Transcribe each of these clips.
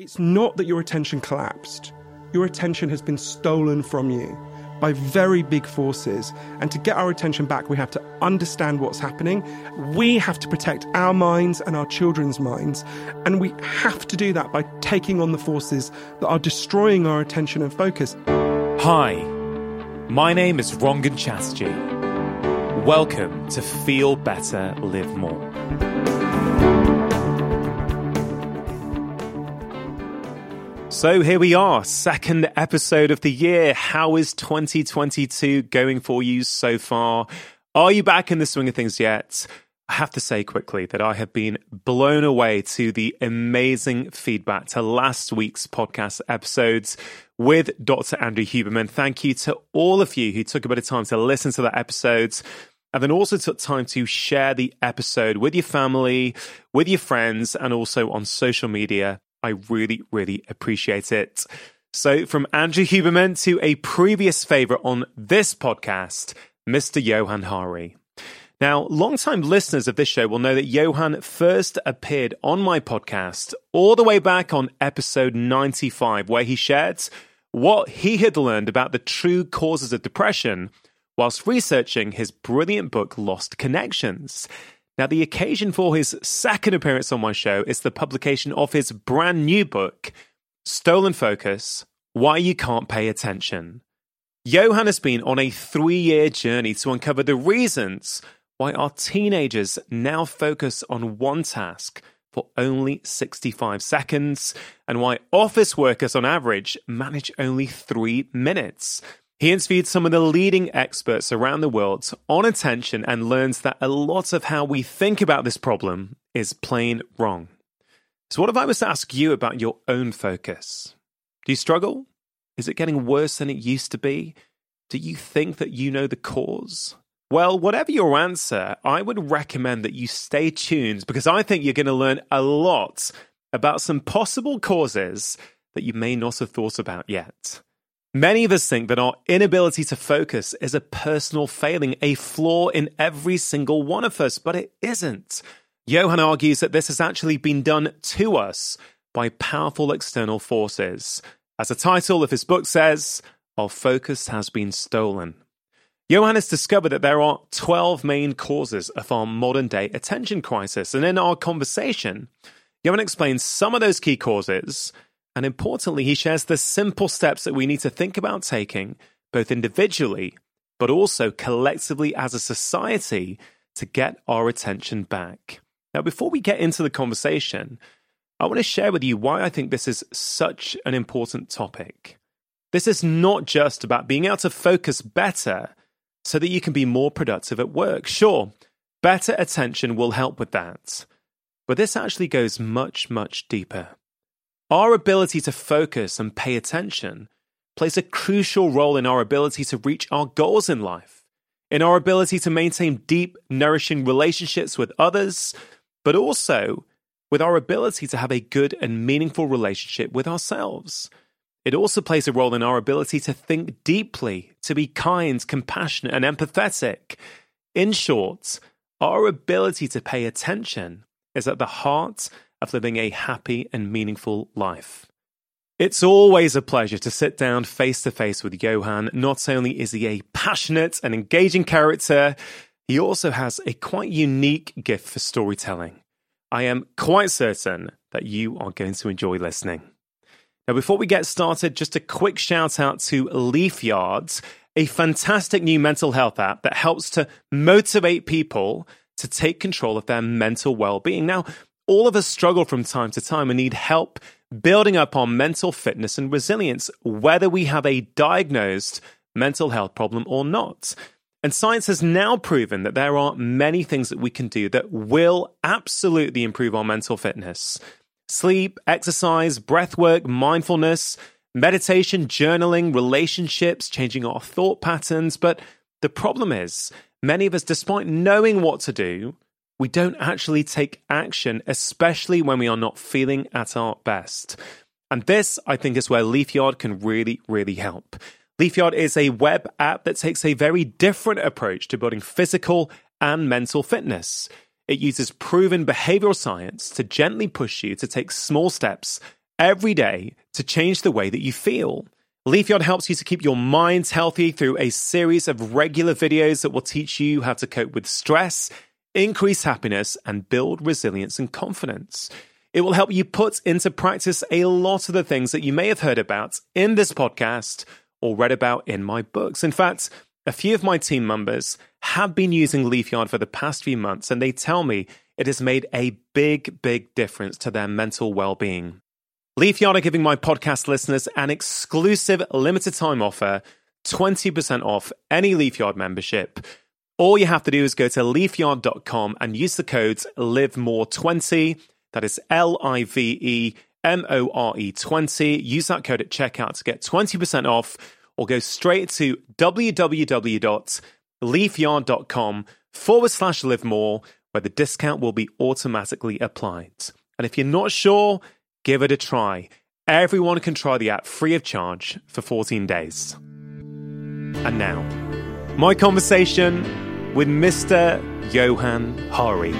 It's not that your attention collapsed, your attention has been stolen from you by very big forces. And to get our attention back, we have to understand what's happening. We have to protect our minds and our children's minds. And we have to do that by taking on the forces that are destroying our attention and focus. Hi, my name is Rangan Chatterjee. Welcome to Feel Better, Live More. So here we are, second episode of the year. How is 2022 going for you so far? Are you back in the swing of things yet? I have to say quickly that I have been blown away to the amazing feedback to last week's podcast episodes with Dr. Andrew Huberman. Thank you to all of you who took a bit of time to listen to that episodes and then also took time to share the episode with your family, with your friends, and also on social media. I really, really appreciate it. So, from Andrew Huberman to a previous favorite on this podcast, Mr. Johann Hari. Now, long-time listeners of this show will know that Johann first appeared on my podcast all the way back on episode 95, where he shared what he had learned about the true causes of depression whilst researching his brilliant book, Lost Connections. Now, the occasion for his second appearance on my show is the publication of his brand new book, Stolen Focus Why You Can't Pay Attention. Johann has been on a three year journey to uncover the reasons why our teenagers now focus on one task for only 65 seconds and why office workers on average manage only three minutes. He interviewed some of the leading experts around the world on attention and learns that a lot of how we think about this problem is plain wrong. So, what if I was to ask you about your own focus? Do you struggle? Is it getting worse than it used to be? Do you think that you know the cause? Well, whatever your answer, I would recommend that you stay tuned because I think you're going to learn a lot about some possible causes that you may not have thought about yet. Many of us think that our inability to focus is a personal failing, a flaw in every single one of us, but it isn't. Johann argues that this has actually been done to us by powerful external forces. As the title of his book says, our focus has been stolen. Johann has discovered that there are 12 main causes of our modern day attention crisis. And in our conversation, Johann explains some of those key causes and importantly, he shares the simple steps that we need to think about taking, both individually, but also collectively as a society, to get our attention back. Now, before we get into the conversation, I want to share with you why I think this is such an important topic. This is not just about being able to focus better so that you can be more productive at work. Sure, better attention will help with that. But this actually goes much, much deeper. Our ability to focus and pay attention plays a crucial role in our ability to reach our goals in life, in our ability to maintain deep, nourishing relationships with others, but also with our ability to have a good and meaningful relationship with ourselves. It also plays a role in our ability to think deeply, to be kind, compassionate, and empathetic. In short, our ability to pay attention is at the heart of living a happy and meaningful life. It's always a pleasure to sit down face to face with Johann. Not only is he a passionate and engaging character, he also has a quite unique gift for storytelling. I am quite certain that you are going to enjoy listening. Now, before we get started, just a quick shout out to Leafyards, a fantastic new mental health app that helps to motivate people to take control of their mental well being. Now, all of us struggle from time to time and need help building up our mental fitness and resilience, whether we have a diagnosed mental health problem or not. And science has now proven that there are many things that we can do that will absolutely improve our mental fitness. Sleep, exercise, breath work, mindfulness, meditation, journaling, relationships, changing our thought patterns. But the problem is, many of us, despite knowing what to do, we don't actually take action, especially when we are not feeling at our best. And this, I think, is where Leafyard can really, really help. Leafyard is a web app that takes a very different approach to building physical and mental fitness. It uses proven behavioral science to gently push you to take small steps every day to change the way that you feel. Leafyard helps you to keep your minds healthy through a series of regular videos that will teach you how to cope with stress, increase happiness, and build resilience and confidence. It will help you put into practice a lot of the things that you may have heard about in this podcast or read about in my books. In fact, a few of my team members have been using Leafyard for the past few months, and they tell me it has made a big, big difference to their mental well being. Leafyard are giving my podcast listeners an exclusive limited time offer 20% off any Leafyard membership. All you have to do is go to leafyard.com and use the code LIVEMORE20. That is L I V E M O R E 20. Use that code at checkout to get 20% off or go straight to www.leafyard.com forward slash live more, where the discount will be automatically applied. And if you're not sure, give it a try. Everyone can try the app free of charge for 14 days. And now, my conversation with Mr. Johann Hari.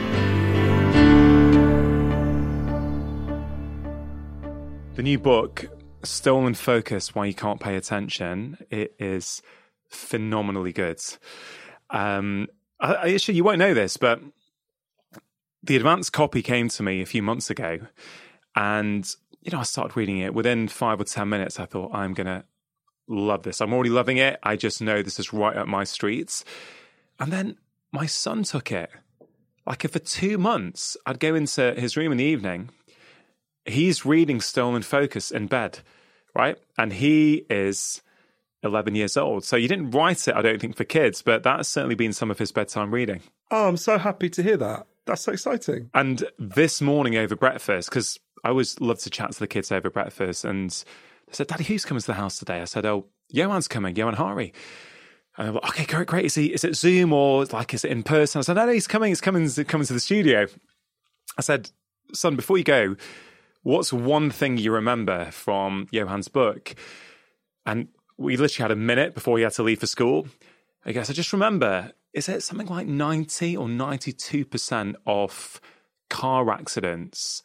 The new book, Stolen Focus Why You Can't Pay Attention, it is phenomenally good. Um, I, I, actually, you won't know this, but the advanced copy came to me a few months ago. And, you know, I started reading it. Within five or 10 minutes, I thought, I'm going to love this. I'm already loving it. I just know this is right up my streets. And then my son took it. Like, for two months, I'd go into his room in the evening. He's reading Stolen Focus in bed, right? And he is 11 years old. So you didn't write it, I don't think, for kids, but that's certainly been some of his bedtime reading. Oh, I'm so happy to hear that. That's so exciting. And this morning over breakfast, because I always love to chat to the kids over breakfast, and they said, Daddy, who's coming to the house today? I said, Oh, Johann's coming, Johann Hari. And they're like, okay, great, great. Is he is it Zoom or like is it in person? I said, no, no, he's coming, he's coming, he's coming to the studio. I said, son, before you go, what's one thing you remember from Johann's book? And we literally had a minute before he had to leave for school. I guess I just remember, is it something like 90 or 92% of car accidents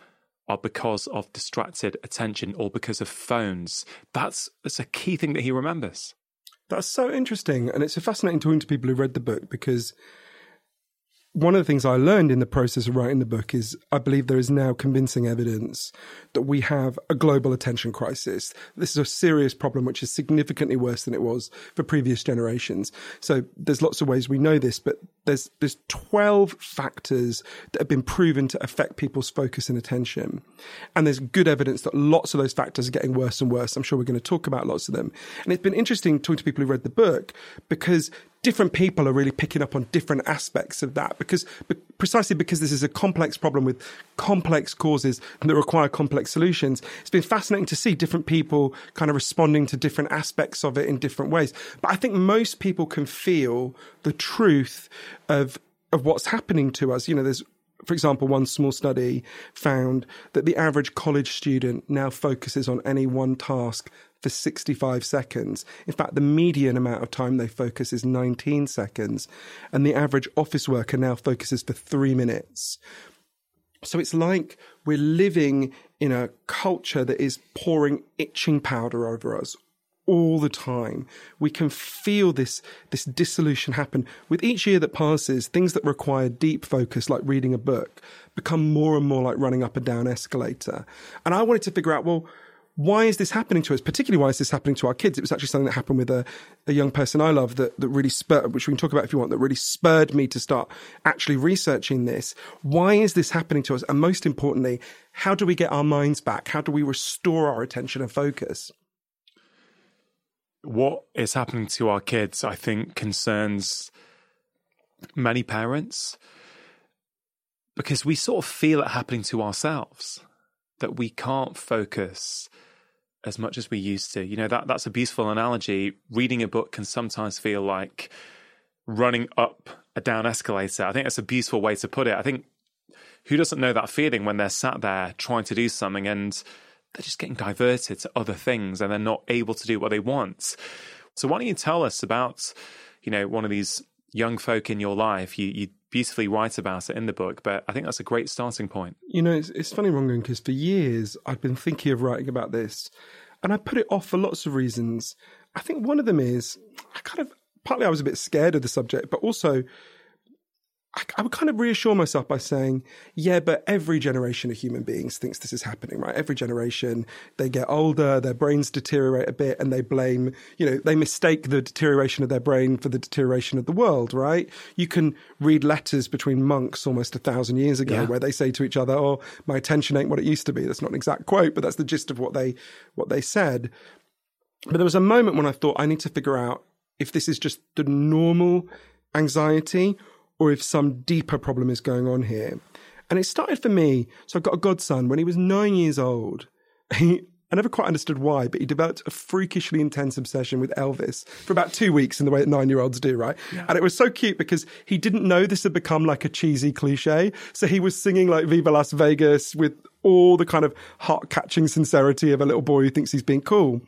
are because of distracted attention or because of phones? That's, that's a key thing that he remembers. That's so interesting. And it's fascinating talking to people who read the book because one of the things I learned in the process of writing the book is I believe there is now convincing evidence that we have a global attention crisis. This is a serious problem which is significantly worse than it was for previous generations. So there's lots of ways we know this, but there's there's 12 factors that have been proven to affect people's focus and attention. And there's good evidence that lots of those factors are getting worse and worse. I'm sure we're going to talk about lots of them. And it's been interesting talking to people who read the book because different people are really picking up on different aspects of that because precisely because this is a complex problem with complex causes that require complex solutions it's been fascinating to see different people kind of responding to different aspects of it in different ways. But i think most people can feel the truth of of what's happening to us. You know there's for example, one small study found that the average college student now focuses on any one task for 65 seconds. In fact, the median amount of time they focus is 19 seconds, and the average office worker now focuses for three minutes. So it's like we're living in a culture that is pouring itching powder over us all the time. We can feel this, this dissolution happen. With each year that passes, things that require deep focus, like reading a book, become more and more like running up and down escalator. And I wanted to figure out, well, why is this happening to us? Particularly, why is this happening to our kids? It was actually something that happened with a, a young person I love that, that really spurred, which we can talk about if you want, that really spurred me to start actually researching this. Why is this happening to us? And most importantly, how do we get our minds back? How do we restore our attention and focus? what is happening to our kids, I think, concerns many parents because we sort of feel it happening to ourselves that we can't focus as much as we used to. You know, that that's a beautiful analogy. Reading a book can sometimes feel like running up a down escalator. I think that's a beautiful way to put it. I think who doesn't know that feeling when they're sat there trying to do something and they're just getting diverted to other things and they're not able to do what they want. So why don't you tell us about, you know, one of these young folk in your life? You you beautifully write about it in the book. But I think that's a great starting point. You know, it's, it's funny, Rangan, because for years I've been thinking of writing about this, and I put it off for lots of reasons. I think one of them is I kind of partly I was a bit scared of the subject, but also I, I would kind of reassure myself by saying, yeah, but every generation of human beings thinks this is happening, right? Every generation, they get older, their brains deteriorate a bit, and they blame, you know, they mistake the deterioration of their brain for the deterioration of the world, right? You can read letters between monks almost a thousand years ago Yeah. where they say to each other, oh, my attention ain't what it used to be. That's not an exact quote, but that's the gist of what they, what they said. But there was a moment when I thought I need to figure out if this is just the normal anxiety or if some deeper problem is going on here. And it started for me. So I got a godson when he was nine years old. He, I never quite understood why, but he developed a freakishly intense obsession with Elvis for about two weeks in the way that nine year olds do, right? And it was so cute because he didn't know this had become like a cheesy cliche. So he was singing like Viva Las Vegas with all the kind of heart catching sincerity of a little boy who thinks he's being cool.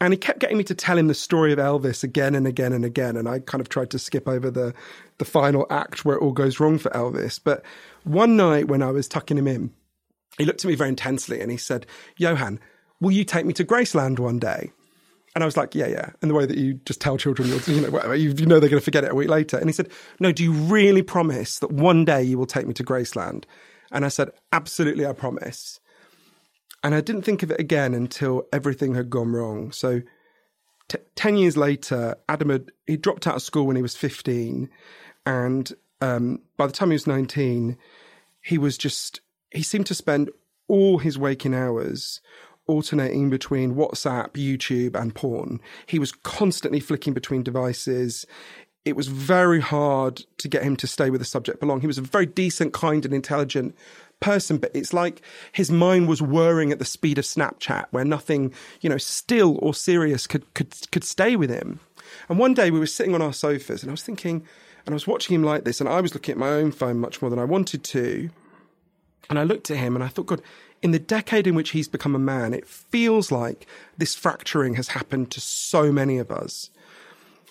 And he kept getting me to tell him the story of Elvis again and again and again. And I kind of tried to skip over the, the final act where it all goes wrong for Elvis. But one night when I was tucking him in, he looked at me very intensely and he said, Johann, will you take me to Graceland one day? And I was like, yeah, yeah. And the way that you just tell children, you know, whatever, you, you know they're going to forget it a week later. And he said, no, do you really promise that one day you will take me to Graceland? And I said, absolutely, I promise. And I didn't think of it again until everything had gone wrong. So t- 10 years later, Adam had he dropped out of school when he was 15. And um, by the time he was 19, he was just, he seemed to spend all his waking hours alternating between WhatsApp, YouTube, and porn. He was constantly flicking between devices. It was very hard to get him to stay with the subject belong. He was a very decent, kind, and intelligent person, but it's like his mind was whirring at the speed of Snapchat, where nothing, you know, still or serious could could could stay with him. And one day we were sitting on our sofas, and I was thinking, and I was watching him like this, and I was looking at my own phone much more than I wanted to. And I looked at him and I thought, God, in the decade in which he's become a man, it feels like this fracturing has happened to so many of us.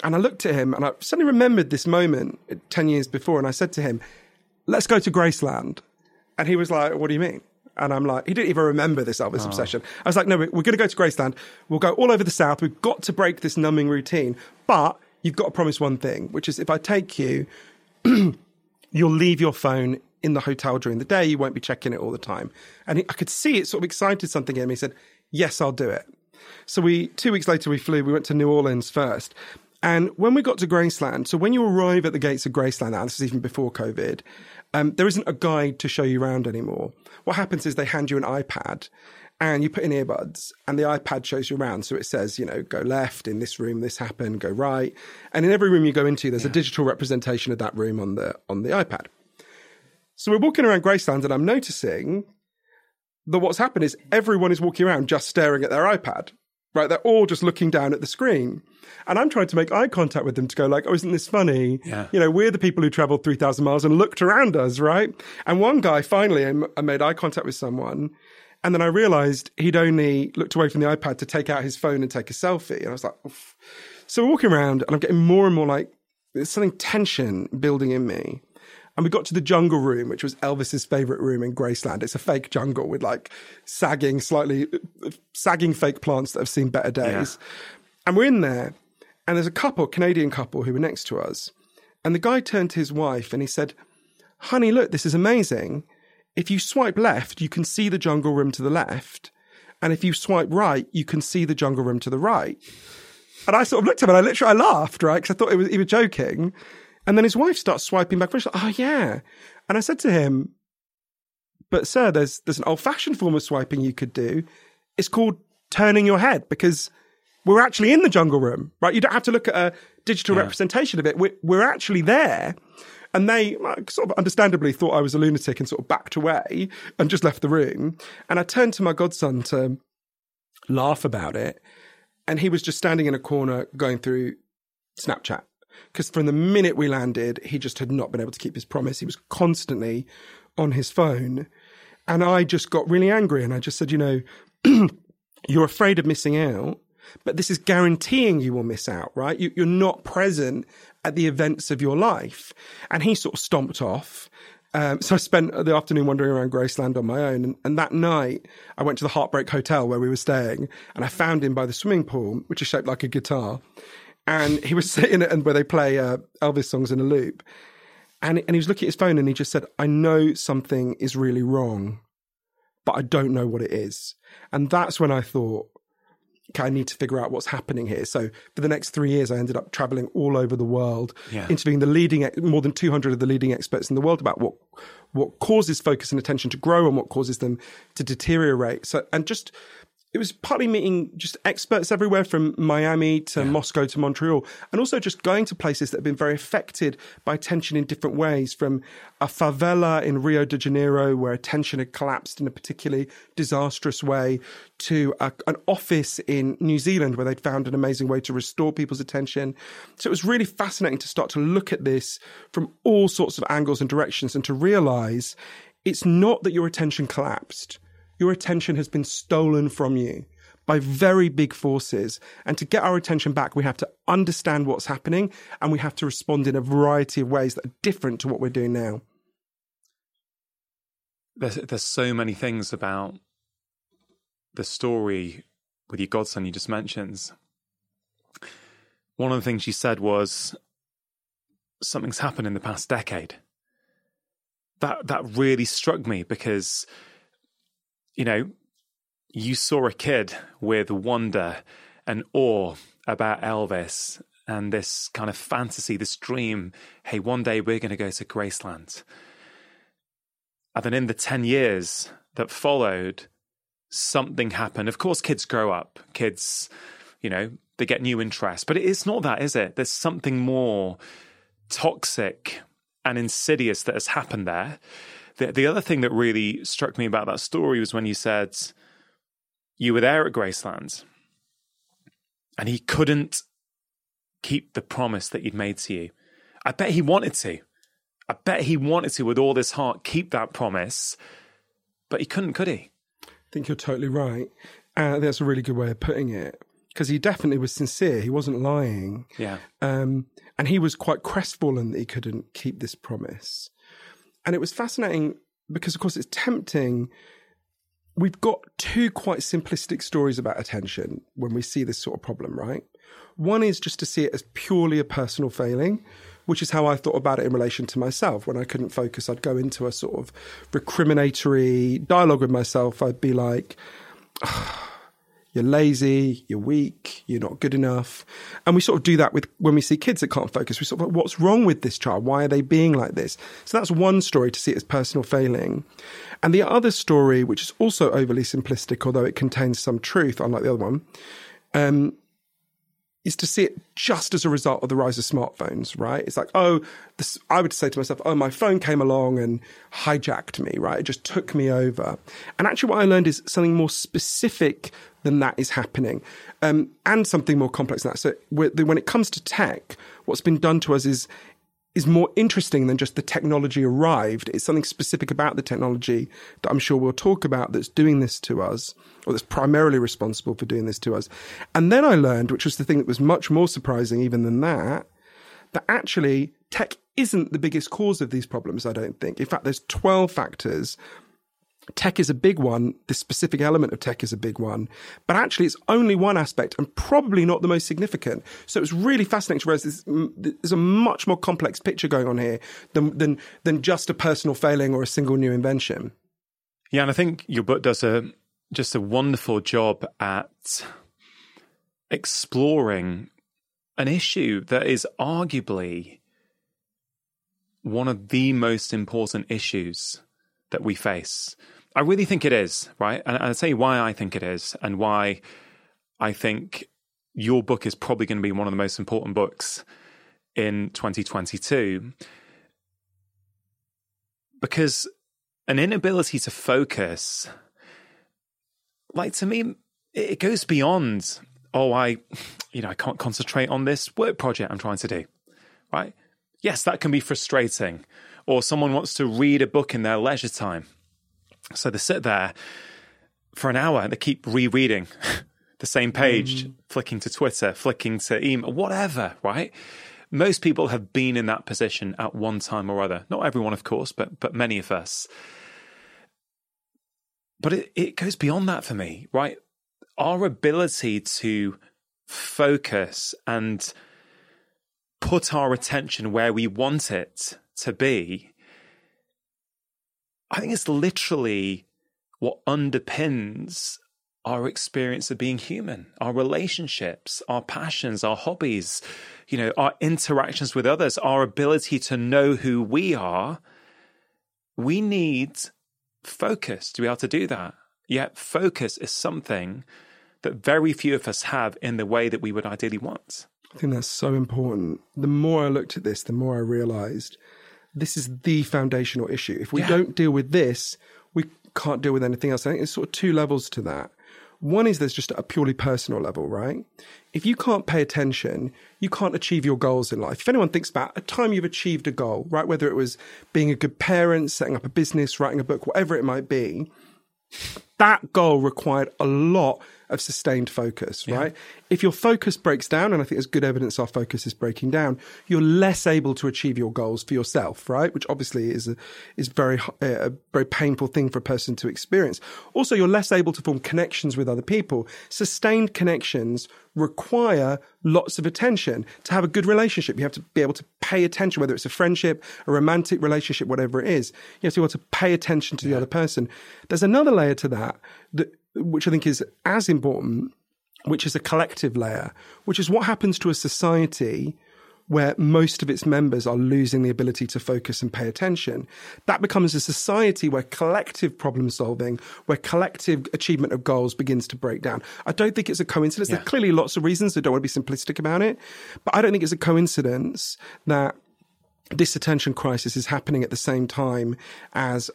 And I looked at him and I suddenly remembered this moment uh, 10 years before. And I said to him, let's go to Graceland. And he was like, what do you mean? And I'm like, he didn't even remember this Elvis oh. obsession. I was like, no, we're going to go to Graceland. We'll go all over the South. We've got to break this numbing routine. But you've got to promise one thing, which is if I take you, you'll leave your phone in the hotel during the day. You won't be checking it all the time. And he, I could see it sort of excited something in him. He said, yes, I'll do it. So we, two weeks later, we flew, we went to New Orleans first. And when we got to Graceland, so when you arrive at the gates of Graceland, now this is even before COVID, um, there isn't a guide to show you around anymore. What happens is they hand you an iPad and you put in earbuds and the iPad shows you around. So it says, you know, go left in this room, this happened, go right. And in every room you go into, there's a digital representation of that room on the, on the iPad. So we're walking around Graceland and I'm noticing that what's happened is everyone is walking around just staring at their iPad. Right? They're all just looking down at the screen. And I'm trying to make eye contact with them to go like, oh, isn't this funny? Yeah. You know, we're the people who traveled 3,000 miles and looked around us, right? And one guy finally, I made eye contact with someone. And then I realized he'd only looked away from the iPad to take out his phone and take a selfie. And I was like, Oof. so we're walking around and I'm getting more and more like, there's something tension building in me. And we got to the jungle room, which was Elvis's favorite room in Graceland. It's a fake jungle with like sagging, slightly uh, sagging fake plants that have seen better days. And we're in there, and there's a couple, Canadian couple, who were next to us. And the guy turned to his wife and he said, Honey, look, this is amazing. If you swipe left, you can see the jungle room to the left. And if you swipe right, you can see the jungle room to the right. And I sort of looked at him and I literally I laughed, right? Because I thought it was, he was joking. And then his wife starts swiping back. She's like, oh, yeah. And I said to him, but sir, there's, there's an old fashioned form of swiping you could do. It's called turning your head because we're actually in the jungle room, right? You don't have to look at a digital representation of it. We're, we're actually there. And they like, sort of understandably thought I was a lunatic and sort of backed away and just left the room. And I turned to my godson to laugh about it. And he was just standing in a corner going through Snapchat. Because from the minute we landed, he just had not been able to keep his promise. He was constantly on his phone. And I just got really angry and I just said, you know, you're afraid of missing out, but this is guaranteeing you will miss out, right? You, you're not present at the events of your life. And he sort of stomped off. Um, so I spent the afternoon wandering around Graceland on my own. And, and, that night, I went to the Heartbreak Hotel where we were staying, and I found him by the swimming pool, which is shaped like a guitar. And he was sitting and where they play uh, Elvis songs in a loop. And, and he was looking at his phone and he just said, I know something is really wrong, but I don't know what it is. And that's when I thought, okay, I need to figure out what's happening here. So for the next three years, I ended up traveling all over the world, yeah. interviewing the leading, more than 200 of the leading experts in the world about what, what causes focus and attention to grow and what causes them to deteriorate. So, and just it was partly meeting just experts everywhere from Miami to yeah. Moscow to Montreal, and also just going to places that have been very affected by tension in different ways. From a favela in Rio de Janeiro, where attention had collapsed in a particularly disastrous way, to a, an office in New Zealand where they'd found an amazing way to restore people's attention. So it was really fascinating to start to look at this from all sorts of angles and directions and to realize it's not that your attention collapsed your attention has been stolen from you by very big forces. And to get our attention back, we have to understand what's happening and we have to respond in a variety of ways that are different to what we're doing now. There's, there's so many things about the story with your godson you just mentioned. One of the things you said was something's happened in the past decade. That that really struck me because you know, you saw a kid with wonder and awe about Elvis and this kind of fantasy, this dream. Hey, one day we're going to go to Graceland. And then in the 10 years that followed, something happened. Of course, kids grow up, kids, you know, they get new interests, but it's not that, is it? There's something more toxic and insidious that has happened there. The, the other thing that really struck me about that story was when you said you were there at Graceland and he couldn't keep the promise that he'd made to you. I bet he wanted to. I bet he wanted to, with all his heart, keep that promise, but he couldn't, could he? I think you're totally right. Uh, that's a really good way of putting it because he definitely was sincere. He wasn't lying. Yeah. Um, and he was quite crestfallen that he couldn't keep this promise. And it was fascinating because, of course, it's tempting. We've got two quite simplistic stories about attention when we see this sort of problem, right? One is just to see it as purely a personal failing, which is how I thought about it in relation to myself. When I couldn't focus, I'd go into a sort of recriminatory dialogue with myself. I'd be like, you're lazy, you're weak, you're not good enough. And we sort of do that with when we see kids that can't focus. We sort of, what's wrong with this child? Why are they being like this? So that's one story to see it as personal failing. And the other story, which is also overly simplistic, although it contains some truth, unlike the other one, um, is to see it just as a result of the rise of smartphones, right? It's like, oh, this, I would say to myself, oh, my phone came along and hijacked me, right? It just took me over. And actually, what I learned is something more specific than that is happening, um, and something more complex than that. So, when it comes to tech, what's been done to us is is more interesting than just the technology arrived. It's something specific about the technology that I'm sure we'll talk about that's doing this to us, or that's primarily responsible for doing this to us. And then I learned, which was the thing that was much more surprising even than that, that actually tech isn't the biggest cause of these problems, I don't think. In fact, there's 12 factors tech is a big one. This specific element of tech is a big one, but actually it's only one aspect and probably not the most significant. So it's really fascinating to realize there's, there's a much more complex picture going on here than, than, than just a personal failing or a single new invention. Yeah. And I think your book does a, just a wonderful job at exploring an issue that is arguably one of the most important issues that we face I really think it is, right? And I'll tell you why I think it is and why I think your book is probably going to be one of the most important books in 2022. Because an inability to focus, like to me, it goes beyond, oh, I, you know, I can't concentrate on this work project I'm trying to do, right? Yes, that can be frustrating. Or someone wants to read a book in their leisure time so they sit there for an hour and they keep rereading the same page, mm. flicking to Twitter, flicking to email, whatever, right? most people have been in that position at one time or other. Not everyone, of course, but but many of us. But it, it goes beyond that for me, right? Our ability to focus and put our attention where we want it to be, I think it's literally what underpins our experience of being human, our relationships, our passions, our hobbies, you know, our interactions with others, our ability to know who we are. We need focus to be able to do that. Yet, focus is something that very few of us have in the way that we would ideally want. I think that's so important. The more I looked at this, the more I realized this is the foundational issue. If we yeah. don't deal with this, we can't deal with anything else. I think there's sort of two levels to that. One is there's just a purely personal level, right? If you can't pay attention, you can't achieve your goals in life. If anyone thinks about a time you've achieved a goal, right? Whether it was being a good parent, setting up a business, writing a book, whatever it might be, that goal required a lot of sustained focus, right? Yeah. If your focus breaks down, and I think there's good evidence our focus is breaking down, you're less able to achieve your goals for yourself, right? Which obviously is a, is very eh, a very painful thing for a person to experience. Also, you're less able to form connections with other people. Sustained connections require lots of attention to have a good relationship. You have to be able to pay attention, whether it's a friendship, a romantic relationship, whatever it is. You have to be able to pay attention to the other person. There's another layer to that that which I think is as important, which is a collective layer, which is what happens to a society where most of its members are losing the ability to focus and pay attention. That becomes a society where collective problem solving, where collective achievement of goals begins to break down. I don't think it's a coincidence. Yeah. There are clearly lots of reasons. I don't want to be simplistic about it, but I don't think it's a coincidence that this attention crisis is happening at the same time as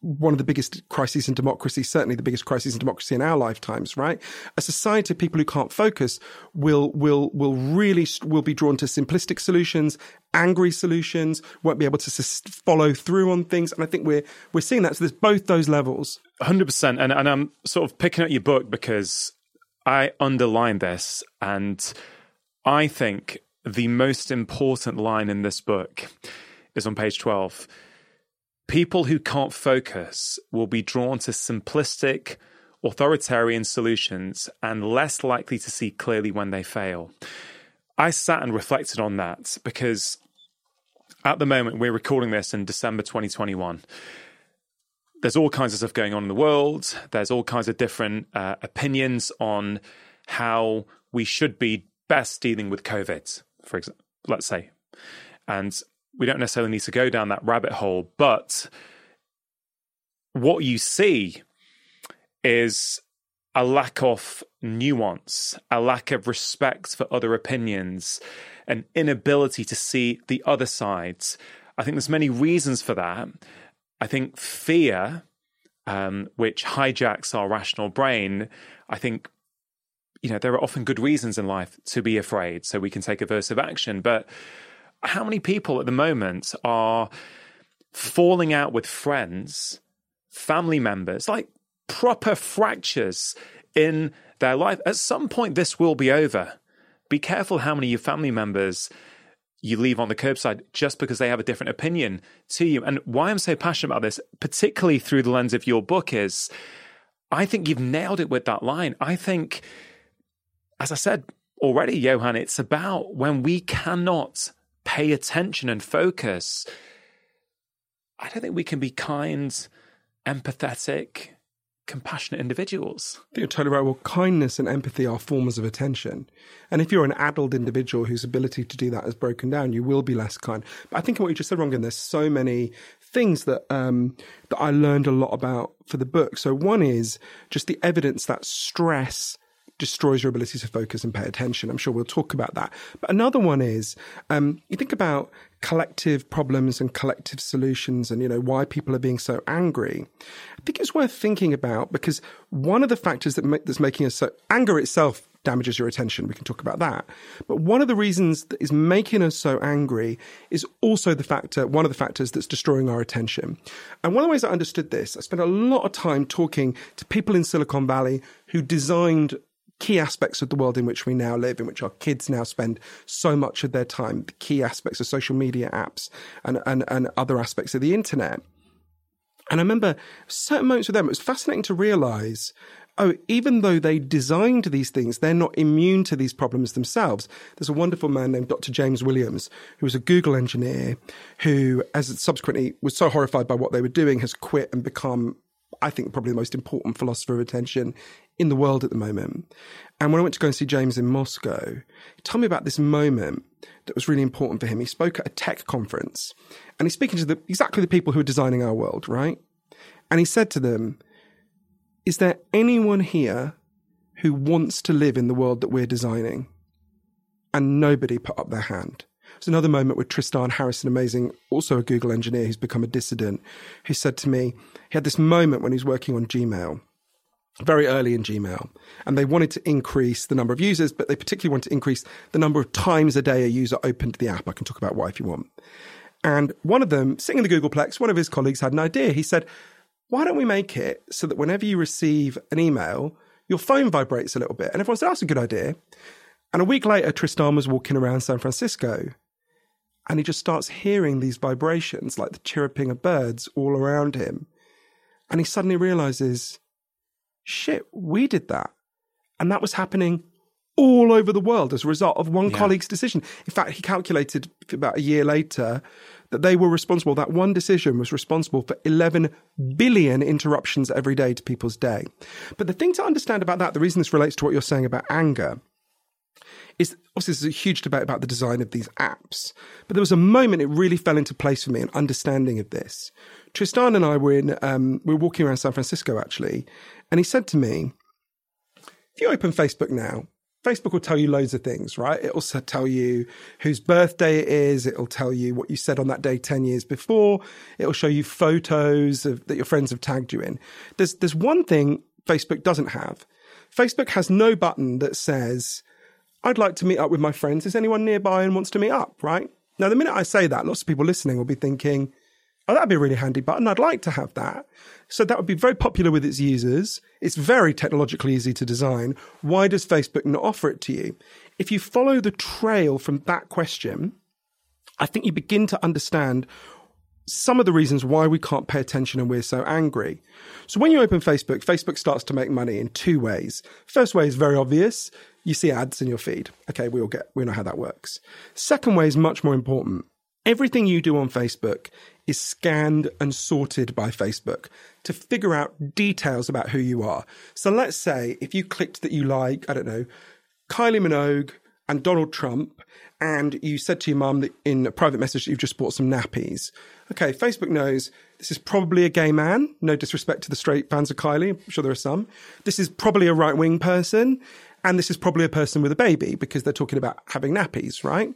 one of the biggest crises in democracy, certainly the biggest crisis in democracy in our lifetimes, right? A society of people who can't focus will, will, will really, will be drawn to simplistic solutions, angry solutions, won't be able to follow through on things. And I think we're, we're seeing that. So there's both those levels. 100%. And, and I'm sort of picking at your book because I underline this and I think the most important line in this book is on page 12 People who can't focus will be drawn to simplistic, authoritarian solutions and less likely to see clearly when they fail. I sat and reflected on that because at the moment we're recording this in December 2021. There's all kinds of stuff going on in the world. There's all kinds of different uh, opinions on how we should be best dealing with COVID, for example, let's say. And we don't necessarily need to go down that rabbit hole, but what you see is a lack of nuance, a lack of respect for other opinions, an inability to see the other sides. I think there's many reasons for that. I think fear, um, which hijacks our rational brain, I think you know there are often good reasons in life to be afraid, so we can take aversive action, but how many people at the moment are falling out with friends, family members, like proper fractures in their life? At some point, this will be over. Be careful how many of your family members you leave on the curbside just because they have a different opinion to you. And why I'm so passionate about this, particularly through the lens of your book, is I think you've nailed it with that line. I think, as I said already, Johann, it's about when we cannot pay attention and focus, I don't think we can be kind, empathetic, compassionate individuals. I think you're totally right. Well, kindness and empathy are forms of attention. And if you're an adult individual whose ability to do that is broken down, you will be less kind. But I think in what you just said, Rangan, there's so many things that um, that I learned a lot about for the book. So one is just the evidence that stress destroys your ability to focus and pay attention. I'm sure we'll talk about that. But another one is um, you think about collective problems and collective solutions and you know why people are being so angry i think it's worth thinking about because one of the factors that make, that's making us so anger itself damages your attention we can talk about that but one of the reasons that is making us so angry is also the factor one of the factors that's destroying our attention and one of the ways i understood this i spent a lot of time talking to people in silicon valley who designed key aspects of the world in which we now live, in which our kids now spend so much of their time, the key aspects of social media apps and, and, and other aspects of the internet. And I remember certain moments with them, it was fascinating to realize oh, even though they designed these things, they're not immune to these problems themselves. There's a wonderful man named Dr. James Williams, who was a Google engineer, who, as subsequently was so horrified by what they were doing, has quit and become, I think, probably the most important philosopher of attention in the world at the moment. And when I went to go and see James in Moscow, he told me about this moment that was really important for him. He spoke at a tech conference and he's speaking to the, exactly the people who are designing our world, right? And he said to them, is there anyone here who wants to live in the world that we're designing? And nobody put up their hand. There's another moment with Tristan Harris, amazing, also a Google engineer who's become a dissident, who said to me, he had this moment when he was working on Gmail, very early in Gmail, and they wanted to increase the number of users, but they particularly wanted to increase the number of times a day a user opened the app. I can talk about why if you want. And one of them, sitting in the Googleplex, one of his colleagues had an idea. He said, why don't we make it so that whenever you receive an email, your phone vibrates a little bit? And everyone said, that's a good idea. And a week later, Tristan was walking around San Francisco and he just starts hearing these vibrations, like the chirruping of birds all around him. And he suddenly realizes, shit, we did that. And that was happening all over the world as a result of one yeah. colleague's decision. In fact, he calculated about a year later that they were responsible, that one decision was responsible for 11 billion interruptions every day to people's day. But the thing to understand about that, the reason this relates to what you're saying about anger, is obviously there's a huge debate about the design of these apps. But there was a moment it really fell into place for me, an understanding of this. Tristan and I were in, um, we were walking around San Francisco actually, and he said to me, if you open Facebook now, Facebook will tell you loads of things, right? It'll tell you whose birthday it is. It'll tell you what you said on that day 10 years before. It'll show you photos of, that your friends have tagged you in. There's, there's one thing Facebook doesn't have. Facebook has no button that says, I'd like to meet up with my friends. Is anyone nearby and wants to meet up, right? Now, the minute I say that, lots of people listening will be thinking, oh, that'd be a really handy button. I'd like to have that. So that would be very popular with its users. It's very technologically easy to design. Why does Facebook not offer it to you? If you follow the trail from that question, I think you begin to understand some of the reasons why we can't pay attention and we're so angry. So when you open Facebook, Facebook starts to make money in two ways. First way is very obvious. You see ads in your feed. Okay, we all get, we know how that works. Second way is much more important. Everything you do on Facebook is scanned and sorted by Facebook to figure out details about who you are. So let's say if you clicked that you like, I don't know, Kylie Minogue and Donald Trump, and you said to your mum that in a private message that you've just bought some nappies. Okay, Facebook knows this is probably a gay man. No disrespect to the straight fans of Kylie. I'm sure there are some. This is probably a right wing person. And this is probably a person with a baby because they're talking about having nappies, right?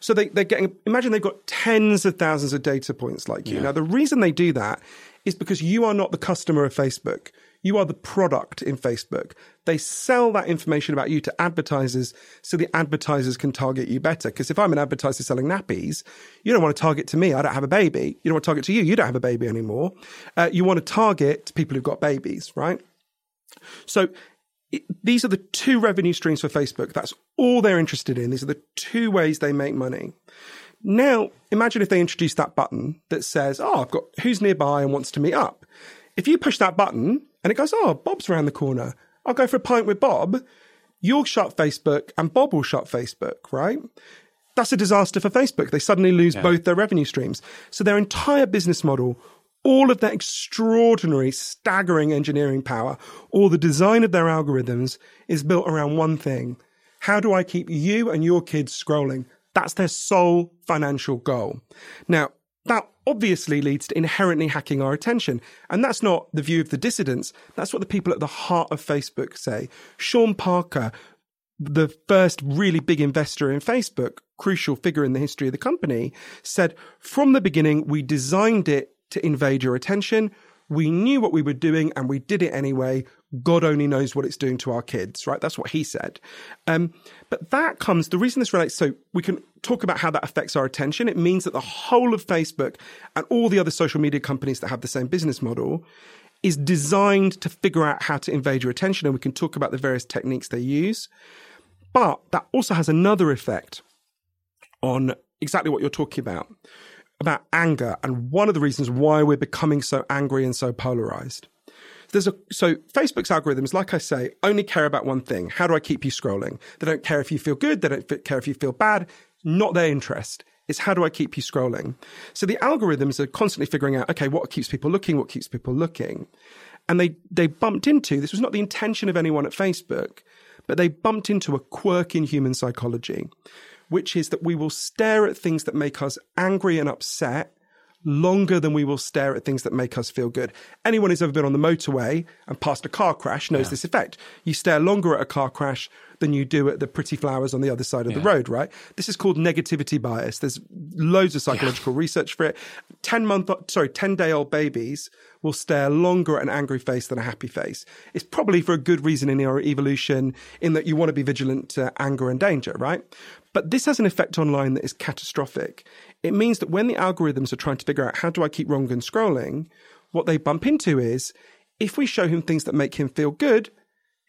So they, they're getting, imagine they've got tens of thousands of data points like you. Yeah. Now, the reason they do that is because you are not the customer of Facebook. You are the product in Facebook. They sell that information about you to advertisers so the advertisers can target you better. Because if I'm an advertiser selling nappies, you don't want to target to me. I don't have a baby. You don't want to target to you. You don't have a baby anymore. Uh, you want to target people who've got babies, right? So these are the two revenue streams for Facebook. That's all they're interested in. These are the two ways they make money. Now, imagine if they introduce that button that says, Oh, I've got who's nearby and wants to meet up. If you push that button and it goes, Oh, Bob's around the corner. I'll go for a pint with Bob. You'll shut Facebook and Bob will shut Facebook, right? That's a disaster for Facebook. They suddenly lose yeah. both their revenue streams. So their entire business model all of that extraordinary, staggering engineering power, all the design of their algorithms is built around one thing. How do I keep you and your kids scrolling? That's their sole financial goal. Now, that obviously leads to inherently hacking our attention. And that's not the view of the dissidents. That's what the people at the heart of Facebook say. Sean Parker, the first really big investor in Facebook, crucial figure in the history of the company, said from the beginning, we designed it to invade your attention. We knew what we were doing and we did it anyway. God only knows what it's doing to our kids, right? That's what he said. Um, but that comes, the reason this relates, so we can talk about how that affects our attention. It means that the whole of Facebook and all the other social media companies that have the same business model is designed to figure out how to invade your attention, and we can talk about the various techniques they use. But that also has another effect on exactly what you're talking about about anger and one of the reasons why we're becoming so angry and so polarized. There's a, so Facebook's algorithms, like I say, only care about one thing. How do I keep you scrolling? They don't care if you feel good. They don't care if you feel bad. Not their interest. It's how do I keep you scrolling? So the algorithms are constantly figuring out, okay, what keeps people looking? What keeps people looking? And they, they bumped into, this was not the intention of anyone at Facebook, but they bumped into a quirk in human psychology, which is that we will stare at things that make us angry and upset longer than we will stare at things that make us feel good. Anyone who's ever been on the motorway and passed a car crash knows yeah. this effect. You stare longer at a car crash than you do at the pretty flowers on the other side of yeah. the road, right? This is called negativity bias. There's loads of psychological yeah. research for it. 10 month, sorry, 10 day old babies will stare longer at an angry face than a happy face. It's probably for a good reason in your evolution, in that you want to be vigilant to anger and danger, right? But this has an effect online that is catastrophic. It means that when the algorithms are trying to figure out how do I keep Rangan scrolling, what they bump into is if we show him things that make him feel good,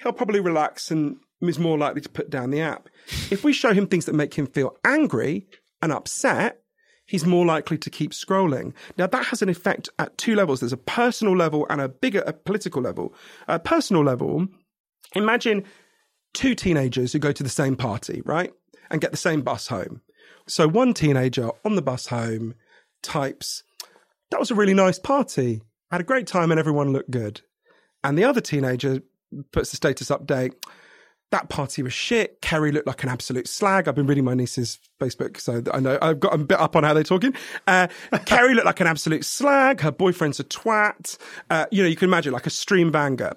he'll probably relax and is more likely to put down the app. If we show him things that make him feel angry and upset, he's more likely to keep scrolling. Now, that has an effect at two levels. There's a personal level and a bigger a political level. A personal level, imagine two teenagers who go to the same party, right? And get the same bus home. So one teenager on the bus home types, That was a really nice party. I had a great time and everyone looked good. And the other teenager puts the status update that party was shit. Kerry looked like an absolute slag. I've been reading my niece's Facebook, so I know I've got a bit up on how they're talking. Uh, Kerry looked like an absolute slag. Her boyfriend's a twat. Uh, you know, you can imagine like a stream banger.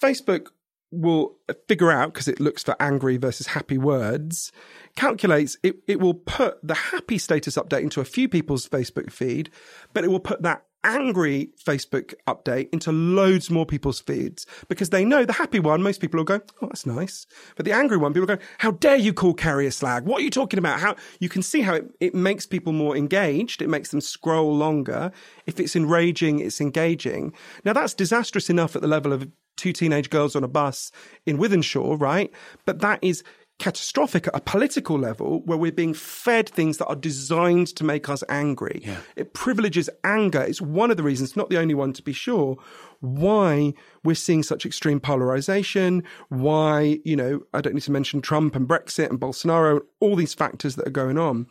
Facebook will figure out because it looks for angry versus happy words calculates it, it will put the happy status update into a few people's facebook feed but it will put that angry Facebook update into loads more people's feeds because they know the happy one, most people will go, Oh, that's nice. But the angry one, people go, How dare you call a slag? What are you talking about? How you can see how it, it makes people more engaged. It makes them scroll longer. If it's enraging, it's engaging. Now that's disastrous enough at the level of two teenage girls on a bus in Wythenshawe, right? But that is catastrophic at a political level where we're being fed things that are designed to make us angry. Yeah. It privileges anger. It's one of the reasons, not the only one to be sure, why we're seeing such extreme polarization, why, you know, I don't need to mention Trump and Brexit and Bolsonaro, all these factors that are going on.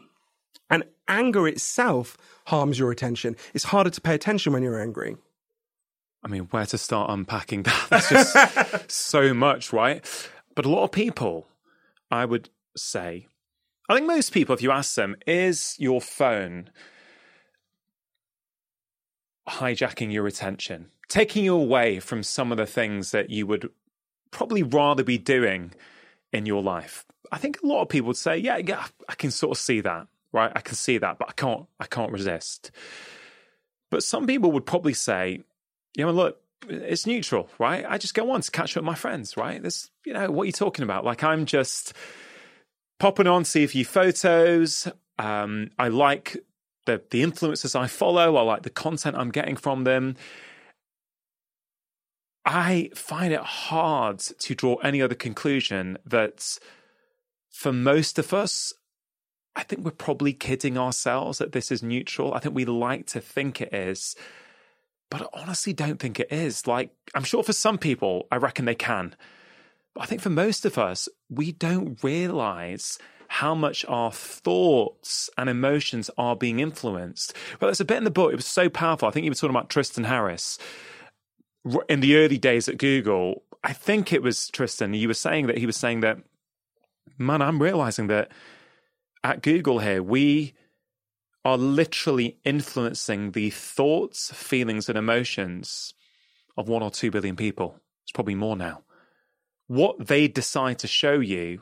And anger itself harms your attention. It's harder to pay attention when you're angry. I mean, where to start unpacking that? That's just so much, right? But a lot of people I would say, I think most people, if you ask them, is your phone hijacking your attention, taking you away from some of the things that you would probably rather be doing in your life? I think a lot of people would say, yeah, yeah, I can sort of see that, right? I can see that, but I can't, I can't resist. But some people would probably say, you know, look, it's neutral, right? I just go on to catch up with my friends, right? This, you know, what are you talking about? Like I'm just popping on, to see a few photos. Um, I like the the influencers I follow. I like the content I'm getting from them. I find it hard to draw any other conclusion that for most of us, I think we're probably kidding ourselves that this is neutral. I think we like to think it is but I honestly don't think it is. Like, I'm sure for some people, I reckon they can. But I think for most of us, we don't realize how much our thoughts and emotions are being influenced. Well, there's a bit in the book, it was so powerful. I think you were talking about Tristan Harris. In the early days at Google, I think it was Tristan, you were saying that he was saying that, man, I'm realizing that at Google here, we are literally influencing the thoughts, feelings, and emotions of one or two billion people. It's probably more now. What they decide to show you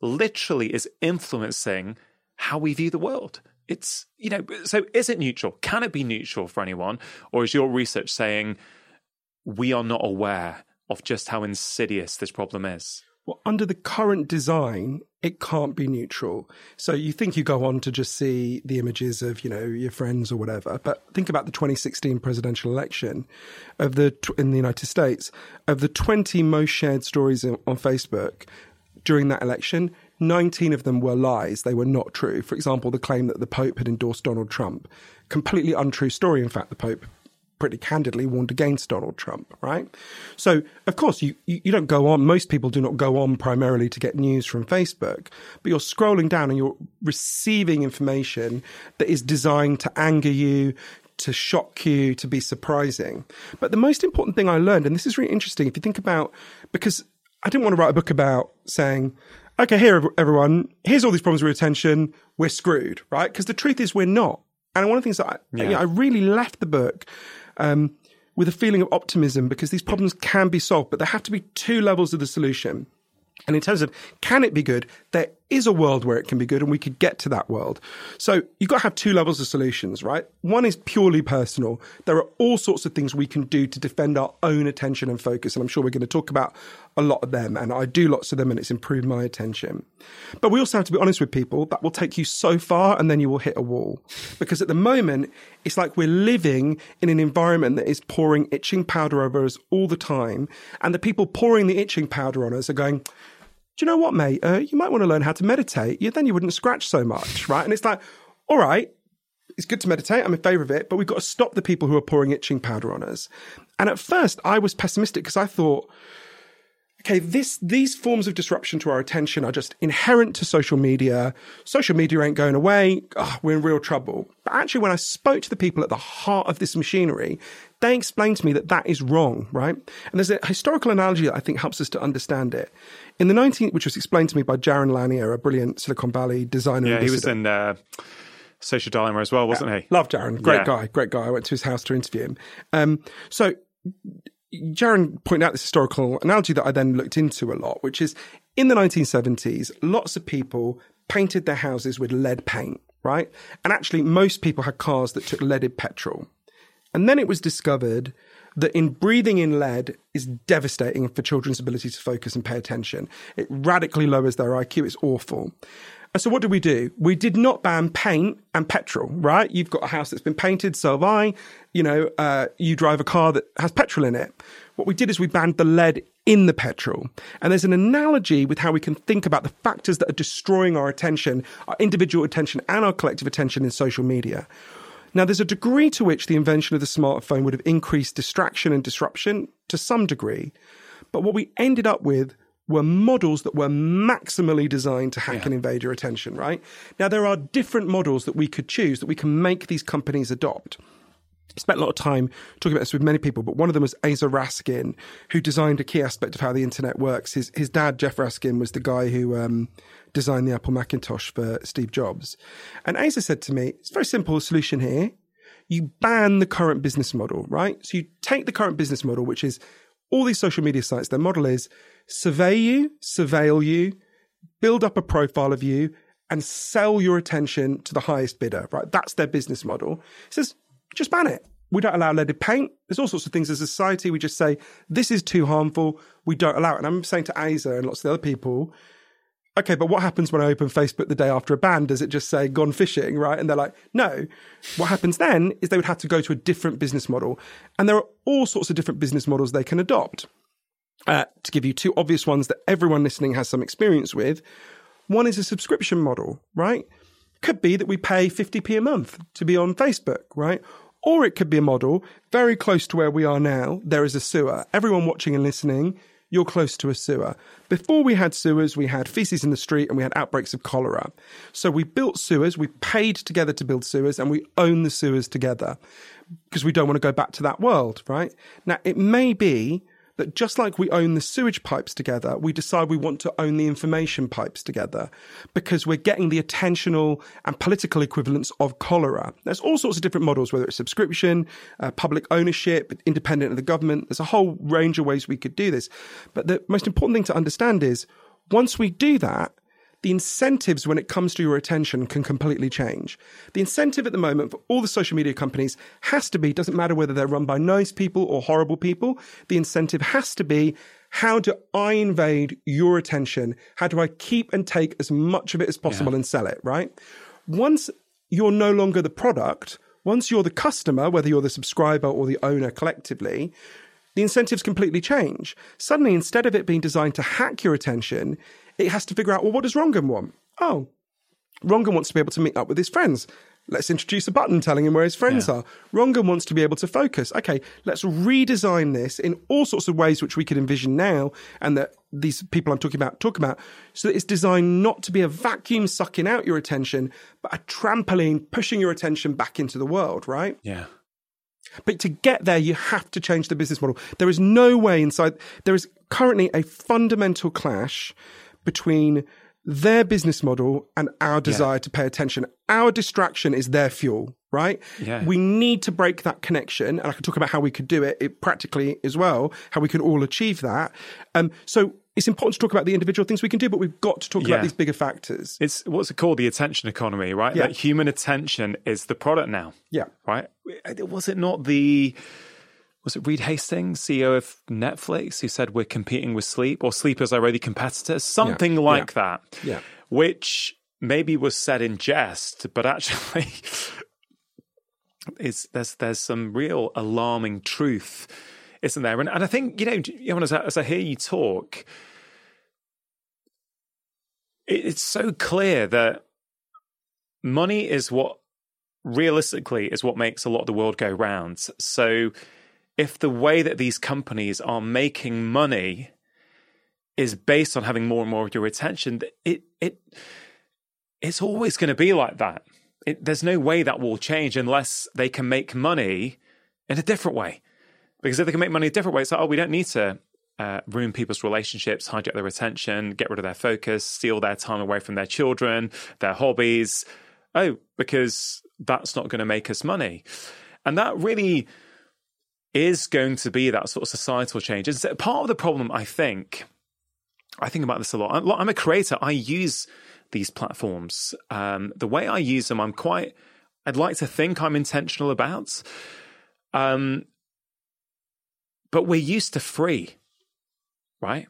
literally is influencing how we view the world. It's, you know, so is it neutral? Can it be neutral for anyone? Or is your research saying we are not aware of just how insidious this problem is? Well, under the current design, it can't be neutral. So you think you go on to just see the images of, you know, your friends or whatever. But think about the 2016 presidential election of the in the United States of the 20 most shared stories on Facebook during that election. 19 of them were lies. They were not true. For example, the claim that the Pope had endorsed Donald Trump. Completely untrue story. In fact, the Pope pretty candidly warned against Donald Trump, right? So, of course, you, you don't go on, most people do not go on primarily to get news from Facebook, but you're scrolling down and you're receiving information that is designed to anger you, to shock you, to be surprising. But the most important thing I learned, and this is really interesting, if you think about, because I didn't want to write a book about saying, okay, here, everyone, here's all these problems with attention, we're screwed, right? Because the truth is, we're not. And one of the things that I, yeah. you know, I really left the book um, with a feeling of optimism because these problems can be solved, but there have to be two levels of the solution. And in terms of can it be good, there is a world where it can be good and we could get to that world. So you've got to have two levels of solutions, right? One is purely personal. There are all sorts of things we can do to defend our own attention and focus. And I'm sure we're going to talk about a lot of them. And I do lots of them and it's improved my attention. But we also have to be honest with people. That will take you so far and then you will hit a wall. Because at the moment, it's like we're living in an environment that is pouring itching powder over us all the time. And the people pouring the itching powder on us are going, you know what, mate? Uh, you might want to learn how to meditate. Then you wouldn't scratch so much, right? And it's like, all right, it's good to meditate. I'm in favor of it, but we've got to stop the people who are pouring itching powder on us. And at first, I was pessimistic because I thought, okay, this these forms of disruption to our attention are just inherent to social media. Social media ain't going away. Oh, we're in real trouble. But actually, when I spoke to the people at the heart of this machinery, they explained to me that that is wrong, right? And there's a historical analogy that I think helps us to understand it. In the 19th, which was explained to me by Jaron Lanier, a brilliant Silicon Valley designer. Yeah, he was in uh, Social Dilemma as well, wasn't yeah. he? Love Jaron. Great yeah. guy. Great guy. I went to his house to interview him. Um, so Jaron pointed out this historical analogy that I then looked into a lot, which is in the 1970s, lots of people painted their houses with lead paint, right? And actually, most people had cars that took leaded petrol. And then it was discovered that in breathing in lead is devastating for children's ability to focus and pay attention. It radically lowers their IQ. It's awful. So what did we do? We did not ban paint and petrol, right? You've got a house that's been painted, so have I. You know, uh, you drive a car that has petrol in it. What we did is we banned the lead in the petrol. And there's an analogy with how we can think about the factors that are destroying our attention, our individual attention and our collective attention in social media. Now, there's a degree to which the invention of the smartphone would have increased distraction and disruption to some degree. But what we ended up with were models that were maximally designed to hack yeah. and invade your attention, right? Now, there are different models that we could choose that we can make these companies adopt. I spent a lot of time talking about this with many people, but one of them was Asa Raskin, who designed a key aspect of how the internet works. His his dad, Jeff Raskin, was the guy who um, designed the Apple Macintosh for Steve Jobs. And Asa said to me, "It's a very simple solution here. You ban the current business model, right? So you take the current business model, which is all these social media sites. Their model is survey you, surveil you, build up a profile of you, and sell your attention to the highest bidder, right? That's their business model. He says, just ban it. We don't allow leaded paint. There's all sorts of things as a society. We just say, this is too harmful. We don't allow it. And I'm saying to Asa and lots of the other people, okay, but what happens when I open Facebook the day after a ban? Does it just say gone fishing, right? And they're like, no. What happens then is they would have to go to a different business model. And there are all sorts of different business models they can adopt. Uh, to give you two obvious ones that everyone listening has some experience with, one is a subscription model, right? Could be that we pay 50p a month to be on Facebook, right? Or it could be a model very close to where we are now. There is a sewer. Everyone watching and listening, you're close to a sewer. Before we had sewers, we had feces in the street and we had outbreaks of cholera. So we built sewers, we paid together to build sewers, and we own the sewers together because we don't want to go back to that world, right? Now, it may be that just like we own the sewage pipes together, we decide we want to own the information pipes together because we're getting the attentional and political equivalents of cholera. There's all sorts of different models, whether it's subscription, uh, public ownership, independent of the government. There's a whole range of ways we could do this. But the most important thing to understand is once we do that, the incentives when it comes to your attention can completely change. The incentive at the moment for all the social media companies has to be, doesn't matter whether they're run by nice people or horrible people, the incentive has to be How do I invade your attention? How do I keep and take as much of it as possible Yeah. and sell it, right? Once you're no longer the product, once you're the customer, whether you're the subscriber or the owner collectively, the incentives completely change. Suddenly, instead of it being designed to hack your attention, it has to figure out, well, what does Rangan want? Oh, Rangan wants to be able to meet up with his friends. Let's introduce a button telling him where his friends Yeah. are. Rangan wants to be able to focus. Okay, let's redesign this in all sorts of ways which we could envision now and that these people I'm talking about talk about so that it's designed not to be a vacuum sucking out your attention, but a trampoline pushing your attention back into the world, right? Yeah. But to get there, you have to change the business model. There is no way inside, there is currently a fundamental clash between their business model and our desire to pay attention. Our distraction is their fuel, right? Yeah. We need to break that connection. And I can talk about how we could do it, it practically as well, how we can all achieve that. Um, so it's important to talk about the individual things we can do, but we've got to talk Yeah. about these bigger factors. It's what's it called? The attention economy, right? Yeah. That human attention is the product now, yeah. right? Was it not the was it Reed Hastings, CEO of Netflix, who said we're competing with sleep or sleep is already competitors? Something Yeah. like that. Yeah. Which maybe was said in jest, but actually is there's there's some real alarming truth, isn't there? And and I think, you know, you know as, I, as I hear you talk, it, it's so clear that money is what realistically is what makes a lot of the world go round. So if the way that these companies are making money is based on having more and more of your attention, it it it's always going to be like that. It, there's no way that will change unless they can make money in a different way. Because if they can make money a different way, it's like, oh, we don't need to uh, ruin people's relationships, hijack their attention, get rid of their focus, steal their time away from their children, their hobbies. Oh, because that's not going to make us money. And that really is going to be that sort of societal change. Part of the problem, I think. I think about this a lot. I'm, I'm a creator. I use these platforms. Um, the way I use them, I'm quite. I'd like to think I'm intentional about. Um, but we're used to free, right?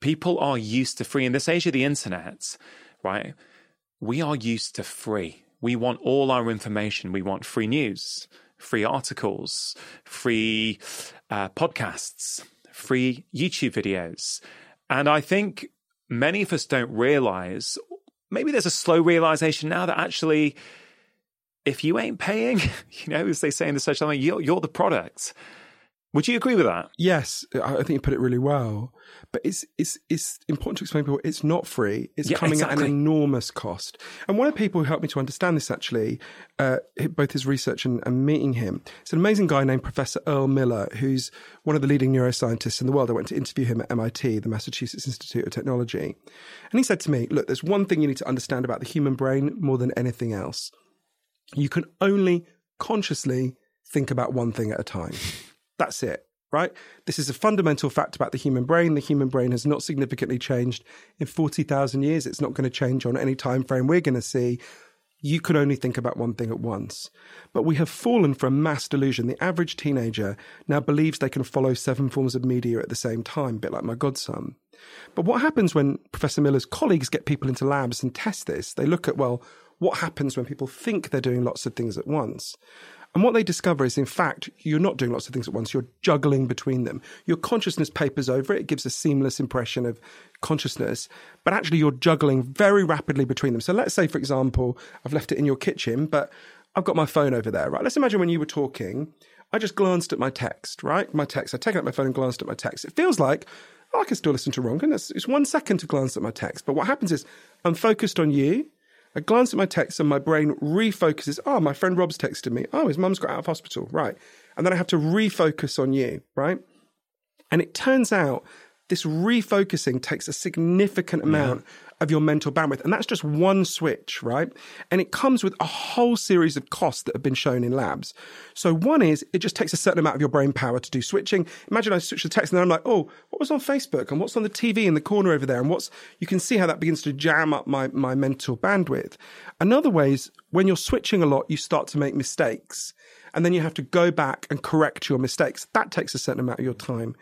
People are used to free in this age of the internet, right? We are used to free. We want all our information. We want free news, free articles, free uh, podcasts, free YouTube videos. And I think many of us don't realize, maybe there's a slow realization now that actually, if you ain't paying, you know, as they say in the social media, you're, you're the product. Would you agree with that? Yes, I think you put it really well. But it's it's it's important to explain to people it's not free. It's Yeah, coming at an enormous cost. And one of the people who helped me to understand this actually, uh, both his research and, and meeting him, it's an amazing guy named Professor Earl Miller, who's one of the leading neuroscientists in the world. I went to interview him at MIT, the Massachusetts Institute of Technology, and he said to me, "Look, there's one thing you need to understand about the human brain more than anything else. You can only consciously think about one thing at a time." That's it, right? This is a fundamental fact about the human brain. The human brain has not significantly changed in 40,000 years. It's not going to change on any time frame we're going to see. You can only think about one thing at once. But we have fallen a mass delusion. The average teenager now believes they can follow seven forms of media at the same time, a bit like my godson. But what happens when Professor Miller's colleagues get people into labs and test this? They look at, well, what happens when people think they're doing lots of things at once? And what they discover is, in fact, you're not doing lots of things at once. You're juggling between them. Your consciousness papers over it. It gives a seamless impression of consciousness, but actually you're juggling very rapidly between them. So let's say, for example, I've left it in your kitchen, but I've got my phone over there, right? Let's imagine when you were talking, I just glanced at my text, right? My text. I've taken out my phone and glanced at my text. It feels like oh, I can still listen to Rangan. It's, it's one second to glance at my text. But what happens is I'm focused on you. I glance at my text and my brain refocuses. Oh, my friend Rob's texted me. Oh, his mum's got out of hospital. Right. And then I have to refocus on you. Right. And it turns out this refocusing takes a significant amount of your mental bandwidth. And that's just one switch, right? And it comes with a whole series of costs that have been shown in labs. So one is it just takes a certain amount of your brain power to do switching. Imagine I switch the text and then I'm like, oh, what was on Facebook and what's on the TV in the corner over there? And what's, you can see how that begins to jam up my, my mental bandwidth. Another way is when you're switching a lot, you start to make mistakes and then you have to go back and correct your mistakes. That takes a certain amount of your time.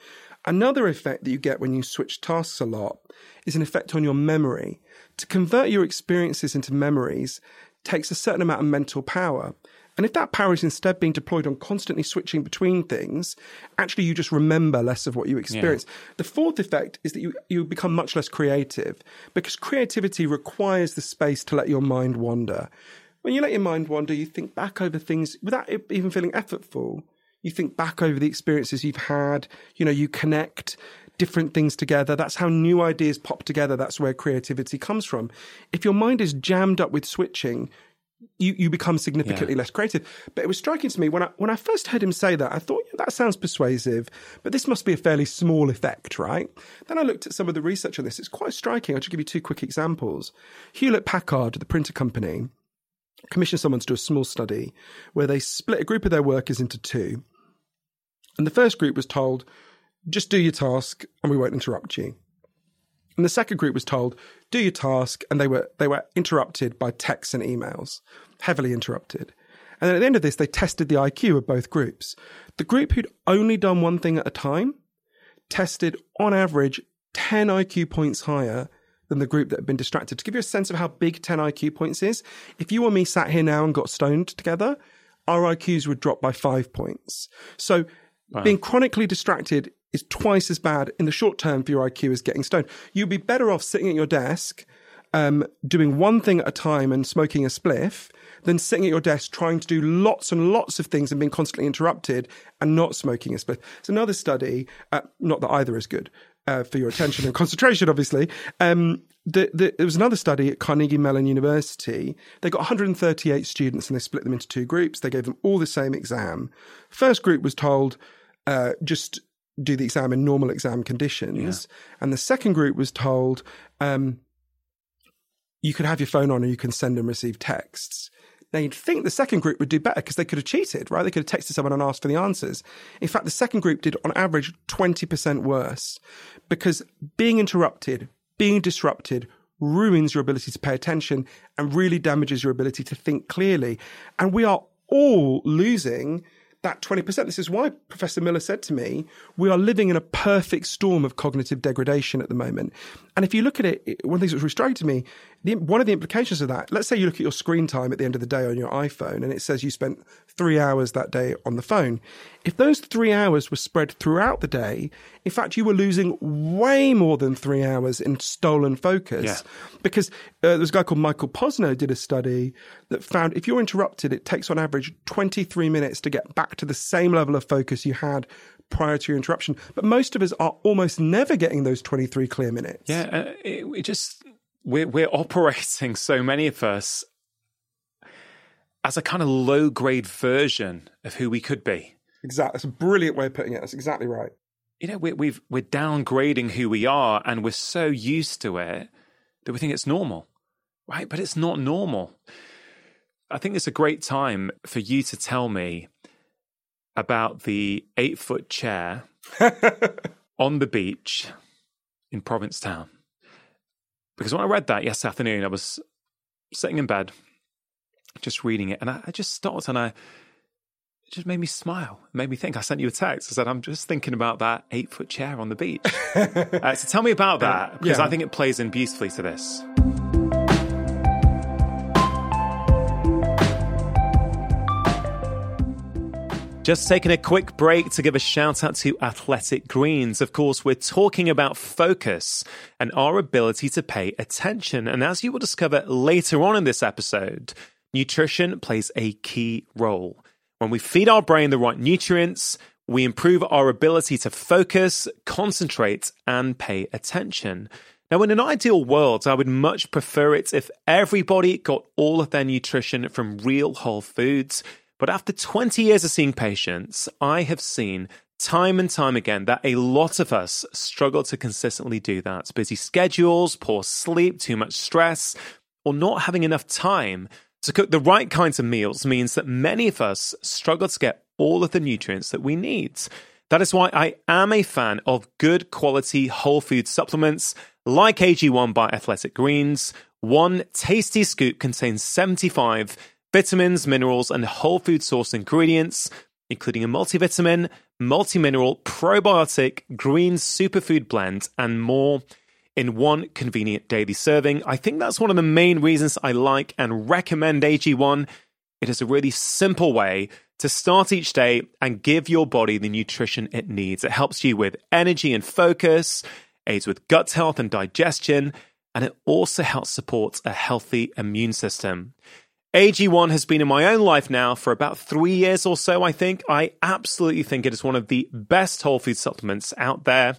Another effect that you get when you switch tasks a lot is an effect on your memory. To convert your experiences into memories takes a certain amount of mental power. And if that power is instead being deployed on constantly switching between things, actually you just remember less of what you experience. Yeah. The fourth effect is that you, you become much less creative because creativity requires the space to let your mind wander. When you let your mind wander, you think back over things without even feeling effortful. You think back over the experiences you've had, you know, you connect different things together. That's how new ideas pop together. That's where creativity comes from. If your mind is jammed up with switching, you, you become significantly yeah. less creative. But it was striking to me when I when I first heard him say that, I thought yeah, that sounds persuasive, but this must be a fairly small effect, right? Then I looked at some of the research on this. It's quite striking. I'll just give you two quick examples. Hewlett Packard, the printer company, commissioned someone to do a small study where they split a group of their workers into two. And the first group was told, just do your task and we won't interrupt you. And the second group was told, do your task, and they were they were interrupted by texts and emails, heavily interrupted. And then at the end of this, they tested the IQ of both groups. The group who'd only done one thing at a time tested, on average, 10 IQ points higher than the group that had been distracted. To give you a sense of how big 10 IQ points is, if you or me sat here now and got stoned together, our IQs would drop by five points. So wow. being chronically distracted is twice as bad in the short term for your IQ as getting stoned. You'd be better off sitting at your desk, um, doing one thing at a time and smoking a spliff than sitting at your desk trying to do lots and lots of things and being constantly interrupted and not smoking a spliff. It's another study, uh, not that either is good. Uh, for your attention and concentration, obviously. Um, the, the, there was another study at Carnegie Mellon University. They got 138 students and they split them into two groups. They gave them all the same exam. First group was told, uh, just do the exam in normal exam conditions. Yeah. And the second group was told um, you could have your phone on and you can send and receive texts. Now, you'd think the second group would do better because they could have cheated, right? They could have texted someone and asked for the answers. In fact, the second group did, on average, 20% worse because being interrupted, being disrupted, ruins your ability to pay attention and really damages your ability to think clearly. And we are all losing that 20%. This is why Professor Miller said to me, we are living in a perfect storm of cognitive degradation at the moment. And if you look at it, one of the things that was striking to me, the, one of the implications of that, let's say you look at your screen time at the end of the day on your iPhone and it says you spent three hours that day on the phone. If those three hours were spread throughout the day, in fact, you were losing way more than three hours in stolen focus. Yeah. Because uh, there's a guy called Michael Posner did a study that found if you're interrupted, it takes on average 23 minutes to get back to the same level of focus you had prior to your interruption. But most of us are almost never getting those 23 clear minutes. Yeah, uh, it, it just we're we're operating so many of us as a kind of low grade version of who we could be. Exactly, that's a brilliant way of putting it. That's exactly right. You know, we, we've we're downgrading who we are, and we're so used to it that we think it's normal, right? But it's not normal. I think it's a great time for you to tell me about the eight foot chair on the beach in Provincetown. Because when I read that yesterday afternoon, I was sitting in bed, just reading it, and I, I just stopped and I it just made me smile. It made me think. I sent you a text. I said, I'm just thinking about that eight foot chair on the beach. uh, so tell me about that, because yeah. I think it plays in beautifully to this. Just taking a quick break to give a shout out to Athletic Greens. Of course, we're talking about focus and our ability to pay attention. And as you will discover later on in this episode, nutrition plays a key role. When we feed our brain the right nutrients, we improve our ability to focus, concentrate, and pay attention. Now, in an ideal world, I would much prefer it if everybody got all of their nutrition from real whole foods. But after 20 years of seeing patients, I have seen time and time again that a lot of us struggle to consistently do that. Busy schedules, poor sleep, too much stress, or not having enough time to cook the right kinds of meals means that many of us struggle to get all of the nutrients that we need. That is why I am a fan of good quality whole food supplements like AG1 by Athletic Greens. One tasty scoop contains 75 vitamins, minerals, and whole food source ingredients. including a multivitamin, multimineral, probiotic, green superfood blend, and more in one convenient daily serving. I think that's one of the main reasons I like and recommend AG1. It is a really simple way to start each day and give your body the nutrition it needs. It helps you with energy and focus, aids with gut health and digestion, and it also helps support a healthy immune system. AG1 has been in my own life now for about three years or so, I think. I absolutely think it is one of the best whole food supplements out there.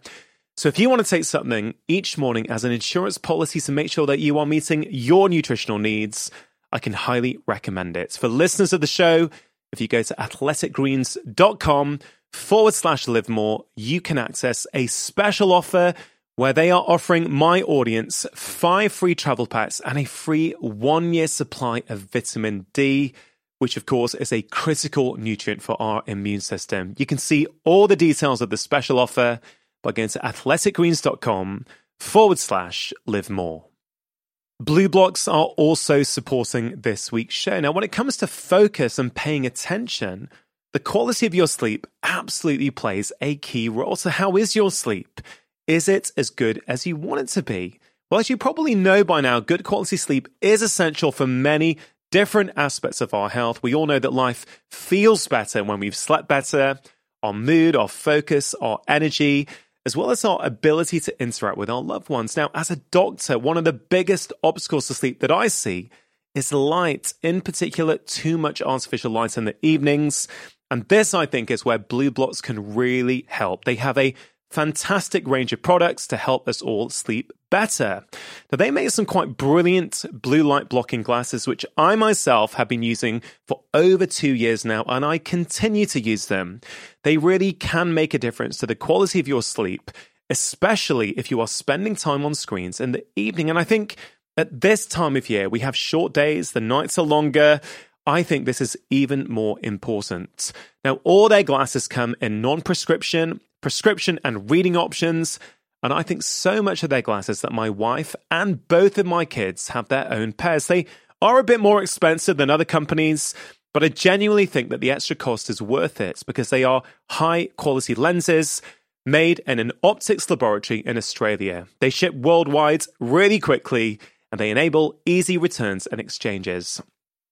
So if you want to take something each morning as an insurance policy to make sure that you are meeting your nutritional needs, I can highly recommend it. For listeners of the show, if you go to athleticgreens.com forward slash live more, you can access a special offer where they are offering my audience five free travel packs and a free one year supply of vitamin D, which of course is a critical nutrient for our immune system. You can see all the details of the special offer by going to athleticgreens.com forward slash live more. BluBlox are also supporting this week's show. Now, when it comes to focus and paying attention, the quality of your sleep absolutely plays a key role. So, how is your sleep? Is it as good as you want it to be? Well, as you probably know by now, good quality sleep is essential for many different aspects of our health. We all know that life feels better when we've slept better. Our mood, our focus, our energy, as well as our ability to interact with our loved ones. Now, as a doctor, one of the biggest obstacles to sleep that I see is light, in particular, too much artificial light in the evenings. And this, I think, is where BluBlox can really help. They have a fantastic range of products to help us all sleep better. Now, they make some quite brilliant blue light blocking glasses, which I myself have been using for over two years now, and I continue to use them. They really can make a difference to the quality of your sleep, especially if you are spending time on screens in the evening. And I think at this time of year, we have short days, the nights are longer. I think this is even more important. Now, all their glasses come in non prescription prescription and reading options. And I think so much of their glasses that my wife and both of my kids have their own pairs. They are a bit more expensive than other companies, but I genuinely think that the extra cost is worth it because they are high quality lenses made in an optics laboratory in Australia. They ship worldwide really quickly and they enable easy returns and exchanges.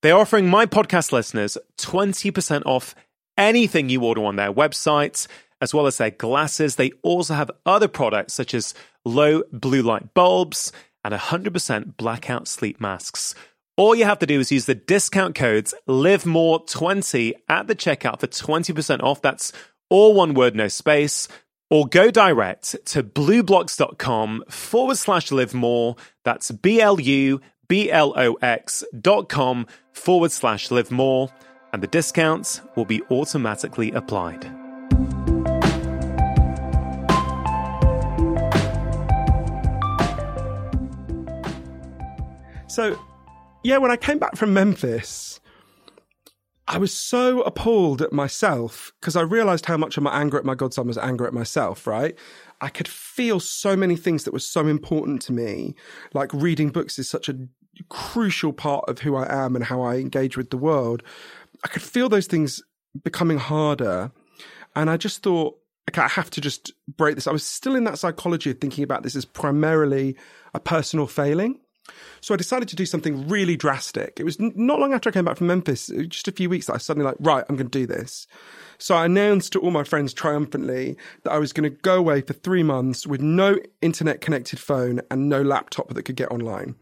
They're offering my podcast listeners 20% off anything you order on their website as well as their glasses. They also have other products such as low blue light bulbs and 100% blackout sleep masks. All you have to do is use the discount codes LIVEMORE20 at the checkout for 20% off. That's all one word, no space. Or go direct to blublox.com forward slash live more. That's B L U B L O X dot com forward slash live more. And the discounts will be automatically applied. So, yeah, when I came back from Memphis, I was so appalled at myself because I realized how much of my anger at my godson was anger at myself, right? I could feel so many things that were so important to me. Like reading books is such a crucial part of who I am and how I engage with the world. I could feel those things becoming harder. And I just thought, okay, I have to just break this. I was still in that psychology of thinking about this as primarily a personal failing. So I decided to do something really drastic. It was not long after I came back from Memphis, just a few weeks, that I suddenly like, right, I'm going to do this. So I announced to all my friends triumphantly that I was going to go away for three months with no internet connected phone and no laptop that could get online.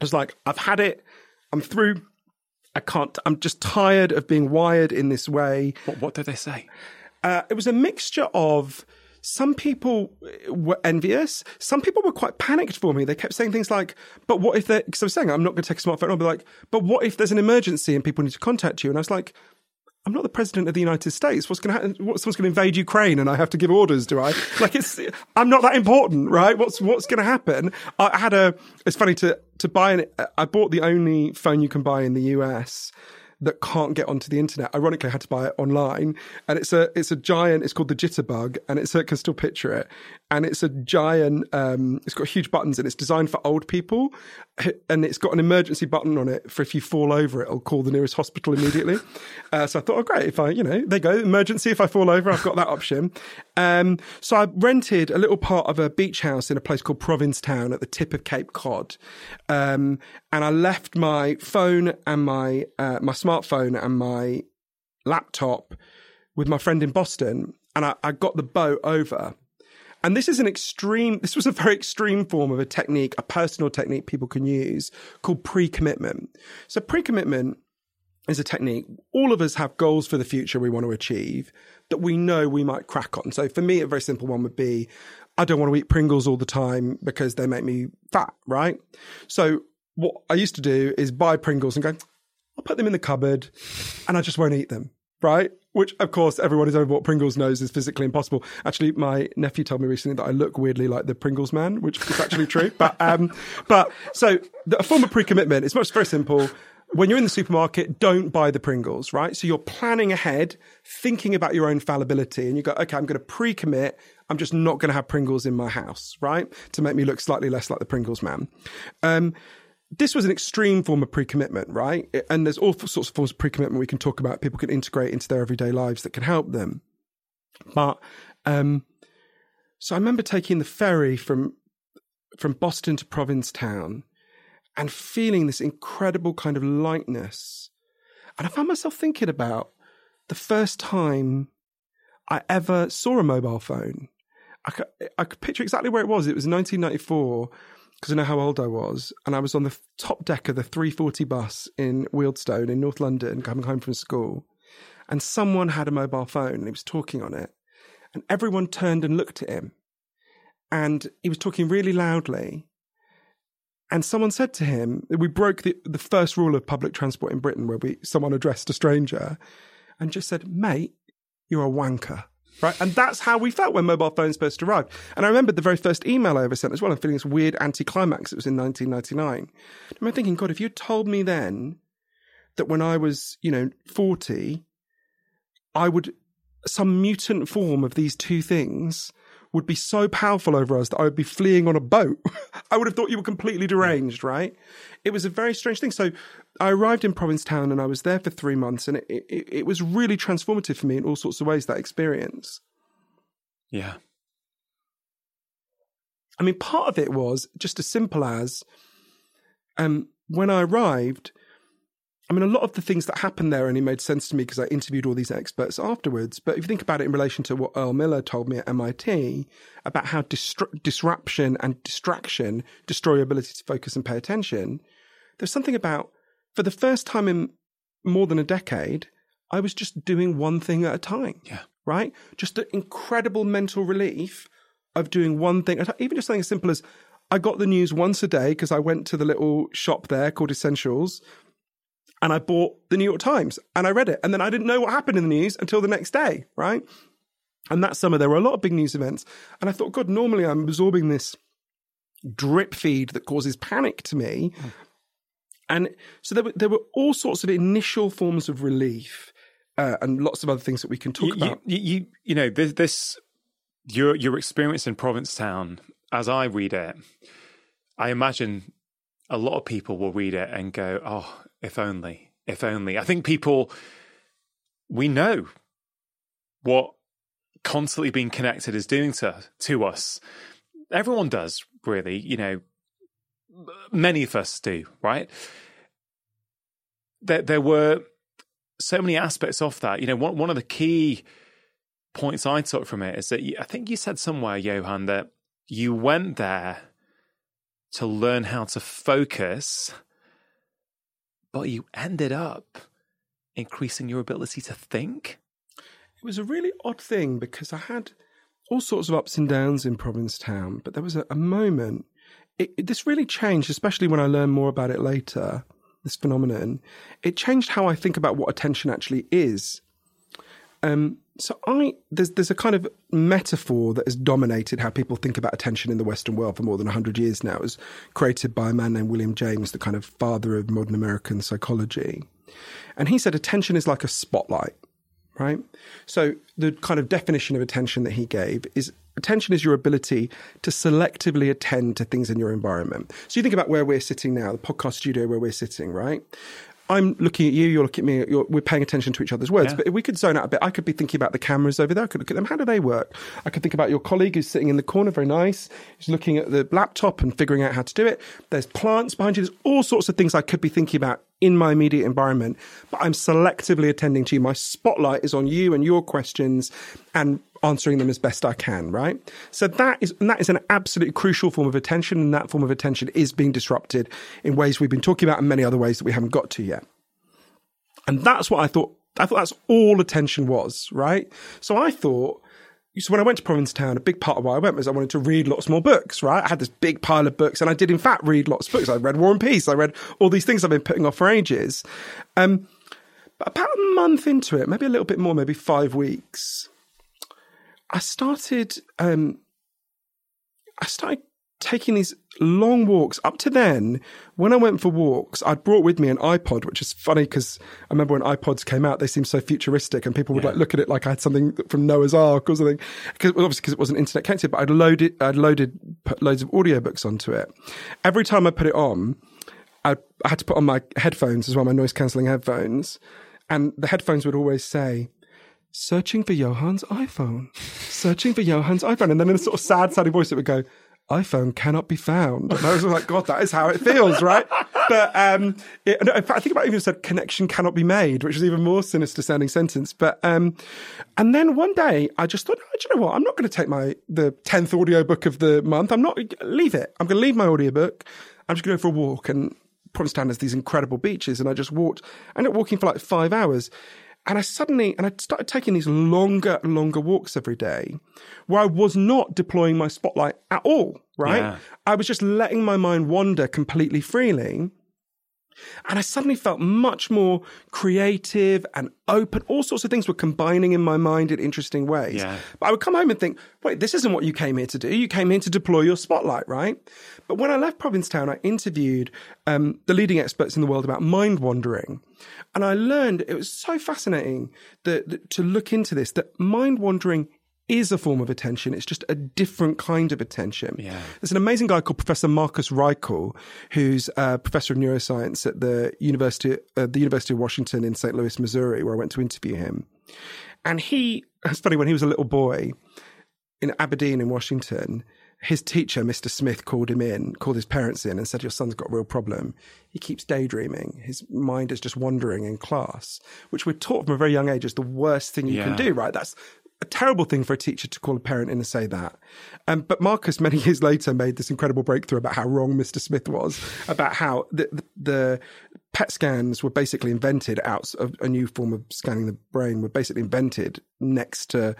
I was like, I've had it. I'm through. I can't, I'm just tired of being wired in this way. What, what did they say? Uh, it was a mixture of, some people uh, were envious. Some people were quite panicked for me. They kept saying things like, but what if they're, because I was saying, I'm not going to take a smartphone. I'll be like, but what if there's an emergency and people need to contact you? And I was like, I'm not the president of the United States. What's going to happen? What, someone's going to invade Ukraine and I have to give orders, do I? Like it's, I'm not that important, right? What's, what's going to happen? I had a, it's funny to, to buy an, I bought the only phone you can buy in the US that can't get onto the internet. Ironically, I had to buy it online, and it's a it's a giant. It's called the Jitterbug, and it's I can still picture it. And it's a giant. Um, it's got huge buttons, and it's designed for old people, and it's got an emergency button on it for if you fall over, it'll call the nearest hospital immediately. uh, so I thought, oh great, if I you know they go emergency if I fall over, I've got that option. Um, so I rented a little part of a beach house in a place called Provincetown at the tip of Cape Cod, um, and I left my phone and my uh, my smartphone and my laptop with my friend in Boston, and I, I got the boat over. And this is an extreme, this was a very extreme form of a technique, a personal technique people can use called pre commitment. So, pre commitment is a technique. All of us have goals for the future we want to achieve that we know we might crack on. So, for me, a very simple one would be I don't want to eat Pringles all the time because they make me fat, right? So, what I used to do is buy Pringles and go, I'll put them in the cupboard and I just won't eat them, right? Which, of course, everyone who's ever bought Pringles knows is physically impossible. Actually, my nephew told me recently that I look weirdly like the Pringles man, which is actually true. But, um, but so the, a form of pre-commitment is much very simple. When you're in the supermarket, don't buy the Pringles, right? So you're planning ahead, thinking about your own fallibility, and you go, okay, I'm going to pre-commit. I'm just not going to have Pringles in my house, right? To make me look slightly less like the Pringles man. Um, this was an extreme form of pre-commitment, right? And there's all sorts of forms of pre-commitment we can talk about. People can integrate into their everyday lives that can help them. But um, so I remember taking the ferry from from Boston to Provincetown and feeling this incredible kind of lightness. And I found myself thinking about the first time I ever saw a mobile phone. I could, I could picture exactly where it was. It was 1994 because I know how old I was, and I was on the top deck of the 340 bus in Wealdstone in North London, coming home from school, and someone had a mobile phone and he was talking on it, and everyone turned and looked at him, and he was talking really loudly, and someone said to him, we broke the, the first rule of public transport in Britain, where we someone addressed a stranger, and just said, "Mate, you're a wanker." right? And that's how we felt when mobile phones first arrived. And I remember the very first email I ever sent as well. I'm feeling this weird anticlimax. It was in 1999. I'm thinking, God, if you told me then that when I was, you know, 40, I would, some mutant form of these two things would be so powerful over us that I would be fleeing on a boat. I would have thought you were completely deranged, right? It was a very strange thing. So I arrived in Provincetown and I was there for three months, and it, it, it was really transformative for me in all sorts of ways, that experience. Yeah. I mean, part of it was just as simple as um, when I arrived, I mean, a lot of the things that happened there only made sense to me because I interviewed all these experts afterwards. But if you think about it in relation to what Earl Miller told me at MIT about how distru- disruption and distraction destroy your ability to focus and pay attention, there's something about, for the first time in more than a decade, I was just doing one thing at a time. Yeah. Right? Just an incredible mental relief of doing one thing, even just something as simple as I got the news once a day because I went to the little shop there called Essentials and I bought the New York Times and I read it. And then I didn't know what happened in the news until the next day, right? And that summer, there were a lot of big news events. And I thought, God, normally I'm absorbing this drip feed that causes panic to me. Mm. And so there were, there were all sorts of initial forms of relief uh, and lots of other things that we can talk you, about. You, you, you know, this, this, your, your experience in Provincetown, as I read it, I imagine a lot of people will read it and go, oh, if only, if only. I think people, we know what constantly being connected is doing to, to us. Everyone does, really. You know, many of us do, right? There, there were so many aspects of that. You know, one, one of the key points I took from it is that you, I think you said somewhere, Johann, that you went there to learn how to focus but you ended up increasing your ability to think. It was a really odd thing because I had all sorts of ups and downs in Provincetown, but there was a, a moment. It, it, this really changed, especially when I learned more about it later. This phenomenon, it changed how I think about what attention actually is. Um, so I there's there's a kind of metaphor that has dominated how people think about attention in the Western world for more than hundred years now. It was created by a man named William James, the kind of father of modern American psychology. And he said attention is like a spotlight, right? So the kind of definition of attention that he gave is attention is your ability to selectively attend to things in your environment. So you think about where we're sitting now, the podcast studio where we're sitting, right? I'm looking at you, you're looking at me, we're paying attention to each other's words. Yeah. But if we could zone out a bit, I could be thinking about the cameras over there. I could look at them. How do they work? I could think about your colleague who's sitting in the corner, very nice, who's looking at the laptop and figuring out how to do it. There's plants behind you. There's all sorts of things I could be thinking about in my immediate environment, but I'm selectively attending to you. My spotlight is on you and your questions and answering them as best I can, right? So that is that is an absolutely crucial form of attention, and that form of attention is being disrupted in ways we've been talking about and many other ways that we haven't got to yet. And that's what I thought. I thought that's all attention was, right? So I thought. So when I went to Provincetown, a big part of why I went was I wanted to read lots more books, right? I had this big pile of books and I did in fact read lots of books. I read War and Peace. I read all these things I've been putting off for ages. Um, but about a month into it, maybe a little bit more, maybe five weeks, I started um, I started taking these long walks. Up to then, when I went for walks, I'd brought with me an iPod, which is funny because I remember when iPods came out, they seemed so futuristic, and people would yeah. like look at it like I had something from Noah's Ark or something. Because obviously, because it wasn't internet connected, but I'd loaded, I'd loaded put loads of audiobooks onto it. Every time I put it on, I, I had to put on my headphones as well, my noise cancelling headphones, and the headphones would always say searching for Johann's iPhone, searching for Johann's iPhone. And then in a sort of sad, sad voice, it would go, iPhone cannot be found. And I was like, God, that is how it feels, right? But um, it, in fact, I think about even said connection cannot be made, which is even more sinister sounding sentence. But um, and then one day I just thought, oh, do you know what? I'm not going to take my the tenth audiobook of the month. I'm not leave it. I'm going to leave my audiobook. I'm just going to go for a walk and. Provincetown has these incredible beaches, and I just walked. I ended up walking for like five hours. And I suddenly, and I started taking these longer, and longer walks every day where I was not deploying my spotlight at all, right? Yeah. I was just letting my mind wander completely freely. And I suddenly felt much more creative and open. All sorts of things were combining in my mind in interesting ways. Yeah. But I would come home and think, wait, this isn't what you came here to do. You came here to deploy your spotlight, right? But when I left Provincetown, I interviewed um, the leading experts in the world about mind wandering. And I learned it was so fascinating that, that to look into this, that mind wandering is a form of attention. It's just a different kind of attention. Yeah. There's an amazing guy called Professor Marcus Raichle, who's a professor of neuroscience at the University, uh, the University of Washington in St. Louis, Missouri, where I went to interview him. And he, it's funny, when he was a little boy in Aberdeen in Washington, his teacher, Mr. Smith, called him in, called his parents in and said, Your son's got a real problem. He keeps daydreaming. His mind is just wandering in class, which we're taught from a very young age is the worst thing you yeah. can do, right? That's a terrible thing for a teacher to call a parent in and say that. Um, but Marcus, many years later, made this incredible breakthrough about how wrong Mr. Smith was, about how the, the, the PET scans were basically invented out of a new form of scanning the brain, were basically invented next to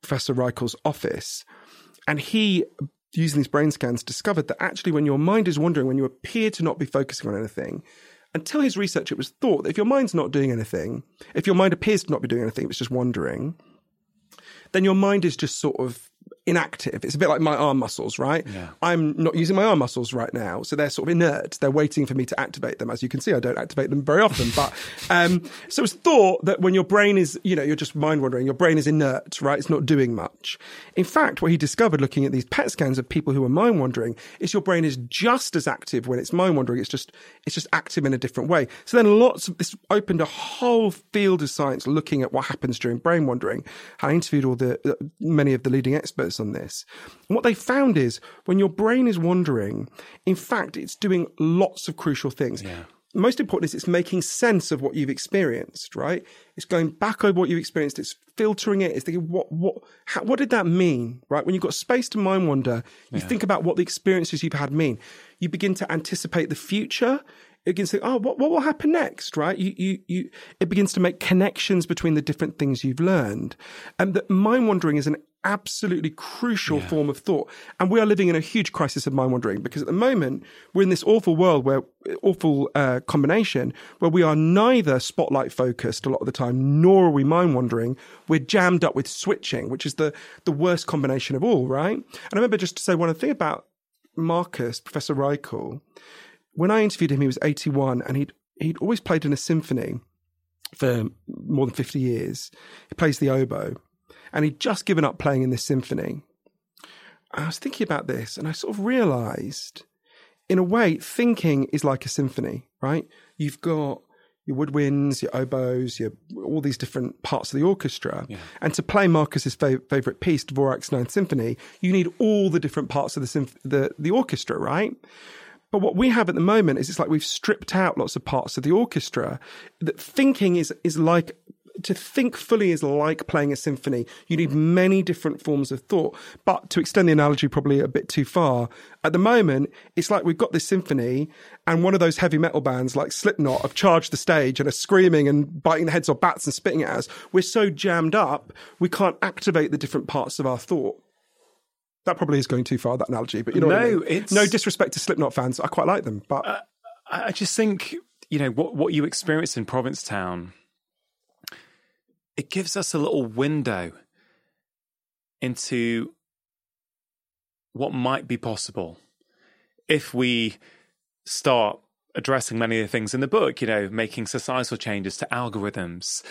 Professor Raichle's office. And he using these brain scans, discovered that actually, when your mind is wandering, when you appear to not be focusing on anything, until his research, it was thought that if your mind's not doing anything, if your mind appears to not be doing anything, it's just wandering, then your mind is just sort of inactive. It's a bit like my arm muscles, right? Yeah. I'm not using my arm muscles right now, so they're sort of inert. They're waiting for me to activate them. As you can see, I don't activate them very often. But um, so it's thought that when your brain is, you know, you're just mind wandering. Your brain is inert, right? It's not doing much. In fact, what he discovered looking at these PET scans of people who are mind wandering is your brain is just as active when it's mind wandering. It's just it's just active in a different way. So then lots of this opened a whole field of science looking at what happens during brain wandering. I interviewed all the uh, many of the leading experts on this. And what they found is when your brain is wandering, in fact, it's doing lots of crucial things. Yeah. Most important is it's making sense of what you've experienced, right? It's going back over what you've experienced. It's filtering it. It's thinking, what, what, how, what did that mean, right? When you've got space to mind wander, you yeah. think about what the experiences you've had mean. You begin to anticipate the future it begins to think, oh, what, what will happen next, right? You, you, you, it begins to make connections between the different things you've learned. And that mind wandering is an absolutely crucial yeah. form of thought. And we are living in a huge crisis of mind wandering because at the moment we're in this awful world where awful uh, combination where we are neither spotlight focused a lot of the time, nor are we mind wandering. We're jammed up with switching, which is the, the worst combination of all, right? And I remember just to say one thing about Marcus, Professor Raichle, when I interviewed him, he was 81 and he'd, he'd always played in a symphony for more than 50 years. He plays the oboe and he'd just given up playing in this symphony. I was thinking about this and I sort of realized, in a way, thinking is like a symphony, right? You've got your woodwinds, your oboes, your all these different parts of the orchestra. Yeah. And to play Marcus's fav- favorite piece, Dvorak's Ninth Symphony, you need all the different parts of the, symph- the the orchestra, right? But what we have at the moment is it's like we've stripped out lots of parts of the orchestra. That thinking is is like to think fully is like playing a symphony. You need many different forms of thought. But to extend the analogy probably a bit too far, at the moment, it's like we've got this symphony and one of those heavy metal bands like Slipknot have charged the stage and are screaming and biting the heads off bats and spitting at us. We're so jammed up, we can't activate the different parts of our thought. That probably is going too far, that analogy, but you know, no, I mean? it's no disrespect to Slipknot fans. I quite like them, but uh, I just think you know what what you experienced in Provincetown it gives us a little window into what might be possible if we start addressing many of the things in the book, you know, making societal changes to algorithms.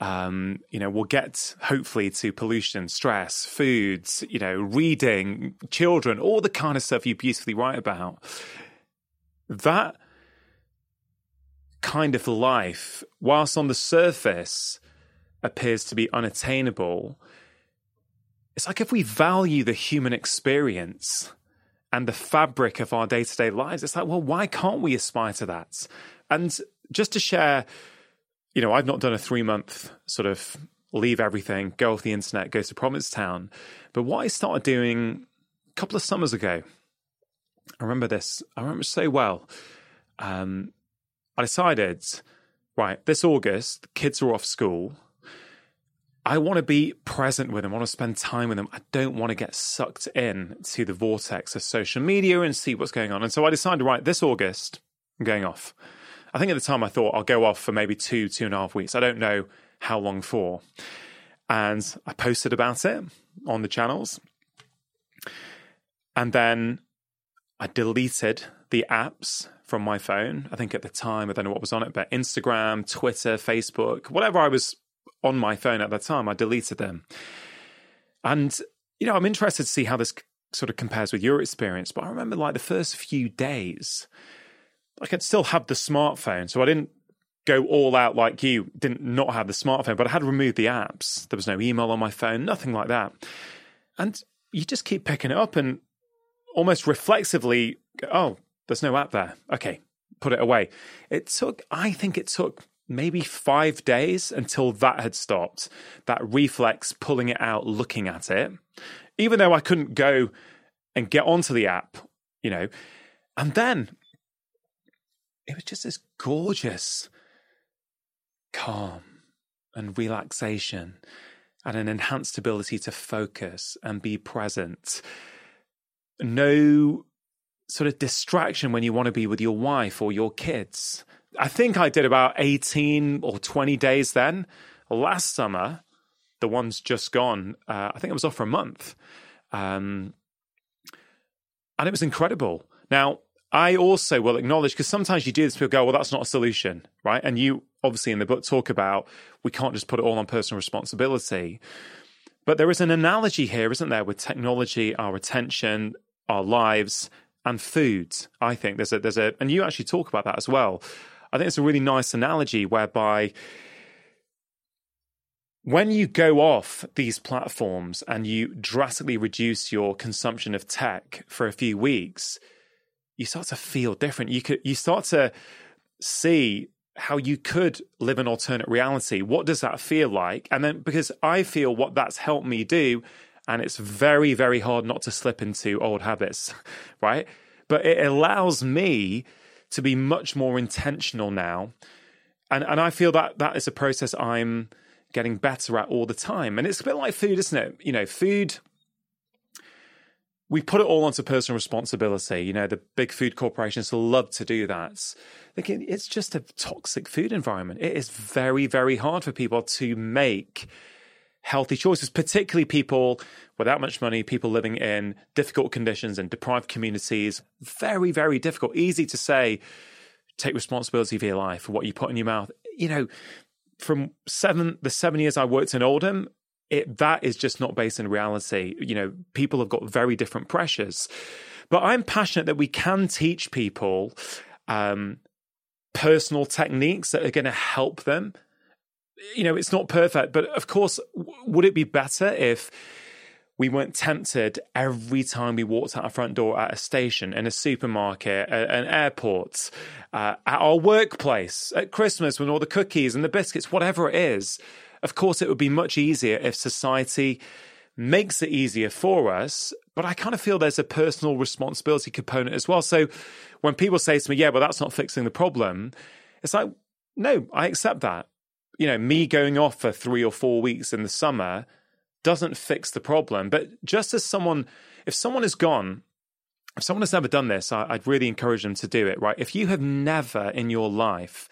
Um, you know, we'll get hopefully to pollution, stress, foods, you know, reading, children, all the kind of stuff you beautifully write about. That kind of life, whilst on the surface appears to be unattainable, it's like if we value the human experience and the fabric of our day to day lives, it's like, well, why can't we aspire to that? And just to share, you know, I've not done a three month sort of leave everything, go off the internet, go to Provincetown. But what I started doing a couple of summers ago, I remember this, I remember so well. Um, I decided, right, this August, the kids are off school. I want to be present with them. I want to spend time with them. I don't want to get sucked in to the vortex of social media and see what's going on. And so I decided, right, this August, I'm going off. I think at the time I thought I'll go off for maybe two, two and a half weeks. I don't know how long for. And I posted about it on the channels. And then I deleted the apps from my phone. I think at the time, I don't know what was on it, but Instagram, Twitter, Facebook, whatever I was on my phone at that time. I deleted them. And, you know, I'm interested to see how this sort of compares with your experience. But I remember like the first few days, I could still have the smartphone. So I didn't go all out like you, didn't not have the smartphone, but I had removed the apps. There was no email on my phone, nothing like that. And you just keep picking it up and almost reflexively, oh, there's no app there. Okay, put it away. It took, I think it took maybe five days until that had stopped. That reflex, pulling it out, looking at it, even though I couldn't go and get onto the app, you know. And then it was just this gorgeous calm and relaxation and an enhanced ability to focus and be present. No sort of distraction when you want to be with your wife or your kids. I think I did about 18 or 20 days then. Last summer, the one's just gone. Uh, I think I was off for a month. Um, and it was incredible. Now, I also will acknowledge because sometimes you do this, people go, well, that's not a solution, right? And you obviously in the book talk about we can't just put it all on personal responsibility. But there is an analogy here, isn't there, with technology, our attention, our lives, and food. I think there's a there's a and you actually talk about that as well. I think it's a really nice analogy whereby when you go off these platforms and you drastically reduce your consumption of tech for a few weeks, you start to feel different. You could you start to see how you could live an alternate reality. What does that feel like? And then because I feel what that's helped me do, and it's very, very hard not to slip into old habits, right? But it allows me to be much more intentional now. And and I feel that that is a process I'm getting better at all the time. And it's a bit like food, isn't it? You know, food we put it all onto personal responsibility. You know, the big food corporations love to do that. It's just a toxic food environment. It is very, very hard for people to make healthy choices, particularly people without much money, people living in difficult conditions and deprived communities. Very, very difficult. Easy to say, take responsibility for your life, for what you put in your mouth. You know, from seven the seven years I worked in Oldham, it that is just not based in reality. You know, people have got very different pressures. But I'm passionate that we can teach people um, personal techniques that are going to help them. You know, it's not perfect, but of course, would it be better if we weren't tempted every time we walked out our front door at a station, in a supermarket, at an airport, uh, at our workplace, at Christmas when all the cookies and the biscuits, whatever it is. Of course, it would be much easier if society makes it easier for us. But I kind of feel there's a personal responsibility component as well. So when people say to me, yeah, well, that's not fixing the problem, it's like, no, I accept that. You know, me going off for three or four weeks in the summer doesn't fix the problem. But just as someone, if someone is gone, if someone has never done this, I, would really encourage them to do it, right? If you have never in your life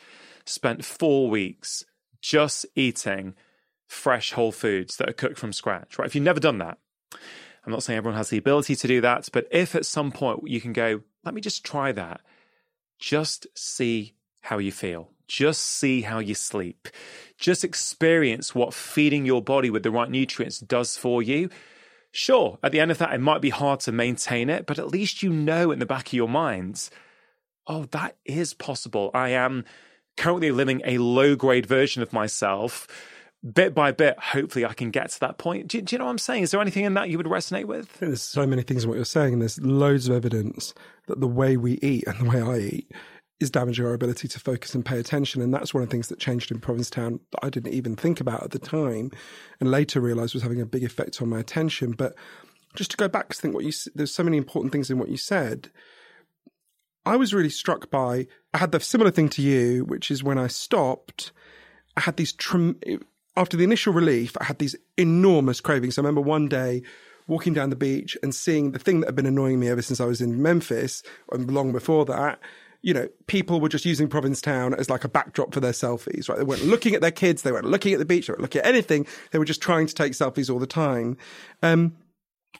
spent four weeks just eating fresh whole foods that are cooked from scratch, right? If you've never done that, I'm not saying everyone has the ability to do that, but if at some point you can go, let me just try that, just see how you feel. Just see how you sleep. Just experience what feeding your body with the right nutrients does for you. Sure, at the end of that, it might be hard to maintain it, but at least you know in the back of your mind, oh, that is possible. I am currently living a low grade version of myself. Bit by bit, hopefully, I can get to that point. Do, do, you know what I'm saying? Is there anything in that you would resonate with? There's so many things in what you're saying, and there's loads of evidence that the way we eat and the way I eat is damaging our ability to focus and pay attention. And that's one of the things that changed in Provincetown that I didn't even think about at the time and later realized was having a big effect on my attention. But just to go back, to think what you, there's so many important things in what you said. I was really struck by, I had the similar thing to you, which is when I stopped, I had these, after the initial relief, I had these enormous cravings. I remember one day walking down the beach and seeing the thing that had been annoying me ever since I was in Memphis and long before that you know, people were just using Provincetown as like a backdrop for their selfies, right? They weren't looking at their kids, they weren't looking at the beach, they weren't looking at anything. They were just trying to take selfies all the time. Um,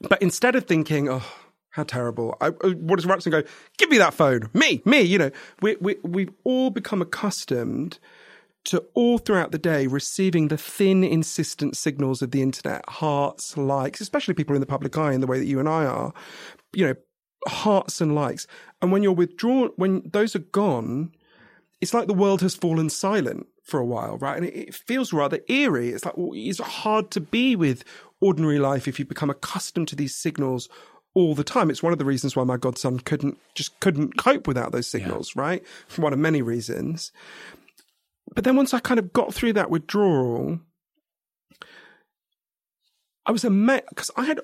but instead of thinking, oh, how terrible, I, uh, what does Ruxin go? Give me that phone, me, me. You know, we we we've all become accustomed to all throughout the day receiving the thin, insistent signals of the internet, hearts, likes, especially people in the public eye in the way that you and I are. You know, hearts and likes. And when you're withdrawn, when those are gone, it's like the world has fallen silent for a while, right? And it, feels rather eerie. It's like well, it's hard to be with ordinary life if you become accustomed to these signals all the time. It's one of the reasons why my godson couldn't just couldn't cope without those signals, yeah. right? For one of many reasons. But then once I kind of got through that withdrawal, I was amazed because I had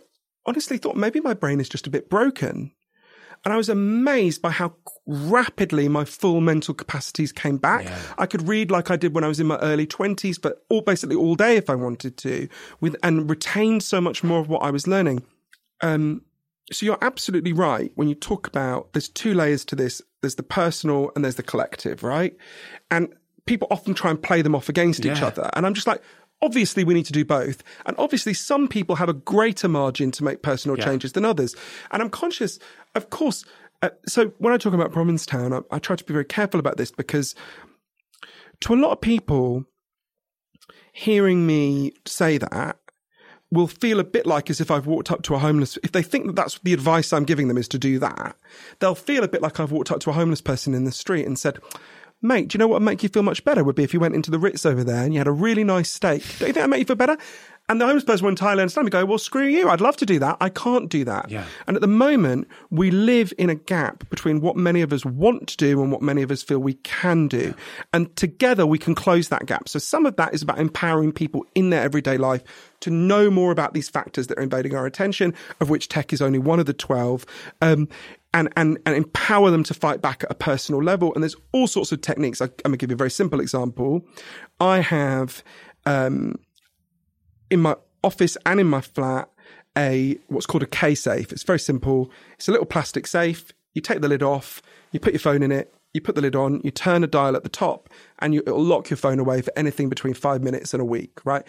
honestly thought maybe my brain is just a bit broken. And I was amazed by how rapidly my full mental capacities came back. Yeah. I could read like I did when I was in my early 20s, but all basically all day if I wanted to, with and retained so much more of what I was learning. Um, so you're absolutely right when you talk about there's two layers to this. There's the personal and there's the collective, right? And people often try and play them off against yeah. each other. And I'm just like, Obviously, we need to do both. And obviously, some people have a greater margin to make personal yeah. changes than others. And I'm conscious, of course. Uh, so when I talk about Provincetown, I, I try to be very careful about this because to a lot of people, hearing me say that will feel a bit like as if I've walked up to a homeless. If they think that that's the advice I'm giving them is to do that, they'll feel a bit like I've walked up to a homeless person in the street and said, mate, do you know what would make you feel much better would be if you went into the Ritz over there and you had a really nice steak. Don't you think that make you feel better? And the homeless person in Thailand stand and go, well, screw you. I'd love to do that. I can't do that. Yeah. And at the moment, we live in a gap between what many of us want to do and what many of us feel we can do. Yeah. And together we can close that gap. So some of that is about empowering people in their everyday life to know more about these factors that are invading our attention, of which tech is only one of the 12. Um, and, and, and empower them to fight back at a personal level. And there's all sorts of techniques. I, am going to give you a very simple example. I have, um, in my office and in my flat, a, what's called a K safe. It's very simple. It's a little plastic safe. You take the lid off, you put your phone in it, you put the lid on, you turn a dial at the top, and you, it'll lock your phone away for anything between five minutes and a week, right?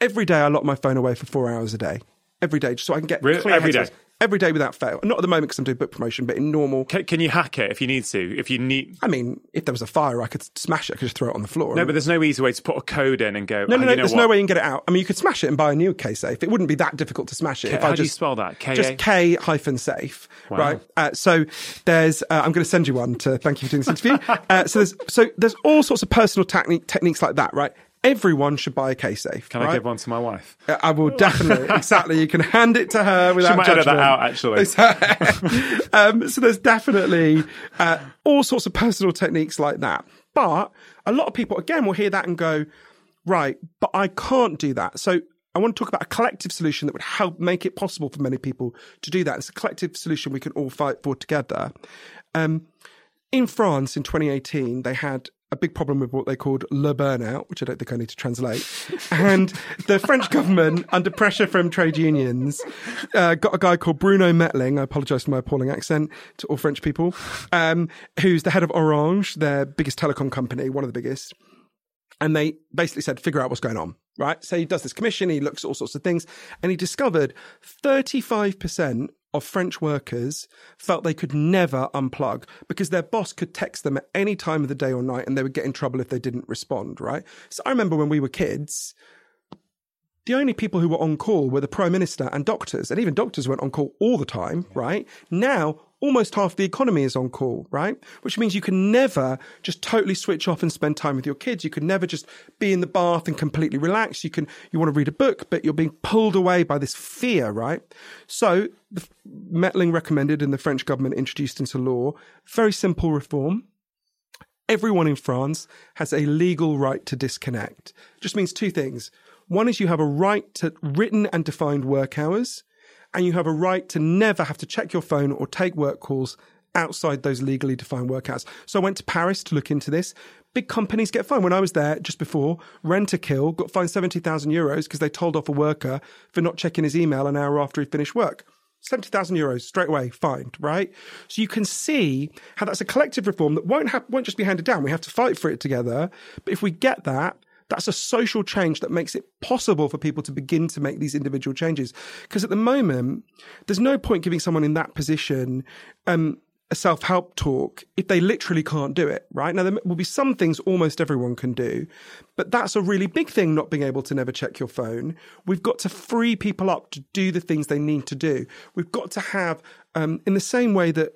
Every day I lock my phone away for four hours a day. Every day, just so I can get really? every day every day without fail. Not at the moment because I'm doing book promotion, but in normal. Can, can you hack it if you need to? If you need. I mean, if there was a fire, I could smash it. I could just throw it on the floor. No, but there's no easy way to put a code in and go. No, oh, no, you no. There's what? no way you can get it out. I mean, you could smash it and buy a new K safe. It wouldn't be that difficult to smash it. if How I do you just spell that? K just K hyphen safe, right? Uh, so there's. Uh, I'm going to send you one to thank you for doing this interview. uh, so there's so there's all sorts of personal technique techniques like that, right? Everyone should buy a K safe. Can right? I give one to my wife? Uh, I will definitely exactly. You can hand it to her without She might edit judgment. that out, actually. um, so there's definitely uh, all sorts of personal techniques like that. But a lot of people, again, will hear that and go, right, but I can't do that. So I want to talk about a collective solution that would help make it possible for many people to do that. It's a collective solution we can all fight for together. Um, in France in 2018, they had a big problem with what they called le burnout, which I don't think I need to translate. And the French government, under pressure from trade unions, uh, got a guy called Bruno Mettling. I apologize for my appalling accent to all French people, um, who's the head of Orange, their biggest telecom company, one of the biggest. And they basically said, figure out what's going on, right? So he does this commission, he looks at all sorts of things, and he discovered 35% of French workers felt they could never unplug because their boss could text them at any time of the day or night and they would get in trouble if they didn't respond, right? So I remember when we were kids, the only people who were on call were the prime minister and doctors, and even doctors weren't on call all the time, right? Now, almost half the economy is on call, right? Which means you can never just totally switch off and spend time with your kids. You can never just be in the bath and completely relax. You can, you want to read a book, but you're being pulled away by this fear, right? So, the Mettling recommended and the French government introduced into law very simple reform everyone in France has a legal right to disconnect. Just means two things. One is you have a right to written and defined work hours, and you have a right to never have to check your phone or take work calls outside those legally defined work hours. So I went to Paris to look into this. Big companies get fined. When I was there just before, Rentokil got fined 70,000 euros because they told off a worker for not checking his email an hour after he finished work. 70,000 euros straight away, fined, right? So you can see how that's a collective reform that won't have, won't just be handed down. We have to fight for it together. But if we get that, that's a social change that makes it possible for people to begin to make these individual changes. Because at the moment, there's no point giving someone in that position, um, a self help talk if they literally can't do it, right? Now, there will be some things almost everyone can do, but that's a really big thing, not being able to never check your phone. We've got to free people up to do the things they need to do. We've got to have, um, in the same way that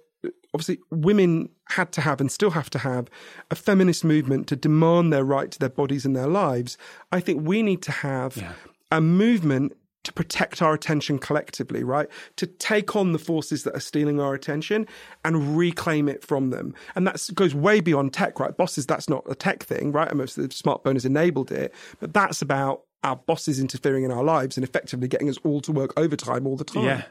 obviously women had to have and still have to have a feminist movement to demand their right to their bodies and their lives. I think we need to have Yeah. a movement to protect our attention collectively, right? To take on the forces that are stealing our attention and reclaim it from them. And that goes way beyond tech, right? Bosses, that's not a tech thing, right? And most of the smartphone has enabled it, but that's about our bosses interfering in our lives and effectively getting us all to work overtime all the time. Yeah.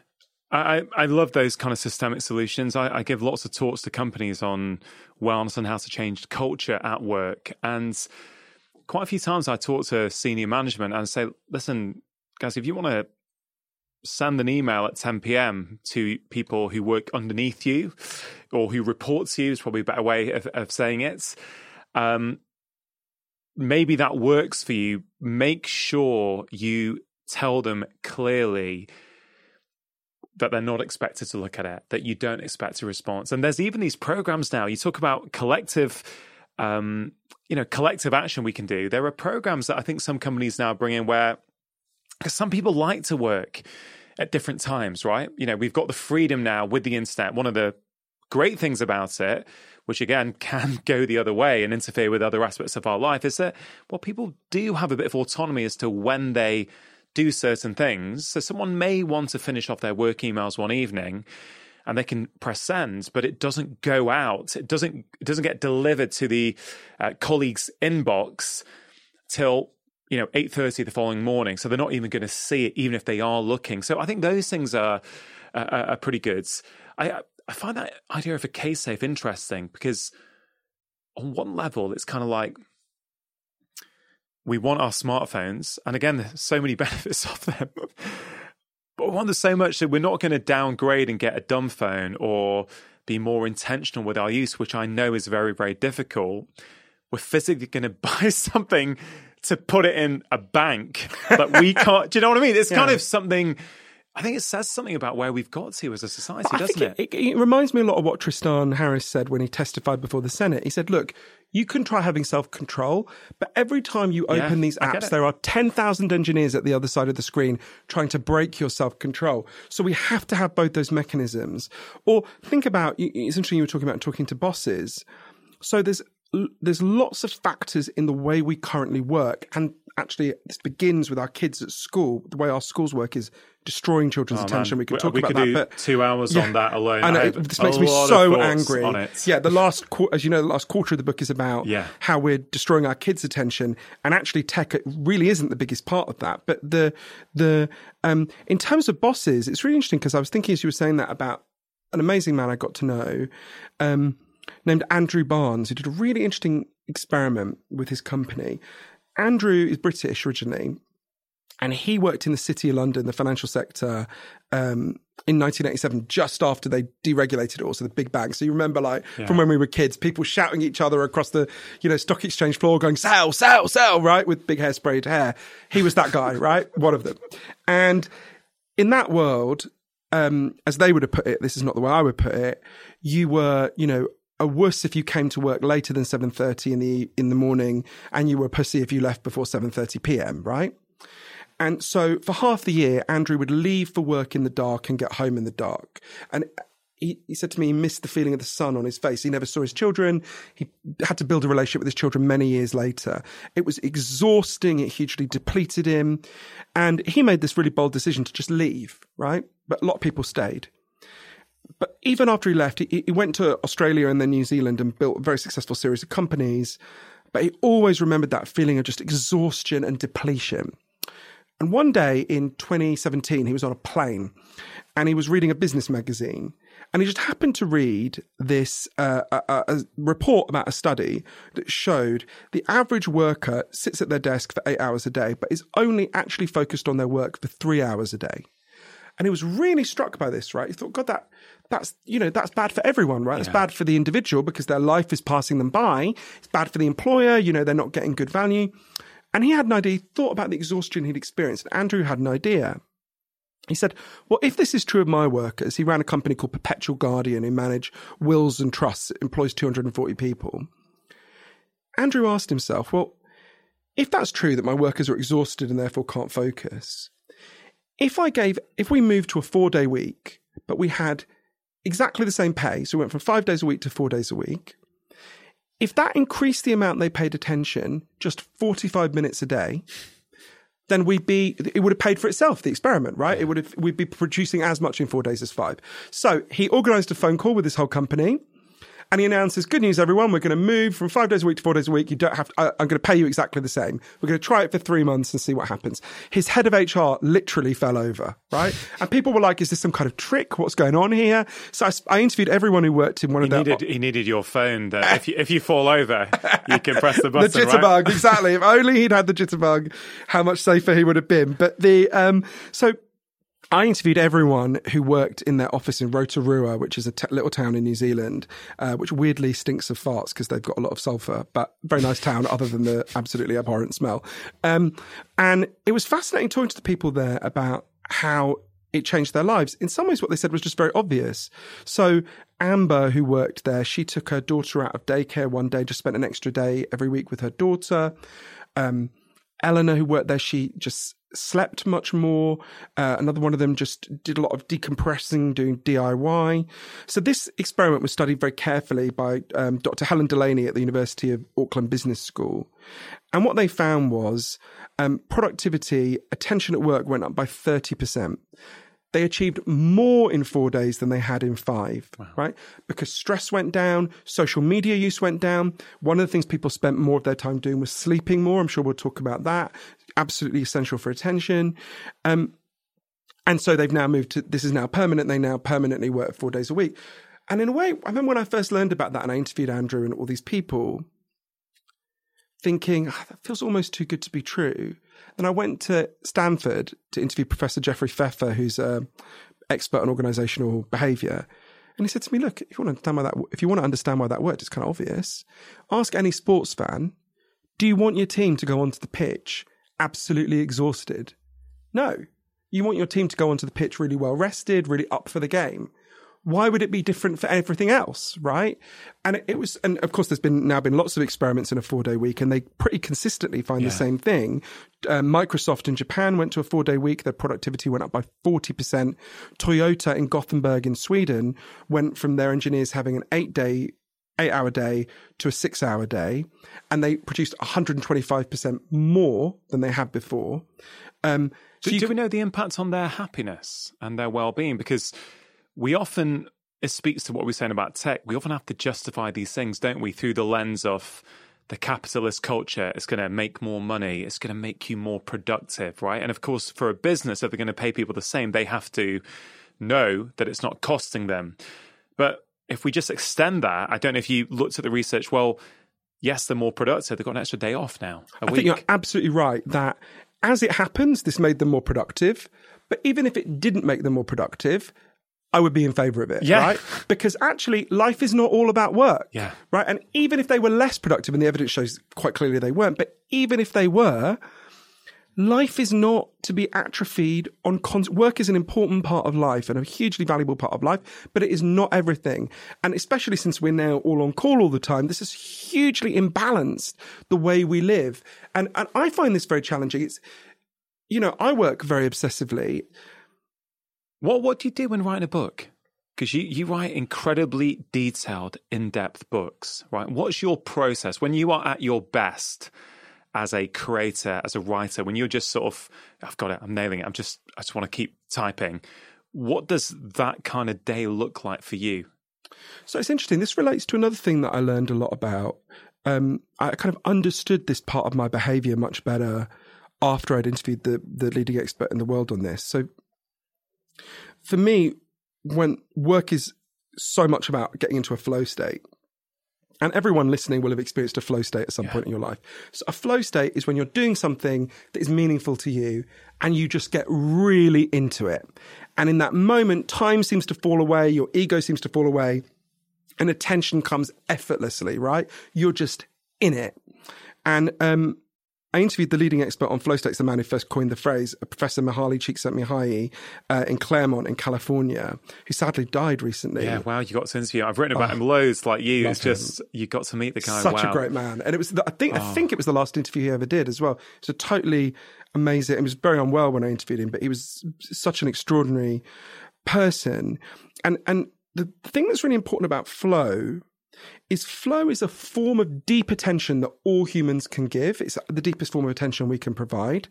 I, I love those kind of systemic solutions. I, I give lots of talks to companies on wellness and how to change culture at work. And quite a few times I talk to senior management and say, listen, guys, if you want to send an email at 10 p.m. to people who work underneath you or who report to you, is probably a better way of, of saying it. Um, maybe that works for you. Make sure you tell them clearly that they're not expected to look at it, that you don't expect a response. And there's even these programs now. You talk about collective, um, you know, collective action we can do. There are programs that I think some companies now bring in where, because some people like to work at different times, right? You know, we've got the freedom now with the internet. One of the great things about it, which again can go the other way and interfere with other aspects of our life, is that well, people do have a bit of autonomy as to when they do certain things. So someone may want to finish off their work emails one evening and they can press send, but it doesn't go out. It doesn't it doesn't get delivered to the uh, colleague's inbox till you know eight thirty the following morning. So they're not even going to see it, even if they are looking. So I think those things are are, are pretty good. I I find that idea of a K safe interesting because on one level it's kind of like we want our smartphones, and again, there's so many benefits of them. But we want them so much that we're not going to downgrade and get a dumb phone or be more intentional with our use, which I know is very, very difficult. We're physically going to buy something to put it in a bank that we can't. do you know what I mean? It's kind of something I think it says something about where we've got to as a society, I doesn't think it? it, it? reminds me a lot of what Tristan Harris said when he testified before the Senate. He said, look, you can try having self control, but every time you Yeah, open these apps, there are 10,000 engineers at the other side of the screen trying to break your self control. So we have to have both those mechanisms. Or think about, it's interesting you were talking about talking to bosses. So there's there's lots of factors in the way we currently work, and actually this begins with our kids at school. The way our schools work is destroying children's Oh, attention. man. We could talk we about could that, do but two hours on that alone. I know I it- this makes me so angry. Yeah, the last, as you know, the last quarter of the book is about Yeah. how we're destroying our kids' attention, and actually, tech really isn't the biggest part of that. But the the um, in terms of bosses, it's really interesting because I was thinking as you were saying that about an amazing man I got to know. Um, named Andrew Barnes, who did a really interesting experiment with his company. Andrew is British originally, and he worked in the City of London, the financial sector, um, in 1987, just after they deregulated it all, so the big bang. So you remember, like from when we were kids, people shouting each other across the, you know, stock exchange floor, going "sell, sell, sell," right, with big hairsprayed hair. He was that guy, right, one of them. And in that world, um, as they would have put it, this is not the way I would put it. You were, you know, a wuss if you came to work later than seven thirty in the in the morning, and you were a pussy if you left before seven thirty p.m. Right? And so for half the year, Andrew would leave for work in the dark and get home in the dark. And he, he said to me he missed the feeling of the sun on his face. He never saw his children. He had to build a relationship with his children many years later. It was exhausting. It hugely depleted him. And he made this really bold decision to just leave, right? But a lot of people stayed. But even after he left, he, he went to Australia and then New Zealand and built a very successful series of companies. But he always remembered that feeling of just exhaustion and depletion. And one day in 2017, he was on a plane and he was reading a business magazine. And he just happened to read this uh, a, a- report about a study that showed the average worker sits at their desk for eight hours a day, but is only actually focused on their work for three hours a day. And he was really struck by this, right? He thought, God, that that's you know that's bad for everyone, right? It's bad for the individual because their life is passing them by. It's bad for the employer, you know, they're not getting good value. And he had an idea. He thought about the exhaustion he'd experienced. And Andrew had an idea. He said, Well, if this is true of my workers, he ran a company called Perpetual Guardian who manage wills and trusts, employs 240 people. Andrew asked himself, Well, if that's true that my workers are exhausted and therefore can't focus, if I gave, if we moved to a four day week, but we had exactly the same pay, so we went from five days a week to four days a week, if that increased the amount they paid attention just 45 minutes a day, then we'd be it would have paid for itself the experiment right? It would have we'd be producing as much in four days as five. So he organized a phone call with his whole company and he announces good news everyone we're going to move from five days a week to four days a week you don't have to, I, i'm going to pay you exactly the same we're going to try it for three months and see what happens his head of hr literally fell over right and people were like is this some kind of trick what's going on here so I interviewed everyone who worked in one He of their needed, he needed your phone that if you, if you fall over, you can press the button. the jitterbug, right? exactly. If only he'd had the jitterbug, how much safer he would have been. But the um, so I interviewed everyone who worked in their office in Rotorua, which is a t- little town in New Zealand, uh, which weirdly stinks of farts because they've got a lot of sulfur, but very nice town other than the absolutely abhorrent smell. Um, and it was fascinating talking to the people there about how it changed their lives. In some ways, what they said was just very obvious. So Amber, who worked there, she took her daughter out of daycare one day, just spent an extra day every week with her daughter. Um, Eleanor, who worked there, she just slept much more. Uh, another one of them just did a lot of decompressing, doing DIY. So this experiment was studied very carefully by um, Dr. Helen Delaney at the University of Auckland Business School. And what they found was um, productivity, attention at work went up by 30%. They achieved more in four days than they had in five, right? Because stress went down, social media use went down. One of the things people spent more of their time doing was sleeping more. I'm sure we'll talk about that. Absolutely essential for attention. Um, and so they've now moved to this is now permanent. They now permanently work four days a week. And in a way, I remember when I first learned about that and I interviewed Andrew and all these people, thinking, "Ah, that feels almost too good to be true. Then I went to Stanford to interview Professor Jeffrey Pfeffer, who's an expert on organizational behavior. And he said to me, look, if you want to understand why that, if you want to understand why that worked, it's kind of obvious. Ask any sports fan, do you want your team to go onto the pitch absolutely exhausted? No. You want your team to go onto the pitch really well rested, really up for the game. Why would it be different for everything else, right? And it, was, and of course, there's been now been lots of experiments in a four day week, and they pretty consistently find Yeah. the same thing. Uh, Microsoft in Japan went to a four day week; their productivity went up by forty percent. Toyota in Gothenburg in Sweden went from their engineers having an eight day eight hour day to a six hour day, and they produced 125% more than they had before. Um, so Do, do we know the impact on their happiness and their well-being? Because we often, it speaks to what we're saying about tech. We often have to justify these things, don't we, through the lens of the capitalist culture. It's going to make more money. It's going to make you more productive, right? And of course, for a business, if they're going to pay people the same, they have to know that it's not costing them. But if we just extend that, I don't know if you looked at the research. Well, yes, they're more productive. They've got an extra day off now. I week. think you're absolutely right that as it happens, this made them more productive. But even if it didn't make them more productive, I would be in favor of it, Yeah. right? Because actually, life is not all about work, Yeah. right? And even if they were less productive, and the evidence shows quite clearly they weren't, but even if they were, life is not to be atrophied on work is an important part of life and a hugely valuable part of life but it is not everything. And especially since we're now all on call all the time this is hugely imbalanced the way we live. And and i find this very challenging. It's you know i work very obsessively. What what do you do when writing a book? Because you, you write incredibly detailed, in depth books, right? What's your process? When you are at your best as a creator, as a writer, when you're just sort of, I've got it, I'm nailing it, I'm just, I just want to keep typing. What does that kind of day look like for you? So it's interesting. This relates to another thing that I learned a lot about. Um, I kind of understood this part of my behavior much better after I'd interviewed the, the leading expert in the world on this. So for me, when work is so much about getting into a flow state, and everyone listening will have experienced a flow state at some point in your life. So a flow state is when you're doing something that is meaningful to you and you just get really into it. And in that moment, time seems to fall away, your ego seems to fall away, and attention comes effortlessly, right? You're just in it. And um, I interviewed the leading expert on flow states, the man who first coined the phrase, Professor Mihaly Csikszentmihalyi uh, in Claremont in California, who sadly died recently. Yeah, wow, you got to interview. I've written about him loads, like you. It's just you got to meet the guy. Such wow. a great man, and it was. The, I think. I think it was the last interview he ever did as well. It's a totally amazing. He was very unwell when I interviewed him, but he was such an extraordinary person. And and the thing that's really important about flow is flow is a form of deep attention that all humans can give. It's the deepest form of attention we can provide.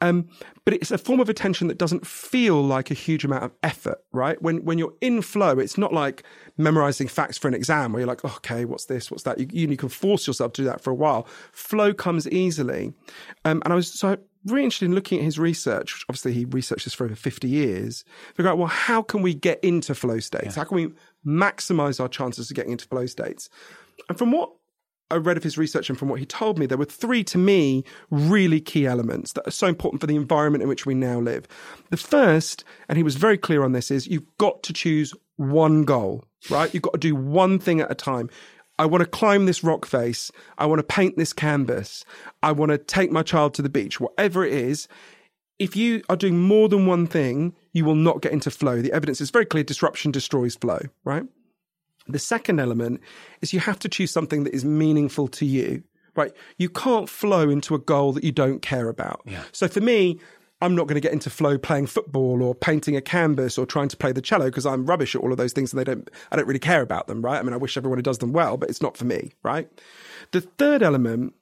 Um, but it's a form of attention that doesn't feel like a huge amount of effort, right? When when you're in flow, it's not like memorizing facts for an exam where you're like, okay, what's this, what's that? You, you can force yourself to do that for a while. Flow comes easily. Um, and I was so really interested in looking at his research. Which obviously, he researched this for over 50 years. Figure out, well, how can we get into flow states? How can we maximize our chances of getting into flow states? And from what I read of his research and from what he told me, there were three to me really key elements that are so important for the environment in which we now live. The first, and he was very clear on this, is you've got to choose one goal, right? You've got to do one thing at a time. I want to climb this rock face. I want to paint this canvas. I want to take my child to the beach, whatever it is. If you are doing more than one thing, you will not get into flow. The evidence is very clear disruption destroys flow, right? The second element is you have to choose something that is meaningful to you, right? You can't flow into a goal that you don't care about. Yeah. So for me, I'm not going to get into flow playing football or painting a canvas or trying to play the cello because I'm rubbish at all of those things and they don't, I don't really care about them, right? I mean, I wish everyone who does them well, but it's not for me, right? The third element,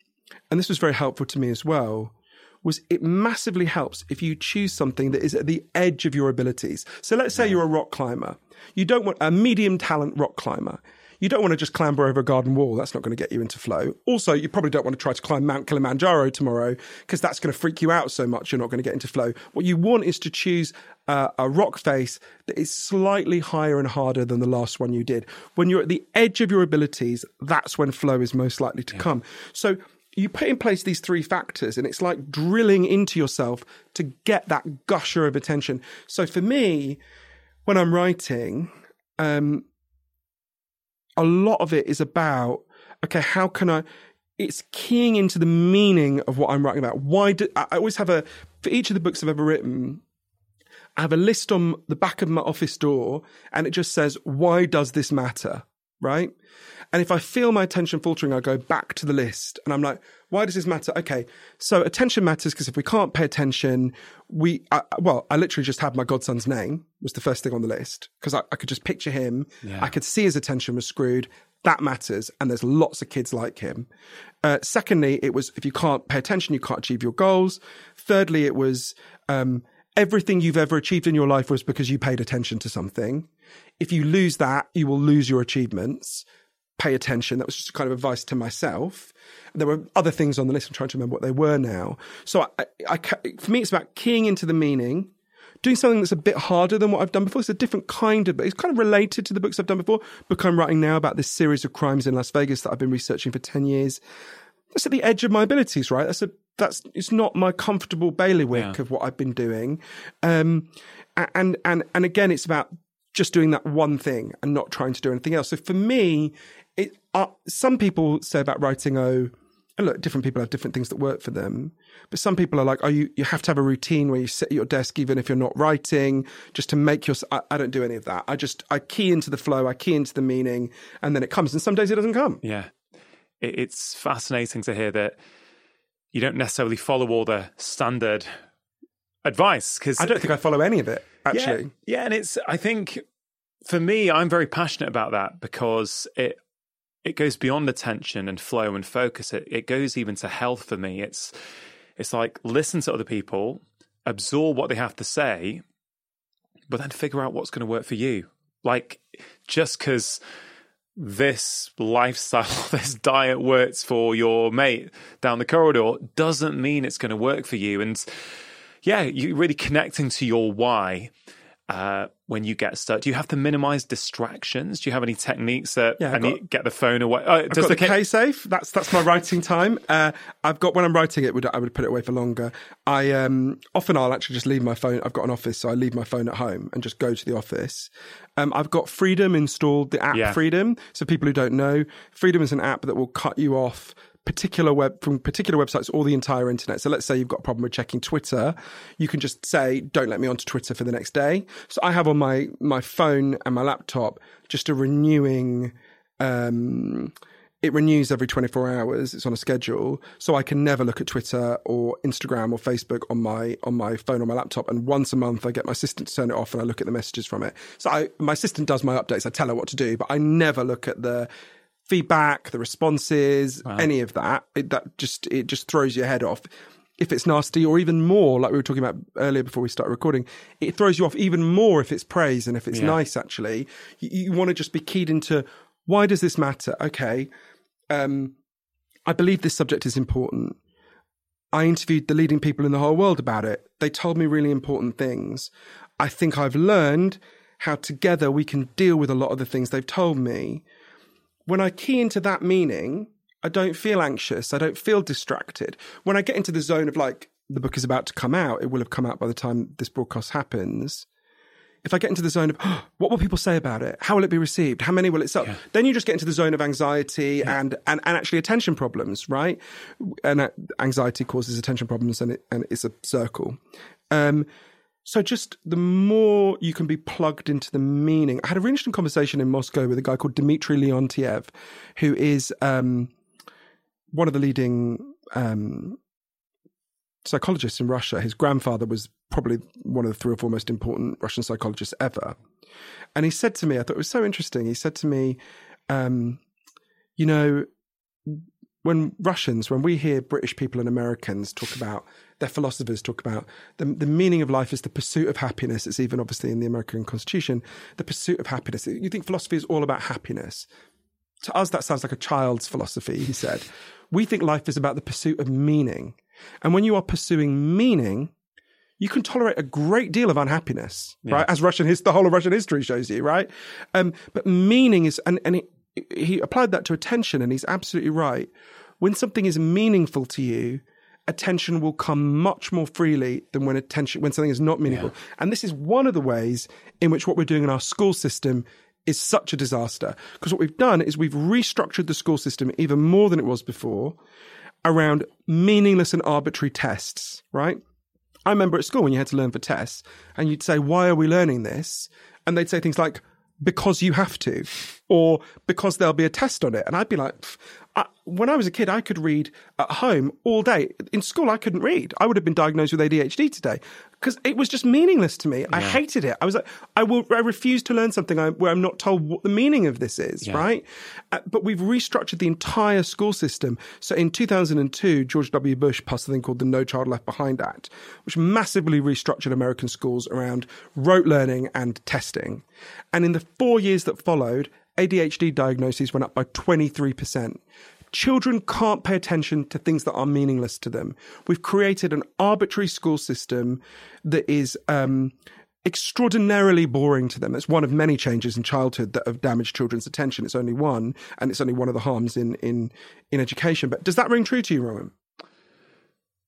and this was very helpful to me as well, was it massively helps if you choose something that is at the edge of your abilities. So let's say you're a rock climber. You don't want a medium talent rock climber. You don't want to just clamber over a garden wall. That's not going to get you into flow. Also, you probably don't want to try to climb Mount Kilimanjaro tomorrow because that's going to freak you out so much you're not going to get into flow. What you want is to choose uh, a rock face that is slightly higher and harder than the last one you did. When you're at the edge of your abilities, that's when flow is most likely to come. So you put in place these three factors and it's like drilling into yourself to get that gusher of attention. So for me, when I'm writing, um, a lot of it is about, okay, how can I, it's keying into the meaning of what I'm writing about. Why do, I always have a, for each of the books I've ever written, I have a list on the back of my office door and it just says, why does this matter? Right. And if I feel my attention faltering, I go back to the list and I'm like, why does this matter? Okay. So attention matters because if we can't pay attention, we, I, well, I literally just had my godson's name was the first thing on the list because I, I, could just picture him. Yeah. I could see his attention was screwed. That matters. And there's lots of kids like him. Uh, secondly, it was if you can't pay attention, you can't achieve your goals. Thirdly, it was, um, everything you've ever achieved in your life was because you paid attention to something. If you lose that, you will lose your achievements. Pay attention. That was just kind of advice to myself. There were other things on the list. I'm trying to remember what they were now. So I, I, for me, it's about keying into the meaning, doing something that's a bit harder than what I've done before. It's a different kind of, but it's kind of related to the books I've done before. Book I'm writing now about this series of crimes in Las Vegas that I've been researching for 10 years. That's at the edge of my abilities, right? That's a, that's, it's not my comfortable bailiwick Yeah. of what I've been doing. Um, and, and, and again, it's about just doing that one thing and not trying to do anything else. So for me, it, uh, some people say about writing, oh, and look, different people have different things that work for them. But some people are like, oh, you, you have to have a routine where you sit at your desk, even if you're not writing, just to make your, I, I don't do any of that. I just, I key into the flow, I key into the meaning, and then it comes. And some days it doesn't come. Yeah. It, it's fascinating to hear that you don't necessarily follow all the standard advice because I don't think I follow any of it, actually. Yeah, yeah, and it's I think for me, I'm very passionate about that because it it goes beyond attention and flow and focus. It it goes even to health for me. It's it's like listen to other people, absorb what they have to say, but then figure out what's going to work for you. Like just because this lifestyle, this diet works for your mate down the corridor doesn't mean it's going to work for you. And yeah, you really connecting to your why uh, when you get stuck. Do you have to minimize distractions? Do you have any techniques that Yeah, you got- get the phone away? Oh, I've got the K safe. That's that's my writing time. Uh, I've got when I'm writing it, would I would put it away for longer. I um, often I'll actually just leave my phone. I've got an office, so I leave my phone at home and just go to the office. Um, I've got Freedom installed, the app Yeah. Freedom. So people who don't know, Freedom is an app that will cut you off particular web from particular websites or the entire internet. So let's say you've got a problem with checking Twitter, you can just say, "Don't let me onto Twitter for the next day." So I have on my my phone and my laptop just a renewing. Um, it renews every 24 hours it's on a schedule so i can never look at twitter or instagram or facebook on my on my phone or my laptop and once a month i get my assistant to turn it off and i look at the messages from it so I, my assistant does my updates i tell her what to do but i never look at the feedback the responses any of that it, that just it just throws your head off if it's nasty or even more like we were talking about earlier before we started recording it throws you off even more if it's praise and if it's Yeah. nice actually you, you want to just be keyed into why does this matter okay um, I believe this subject is important. I interviewed the leading people in the whole world about it. They told me really important things. I think I've learned how together we can deal with a lot of the things they've told me. When I key into that meaning, I don't feel anxious. I don't feel distracted. When I get into the zone of like, the book is about to come out, it will have come out by the time this broadcast happens. If I get into the zone of what will people say about it? How will it be received? How many will it sell? Then you just get into the zone of anxiety and, and, and actually attention problems, right? And uh, anxiety causes attention problems and it, and it's a circle. Um, so just the more you can be plugged into the meaning. I had a really interesting conversation in Moscow with a guy called Dmitry Leontiev, who is um, one of the leading um, psychologists in Russia. His grandfather was probably one of the three or four most important Russian psychologists ever. And he said to me, I thought it was so interesting. He said to me, um, you know, when Russians, when we hear British people and Americans talk about their philosophers talk about the, the meaning of life is the pursuit of happiness. It's even obviously in the American Constitution, the pursuit of happiness. You think philosophy is all about happiness. To us, that sounds like a child's philosophy, he said. We think life is about the pursuit of meaning. And when you are pursuing meaning, you can tolerate a great deal of unhappiness, right? As Russian his, the whole of Russian history shows you, right? Um, but meaning is, and, and he, he applied that to attention, and he's absolutely right. When something is meaningful to you, attention will come much more freely than when attention when something is not meaningful. And this is one of the ways in which what we're doing in our school system is such a disaster. Because what we've done is we've restructured the school system even more than it was before around meaningless and arbitrary tests, right? I remember at school when you had to learn for tests, and you'd say, "Why are we learning this?" And they'd say things like, "Because you have to," or "Because there'll be a test on it." And I'd be like, I, "When I was a kid, I could read at home all day. In school, I couldn't read. I would have been diagnosed with ADHD today because it was just meaningless to me. I hated it. I was like, I will, I refuse to learn something where I'm not told what the meaning of this is, Yeah. right? Uh, but we've restructured the entire school system. So in 2002, George W. Bush passed a thing called the No Child Left Behind Act, which massively restructured American schools around rote learning and testing. And in the four years that followed, ADHD diagnoses went up by 23%. Children can't pay attention to things that are meaningless to them. We've created an arbitrary school system that is um, extraordinarily boring to them. It's one of many changes in childhood that have damaged children's attention. It's only one, and it's only one of the harms in in in education. But does that ring true to you, Rangan?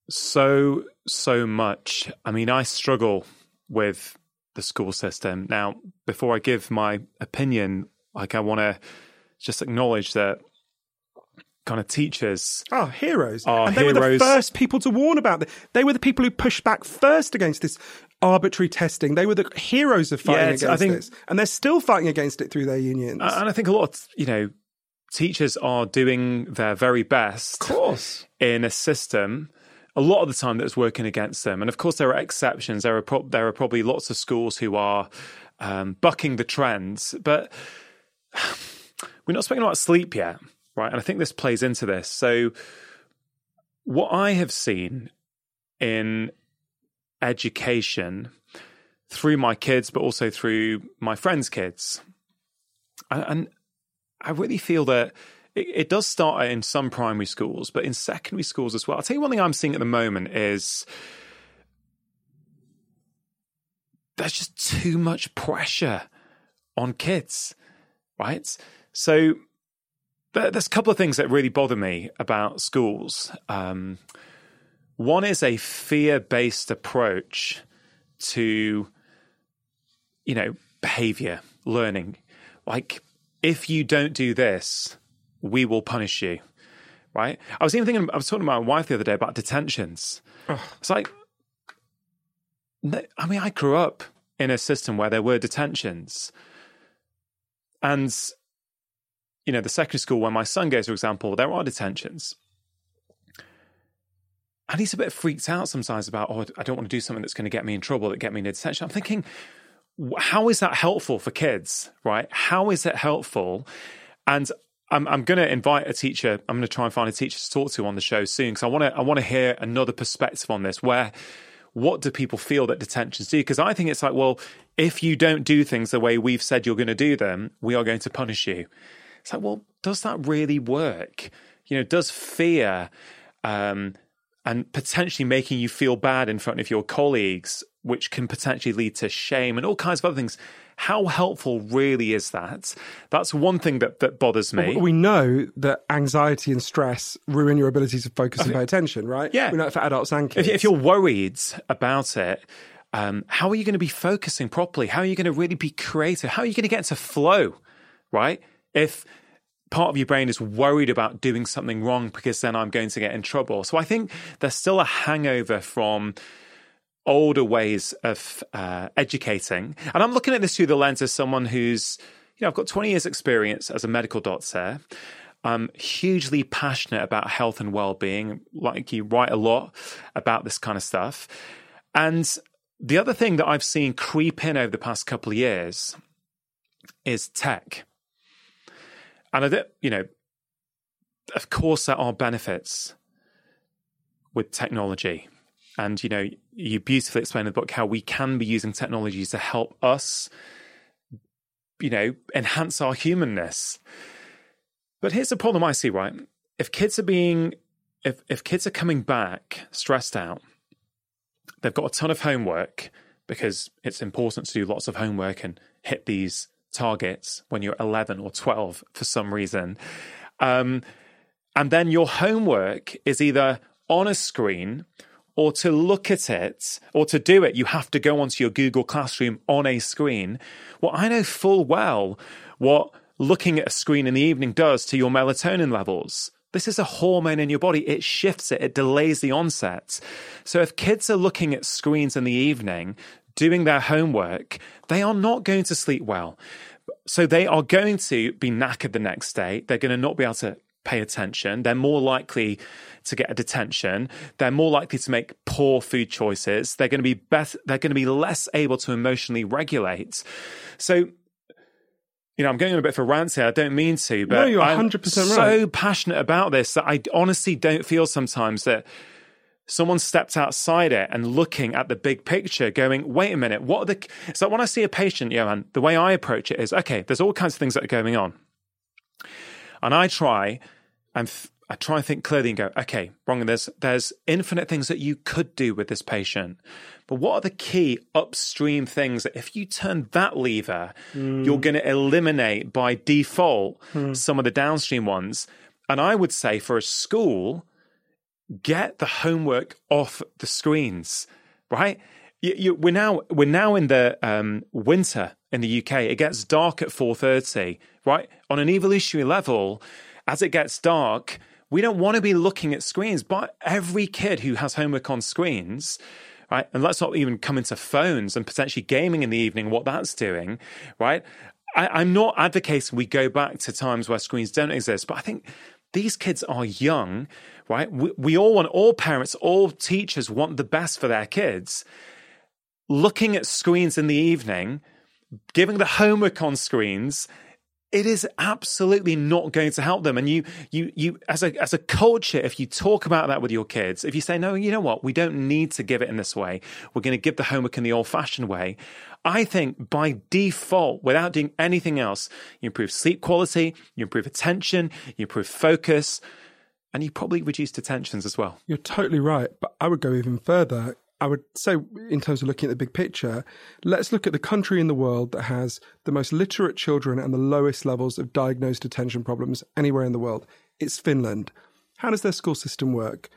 so so much. I mean, I struggle with the school system. Now, before I give my opinion, like I want to just acknowledge that kind of teachers Oh, heroes! Are and they were the heroes. first people to warn about it. They were the people who pushed back first against this arbitrary testing. They were the heroes of fighting Yeah, against I think- this, and they're still fighting against it through their unions. and I think a lot of, you know, teachers are doing their very best of course. in a system a lot of the time that's working against them. And of course, there are exceptions. There are pro- there are probably lots of schools who are um, bucking the trends, but we're not speaking about sleep yet, right? And I think this plays into this. So, what I have seen in education through my kids, but also through my friends' kids, and, I really feel that it, it does start in some primary schools, but in secondary schools as well. I'll tell you one thing I'm seeing at the moment is there's just too much pressure on kids, right? So there's a couple of things that really bother me about schools. Um, one is a fear based approach to, you know, behavior, learning. Like, if you don't do this, we will punish you. Right? I was even thinking, I was talking to my wife the other day about detentions. It's like, I mean, I grew up in a system where there were detentions. And, you know, the secondary school where my son goes, for example, there are detentions. And he's a bit freaked out sometimes about, oh, I don't want to do something that's going to get me in trouble, that get me in detention. I'm thinking, how is that helpful for kids, right? How is it helpful? And I'm, I'm going to invite a teacher. I'm going to try and find a teacher to talk to on the show soon because I want to. I want to hear another perspective on this. Where, what do people feel that detentions do? Because I think it's like, well, if you don't do things the way we've said you're going to do them, we are going to punish you. It's like, well, does that really work? You know, does fear um, and potentially making you feel bad in front of your colleagues, which can potentially lead to shame and all kinds of other things. How helpful really is that? That's one thing that, that bothers me. We know that anxiety and stress ruin your ability to focus and pay attention, right? Yeah. We know it for adults and kids. if, if you're worried about it, um, how are you going to be focusing properly? How are you going to really be creative? How are you going to get into flow, right? If part of your brain is worried about doing something wrong because then I'm going to get in trouble. So I think there's still a hangover from older ways of uh, educating. And I'm looking at this through the lens of someone who's, you know, I've got 20 years experience as a medical doctor. I'm hugely passionate about health and well-being. Like you write a lot about this kind of stuff. And the other thing that I've seen creep in over the past couple of years is tech. And I think, you know, of course there are benefits with technology. And, you know, you beautifully explain in the book how we can be using technology to help us, you know, enhance our humanness. But here's the problem I see, right? If kids are being, if, if kids are coming back stressed out, they've got a ton of homework because it's important to do lots of homework and hit these targets when you're 11 or 12 for some reason. Um, and then your homework is either on a screen or to look at it or to do it, you have to go onto your Google Classroom on a screen. Well, I know full well what looking at a screen in the evening does to your melatonin levels, This is a hormone in your body. It shifts it, it delays the onset. So if kids are looking at screens in the evening, doing their homework, they are not going to sleep well. So they are going to be knackered the next day. They're going to not be able to pay attention. They're more likely to get a detention. They're more likely to make poor food choices. They're going to be better, they're going to be less able to emotionally regulate. So you know, I'm going on a bit of a rant here. I don't mean to, but No, you're I'm 100% so passionate about this that I honestly don't feel sometimes that someone stepped outside it and looking at the big picture, going, "Wait a minute, what are the?" Like when I see a patient, Johann, the way I approach it is, okay, there's all kinds of things that are going on, and I try and th- I try and think clearly and go, okay, wrong. There's there's infinite things that you could do with this patient, but what are the key upstream things that if you turn that lever, you're going to eliminate by default some of the downstream ones? And I would say for a school, get the homework off the screens, right? You, you, we're now we're now in the um, winter in the UK. It gets dark at four thirty, right? On an evolutionary level, as it gets dark, we don't want to be looking at screens. But every kid who has homework on screens, right? And let's not even come into phones and potentially gaming in the evening, what that's doing, right? I, I'm not advocating we go back to times where screens don't exist, but I think these kids are young, right? We, we all want, all parents, all teachers want the best for their kids. Looking at screens in the evening, giving the homework on screens, it is absolutely not going to help them. And you, you, you, as a as a culture, if you talk about that with your kids, if you say, no, you know what, we don't need to give it in this way, we're going to give the homework in the old fashioned way. I think by default, without doing anything else, you improve sleep quality, you improve attention, you improve focus, and you probably reduce detentions as well. You're totally right. But I would go even further. I would say, in terms of looking at the big picture, let's look at the country in the world that has the most literate children and the lowest levels of diagnosed attention problems anywhere in the world. It's Finland. How does their school system work?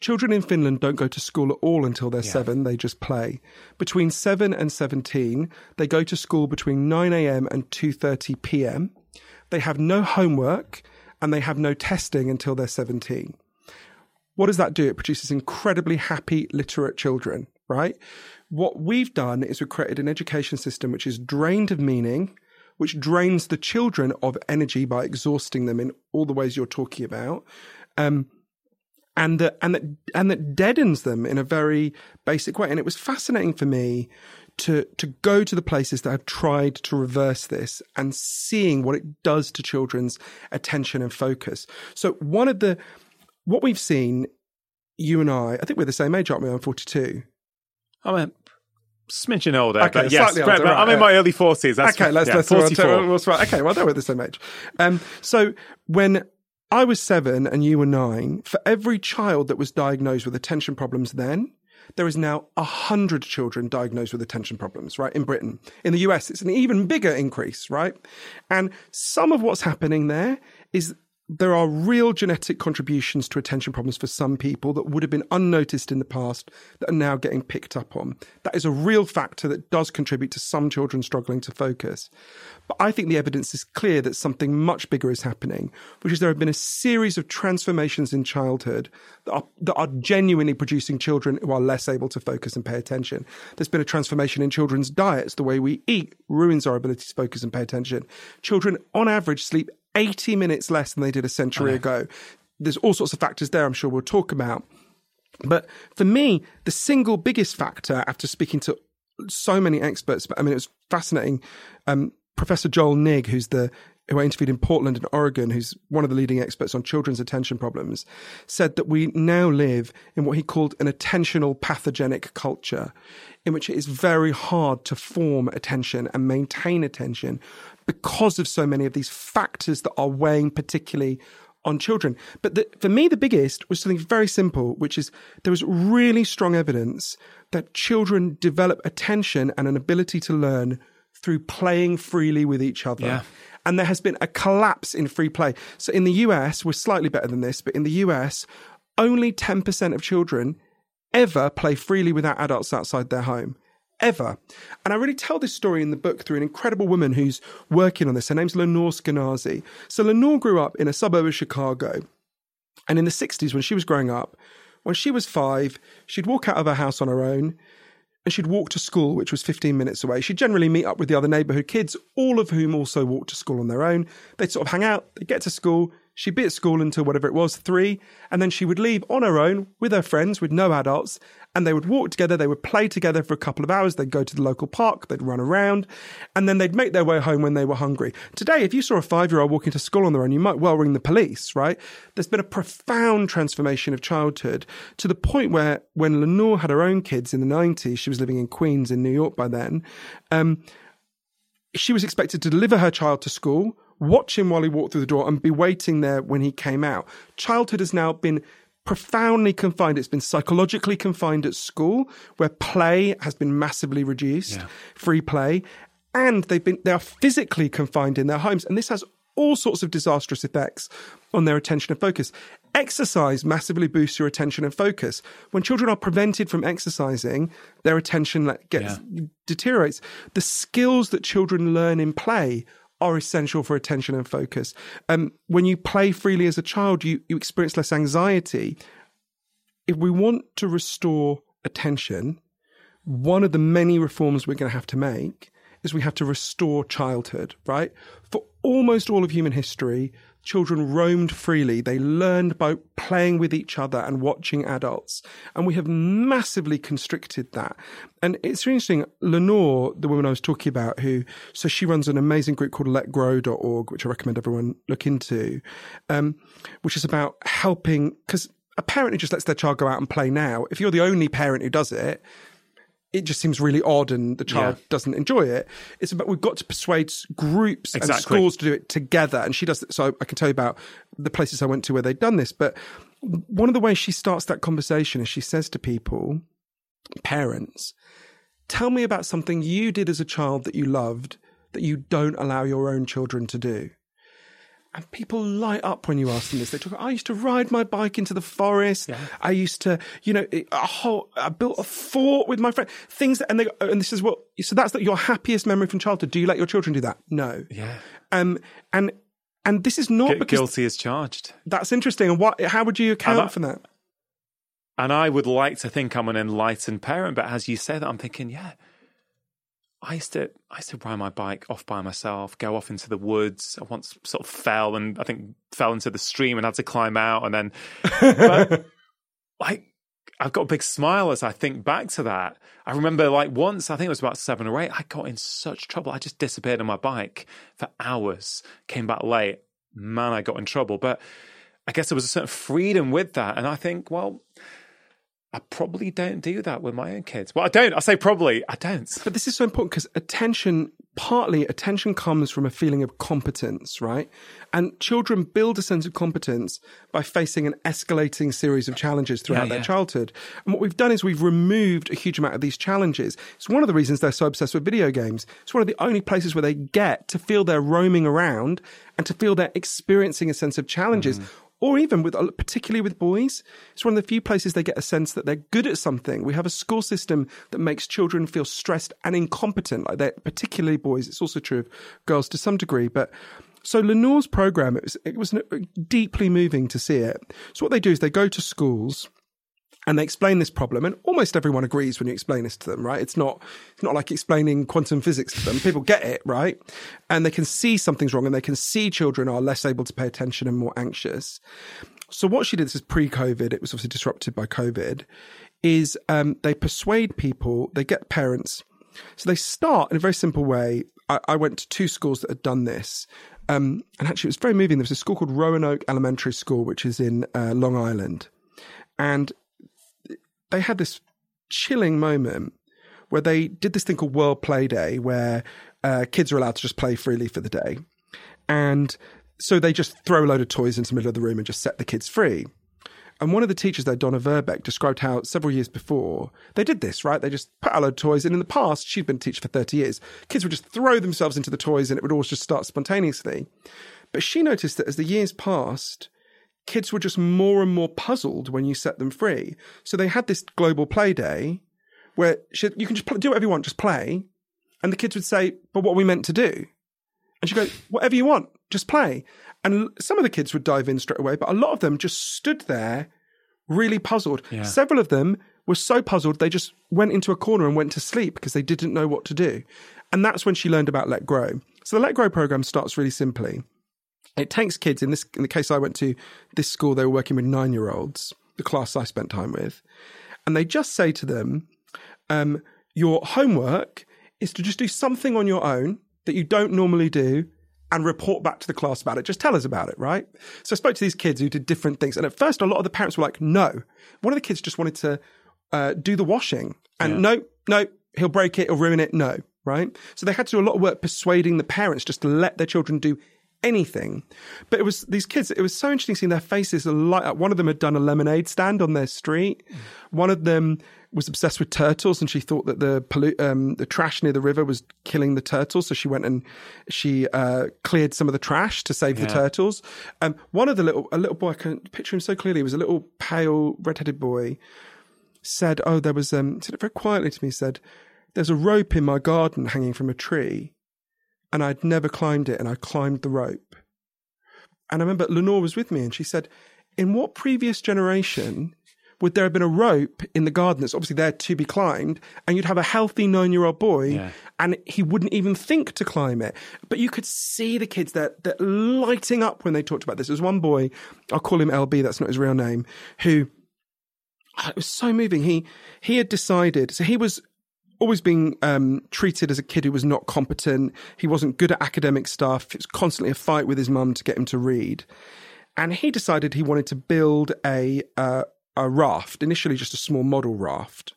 Children in Finland don't go to school at all until they're seven, they just play. Between 7 and 17, they go to school between 9 a.m. and 2:30 p.m. They have no homework and they have no testing until they're 17. What does that do? It produces incredibly happy, literate children, right? What we've done is we've created an education system which is drained of meaning, which drains the children of energy by exhausting them in all the ways you're talking about. Um, and that and that and that deadens them in a very basic way. And it was fascinating for me to to go to the places that have tried to reverse this and seeing what it does to children's attention and focus. So one of the what we've seen, you and I, I think we're the same age, aren't we? I'm 42. I'm a smidgen older, Okay, but yes, older, right, I'm in my early 40s. That's okay, let's yeah, let's 44. let's right. Okay, well, we're the same age. Um, so when I was seven and you were nine, for every child that was diagnosed with attention problems then, there is now a hundred children diagnosed with attention problems, right? In Britain. In the US, it's an even bigger increase, right? And some of what's happening there is there are real genetic contributions to attention problems for some people that would have been unnoticed in the past that are now getting picked up on. That is a real factor that does contribute to some children struggling to focus. But I think the evidence is clear that something much bigger is happening, which is there have been a series of transformations in childhood that are, that are genuinely producing children who are less able to focus and pay attention. There's been a transformation in children's diets. The way we eat ruins our ability to focus and pay attention. Children, on average, sleep 80 minutes less than they did a century ago. There's all sorts of factors there, I'm sure we'll talk about. But for me, the single biggest factor after speaking to so many experts, but I mean, it was fascinating. Um, Professor Joel Nigg, who's the who I interviewed in Portland and Oregon, who's one of the leading experts on children's attention problems, said that we now live in what he called an attentional pathogenic culture, in which it is very hard to form attention and maintain attention because of so many of these factors that are weighing particularly on children. But the, for me, the biggest was something very simple, which is there was really strong evidence that children develop attention and an ability to learn through playing freely with each other. Yeah. And there has been a collapse in free play. So in the US, we're slightly better than this, but in the US, only 10% of children ever play freely without adults outside their home. Ever. And I really tell this story in the book through an incredible woman who's working on this. Her name's Lenore Skenazy. So Lenore grew up in a suburb of Chicago And in the 60s, when she was growing up, when she was five, she'd walk out of her house on her own and she'd walk to school, which was 15 minutes away. She'd generally meet up with the other neighborhood kids, all of whom also walked to school on their own. They'd sort of hang out, they'd get to school, She'd be at school until whatever it was, three, and then she would leave on her own with her friends, with no adults, and they would walk together, they would play together for a couple of hours, they'd go to the local park, they'd run around, and then they'd make their way home when they were hungry. Today, if you saw a five year old walking to school on their own, you might well ring the police, right? There's been a profound transformation of childhood to the point where when Lenore had her own kids in the 90s, she was living in Queens in New York by then, um, she was expected to deliver her child to school watch him while he walked through the door and be waiting there when he came out. Childhood has now been profoundly confined. It's been psychologically confined at school, where play has been massively reduced, yeah. free play, and they've been they are physically confined in their homes, and this has all sorts of disastrous effects on their attention and focus. Exercise massively boosts your attention and focus. When children are prevented from exercising, their attention gets yeah. deteriorates. The skills that children learn in play are essential for attention and focus. Um, when you play freely as a child, you, you experience less anxiety. If we want to restore attention, one of the many reforms we're going to have to make is we have to restore childhood, right? For almost all of human history, children roamed freely. They learned by playing with each other and watching adults. And we have massively constricted that. And it's really interesting. Lenore, the woman I was talking about, who, so she runs an amazing group called letgrow.org, which I recommend everyone look into, um, which is about helping, because a parent who just lets their child go out and play now, if you're the only parent who does it, it just seems really odd and the child yeah. doesn't enjoy it. It's about we've got to persuade groups exactly. and schools to do it together. And she does so I can tell you about the places I went to where they'd done this. But one of the ways she starts that conversation is she says to people, parents, tell me about something you did as a child that you loved that you don't allow your own children to do. And people light up when you ask them this. They talk. I used to ride my bike into the forest. Yeah. I used to, you know, a whole. I built a fort with my friend. Things that, and they, and this is what. So that's your happiest memory from childhood. Do you let your children do that? No. Yeah. Um. And and this is not G- because guilty is charged. That's interesting. And what? How would you account that, for that? And I would like to think I'm an enlightened parent, but as you say that, I'm thinking, yeah I used to I used to ride my bike off by myself, go off into the woods. I once sort of fell and I think fell into the stream and had to climb out and then but, like I've got a big smile as I think back to that. I remember like once, I think it was about seven or eight, I got in such trouble. I just disappeared on my bike for hours, came back late. Man, I got in trouble. But I guess there was a certain freedom with that. And I think, well, I probably don't do that with my own kids. Well, I don't. I say probably. I don't. But this is so important because attention, partly attention comes from a feeling of competence, right? And children build a sense of competence by facing an escalating series of challenges throughout yeah, yeah. their childhood. And what we've done is we've removed a huge amount of these challenges. It's one of the reasons they're so obsessed with video games. It's one of the only places where they get to feel they're roaming around and to feel they're experiencing a sense of challenges. Mm or even with particularly with boys it's one of the few places they get a sense that they're good at something we have a school system that makes children feel stressed and incompetent like they're particularly boys it's also true of girls to some degree but so Lenore's program, it was, it was deeply moving to see it. So what they do is they go to schools and they explain this problem and almost everyone agrees when you explain this to them right? It's not it's not like explaining quantum physics to them. People get it right? And they can see something's wrong and they can see children are less able to pay attention and more anxious. So what she did this is pre-covid it was obviously disrupted by covid is um, they persuade people they get parents so they start in a very simple way. I, I went to two schools that had done this. Um, and actually it was very moving. There was a school called roanoke elementary school which is in uh, long island. And they had this chilling moment where they did this thing called World Play Day, where uh, kids are allowed to just play freely for the day. And so they just throw a load of toys into the middle of the room and just set the kids free. And one of the teachers there, Donna Verbeck, described how several years before they did this, right? They just put a load of toys. And in the past, she'd been a teacher for 30 years. Kids would just throw themselves into the toys and it would all just start spontaneously. But she noticed that as the years passed, kids were just more and more puzzled when you set them free. So they had this global play day where you can just play, do whatever you want, just play. And the kids would say, but what are we meant to do? And she'd go, whatever you want, just play. And some of the kids would dive in straight away, but a lot of them just stood there really puzzled. Yeah. Several of them were so puzzled they just went into a corner and went to sleep because they didn't know what to do. And that's when she learned about Let Grow. So the Let Grow program starts really simply. It takes kids in this in the case I went to this school they were working with 9-year-olds, the class I spent time with. And they just say to them um, your homework is to just do something on your own that you don't normally do and report back to the class about it. Just tell us about it, right? So I spoke to these kids who did different things. And at first, a lot of the parents were like, no. One of the kids just wanted to uh, do the washing. And Yeah. no, no, he'll break it or ruin it. No, right? So they had to do a lot of work persuading the parents just to let their children do anything. But it was these kids, it was so interesting seeing their faces light up. One of them had done a lemonade stand on their street. One of them was obsessed with turtles and she thought that the pollu- um, the trash near the river was killing the turtles. So she went and she uh, cleared some of the trash to save the turtles. Um, one of the little, a little boy, I can picture him so clearly, he was a little pale, red-headed boy, said, oh, there was, um, said it very quietly to me, said, there's a rope in my garden hanging from a tree and I'd never climbed it, and I climbed the rope. And I remember Lenore was with me, and she said, "In what previous generation would there have been a rope in the garden that's obviously there to be climbed, and you'd have a healthy nine-year-old boy, Yeah. and he wouldn't even think to climb it? But you could see the kids that that lighting up when they talked about this. There was one boy, I'll call him LB, that's not his real name, who Ah, it was so moving. He he had decided. So he was always being um, treated as a kid who was not competent. He wasn't good at academic stuff. It was constantly a fight with his mum to get him to read. And he decided he wanted to build a uh, a raft. Initially, just a small model raft.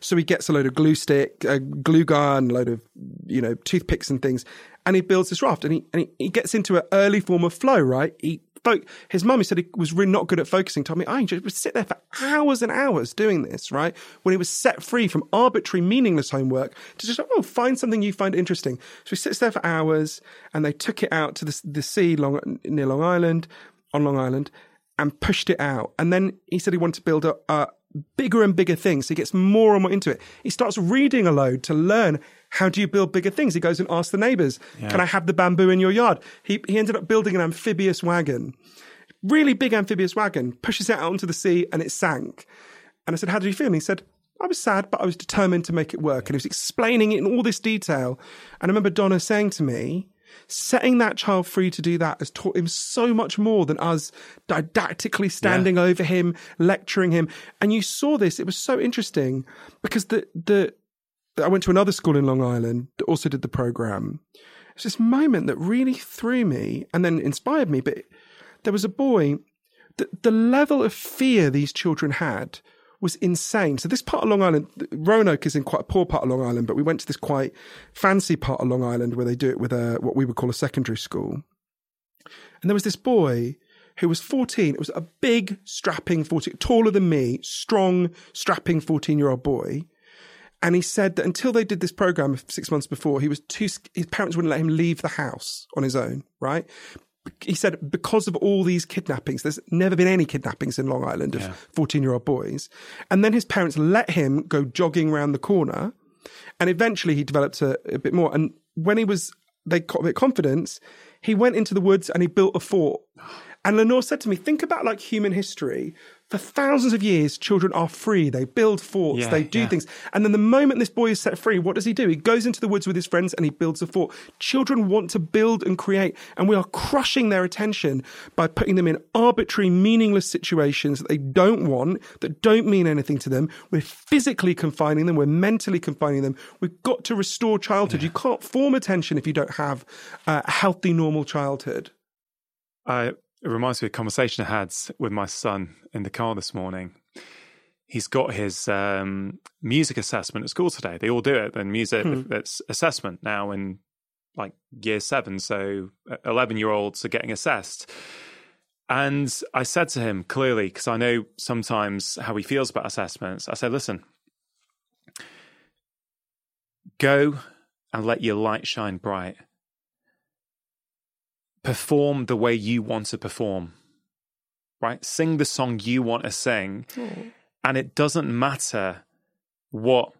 So he gets a load of glue stick, a glue gun, a load of you know toothpicks and things, and he builds this raft. And he and he, he gets into an early form of flow. Right, he fo- his mum, he said he was really not good at focusing. Told me oh, I just would sit there for hours and hours doing this. Right, when he was set free from arbitrary, meaningless homework to just oh find something you find interesting. So he sits there for hours, and they took it out to the the sea long near Long Island, on Long Island, and pushed it out. And then he said he wanted to build a, a bigger and bigger things. So he gets more and more into it. He starts reading a load to learn how do you build bigger things. He goes and asks the neighbors, "Can I have the bamboo in your yard?" He he ended up building an amphibious wagon, really big amphibious wagon. Pushes it out onto the sea, and it sank. And I said, "How did you feel?" And he said. I was sad, but I was determined to make it work. And he was explaining it in all this detail. And I remember Donna saying to me, setting that child free to do that has taught him so much more than us didactically standing over him, lecturing him. And you saw this, it was so interesting because the, the, I went to another school in Long Island that also did the program. It's this moment that really threw me and then inspired me. But there was a boy, the, the level of fear these children had was insane. So this part of Long Island, Roanoke is in quite a poor part of Long Island, but we went to this quite fancy part of Long Island where they do it with a what we would call a secondary school. And there was this boy who was 14. It was a big, strapping 14, taller than me, strong, strapping 14 year old boy. And he said that until they did this program six months before, he was too, his parents wouldn't let him leave the house on his own, right? He said because of all these kidnappings, there's never been any kidnappings in Long Island of 14 year old boys. And then his parents let him go jogging around the corner. And eventually he developed a, a bit more. And when he was, they got a bit confidence, he went into the woods and he built a fort. And Lenore said to me, think about like human history. For thousands of years, children are free. They build forts, Yeah, they do yeah. things. And then the moment this boy is set free, what does he do? He goes into the woods with his friends and he builds a fort. Children want to build and create, and we are crushing their attention by putting them in arbitrary, meaningless situations that they don't want, that don't mean anything to them. We're physically confining them, we're mentally confining them. We've got to restore childhood. You can't form attention if you don't have uh, a healthy, normal childhood. I, it reminds me of a conversation I had with my son in the car this morning. He's got his um, music assessment at school today. They all do it. And music, it's assessment now in like year seven. So 11 year olds are getting assessed. And I said to him clearly, because I know sometimes how he feels about assessments, I said, listen, go and let your light shine bright perform the way you want to perform, right? Sing the song you want to sing. Hmm. And it doesn't matter what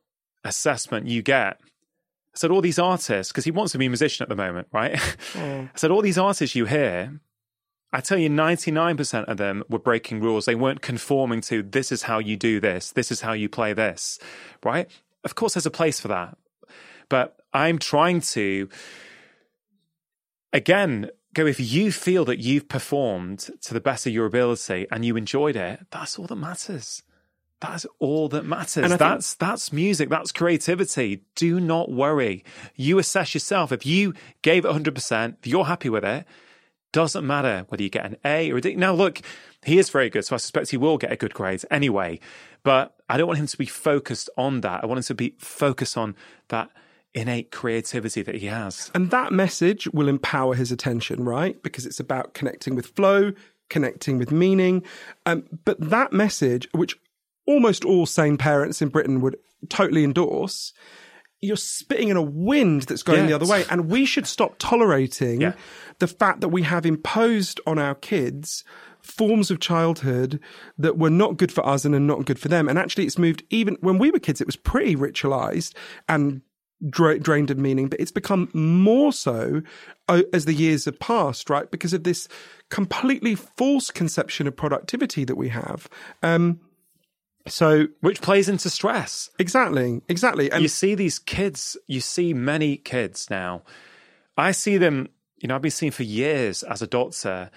assessment you get. I said, all these artists, because he wants to be a musician at the moment, right? Hmm. I said, all these artists you hear, I tell you, 99% of them were breaking rules. They weren't conforming to this is how you do this, this is how you play this, right? Of course, there's a place for that. But I'm trying to, again, go if you feel that you've performed to the best of your ability and you enjoyed it, that's all that matters. That's all that matters. That's think, that's music. That's creativity. Do not worry. You assess yourself. If you gave it 100%, if you're happy with it, doesn't matter whether you get an A or a D. Now, look, he is very good, so I suspect he will get a good grade anyway. But I don't want him to be focused on that. I want him to be focused on that innate creativity that he has. And that message will empower his attention, right? Because it's about connecting with flow, connecting with meaning. Um, but that message, which almost all sane parents in Britain would totally endorse, you're spitting in a wind that's going yeah. the other way. And we should stop tolerating yeah. the fact that we have imposed on our kids forms of childhood that were not good for us and are not good for them. And actually, it's moved even when we were kids, it was pretty ritualized and dra- drained of meaning, but it's become more so uh, as the years have passed, right? Because of this completely false conception of productivity that we have. Um, so, which plays into stress. Exactly, exactly. And you see these kids, you see many kids now. I see them, you know, I've been seeing for years as a doctor,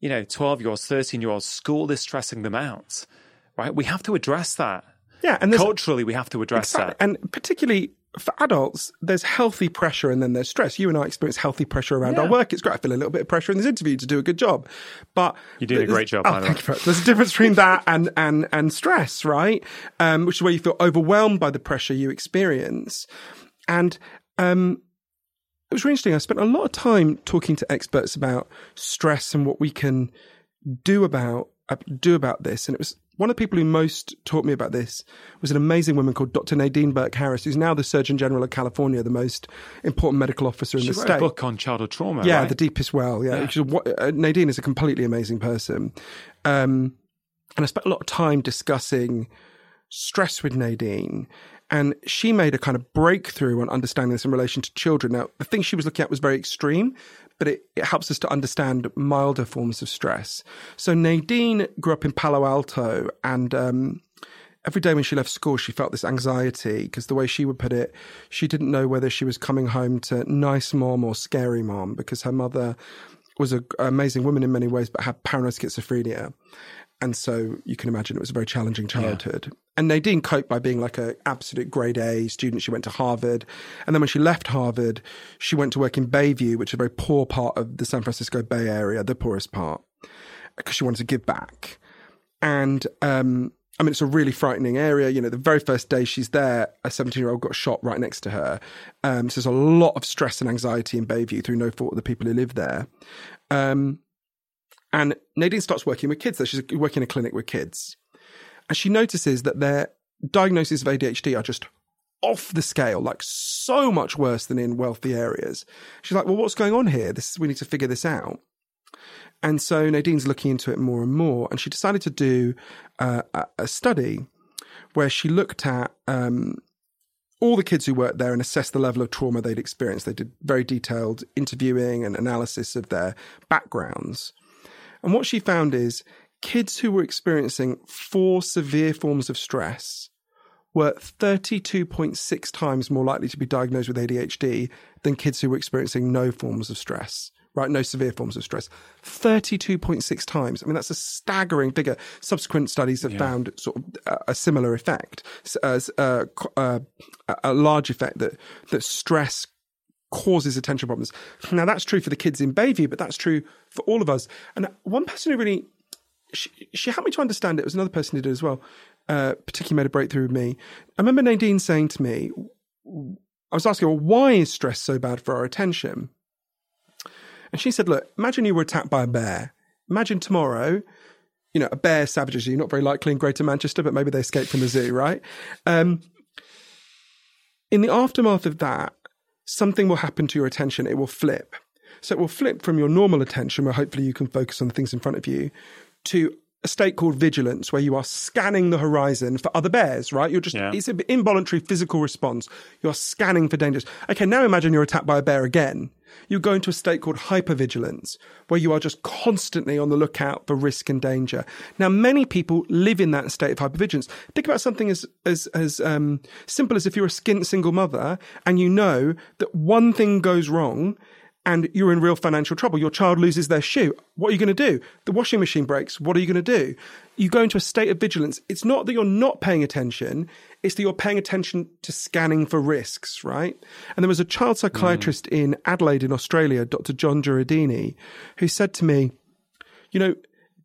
you know, 12 year olds, 13 year olds, school is stressing them out, right? We have to address that. Yeah. And culturally, we have to address exactly, that. And particularly for adults, there's healthy pressure and then there's stress. You and I experience healthy pressure around yeah. our work. It's great. I feel a little bit of pressure in this interview to do a good job, but you did a great job. Oh, thank you. there's a difference between that and and and stress, right? Um, which is where you feel overwhelmed by the pressure you experience, and um, it was really interesting. I spent a lot of time talking to experts about stress and what we can do about uh, do about this, and it was one of the people who most taught me about this was an amazing woman called Dr. Nadine Burke Harris, who's now the Surgeon General of California, the most important medical officer in she the state. a book on childhood trauma. Yeah, right? The Deepest Well. Yeah, yeah. Uh, Nadine is a completely amazing person, um, and I spent a lot of time discussing stress with Nadine. And she made a kind of breakthrough on understanding this in relation to children. Now, the thing she was looking at was very extreme, but it, it helps us to understand milder forms of stress. So Nadine grew up in Palo Alto and, um, every day when she left school, she felt this anxiety because the way she would put it, she didn't know whether she was coming home to nice mom or scary mom because her mother was an amazing woman in many ways, but had paranoid schizophrenia. And so you can imagine it was a very challenging childhood. And Nadine coped by being like an absolute grade A student. She went to Harvard. And then when she left Harvard, she went to work in Bayview, which is a very poor part of the San Francisco Bay Area, the poorest part, because she wanted to give back. And, um, I mean, it's a really frightening area. You know, the very first day she's there, a 17 year old got shot right next to her. Um, so there's a lot of stress and anxiety in Bayview through no fault of the people who live there. Um, and Nadine starts working with kids. So she's working in a clinic with kids. And she notices that their diagnoses of ADHD are just off the scale, like so much worse than in wealthy areas. She's like, well, what's going on here? This we need to figure this out. And so Nadine's looking into it more and more. And she decided to do uh, a study where she looked at um, all the kids who worked there and assessed the level of trauma they'd experienced. They did very detailed interviewing and analysis of their backgrounds. And what she found is kids who were experiencing four severe forms of stress were 32.6 times more likely to be diagnosed with ADHD than kids who were experiencing no forms of stress, right? No severe forms of stress. 32.6 times. I mean, that's a staggering figure. Subsequent studies have yeah. found sort of a, a similar effect, as uh, uh, a large effect that, that stress causes attention problems. Now that's true for the kids in Bayview, but that's true for all of us. And one person who really she, she helped me to understand it. it was another person who did as well. Uh, particularly made a breakthrough with me. I remember Nadine saying to me, I was asking well, why is stress so bad for our attention? And she said, look, imagine you were attacked by a bear. Imagine tomorrow, you know, a bear savages you, not very likely in Greater Manchester, but maybe they escaped from the zoo, right? Um, in the aftermath of that, something will happen to your attention. It will flip. So it will flip from your normal attention, where hopefully you can focus on the things in front of you, to a state called vigilance, where you are scanning the horizon for other bears, right? You're just, yeah. it's an involuntary physical response. You're scanning for dangers. Okay, now imagine you're attacked by a bear again. You go into a state called hypervigilance, where you are just constantly on the lookout for risk and danger. Now, many people live in that state of hypervigilance. Think about something as as as um, simple as if you're a skint single mother and you know that one thing goes wrong and you're in real financial trouble. Your child loses their shoe. What are you going to do? The washing machine breaks. What are you going to do? You go into a state of vigilance. It's not that you're not paying attention, it's that you're paying attention to scanning for risks, right? And there was a child psychiatrist mm. in Adelaide, in Australia, Dr. John Jureidini, who said to me, you know,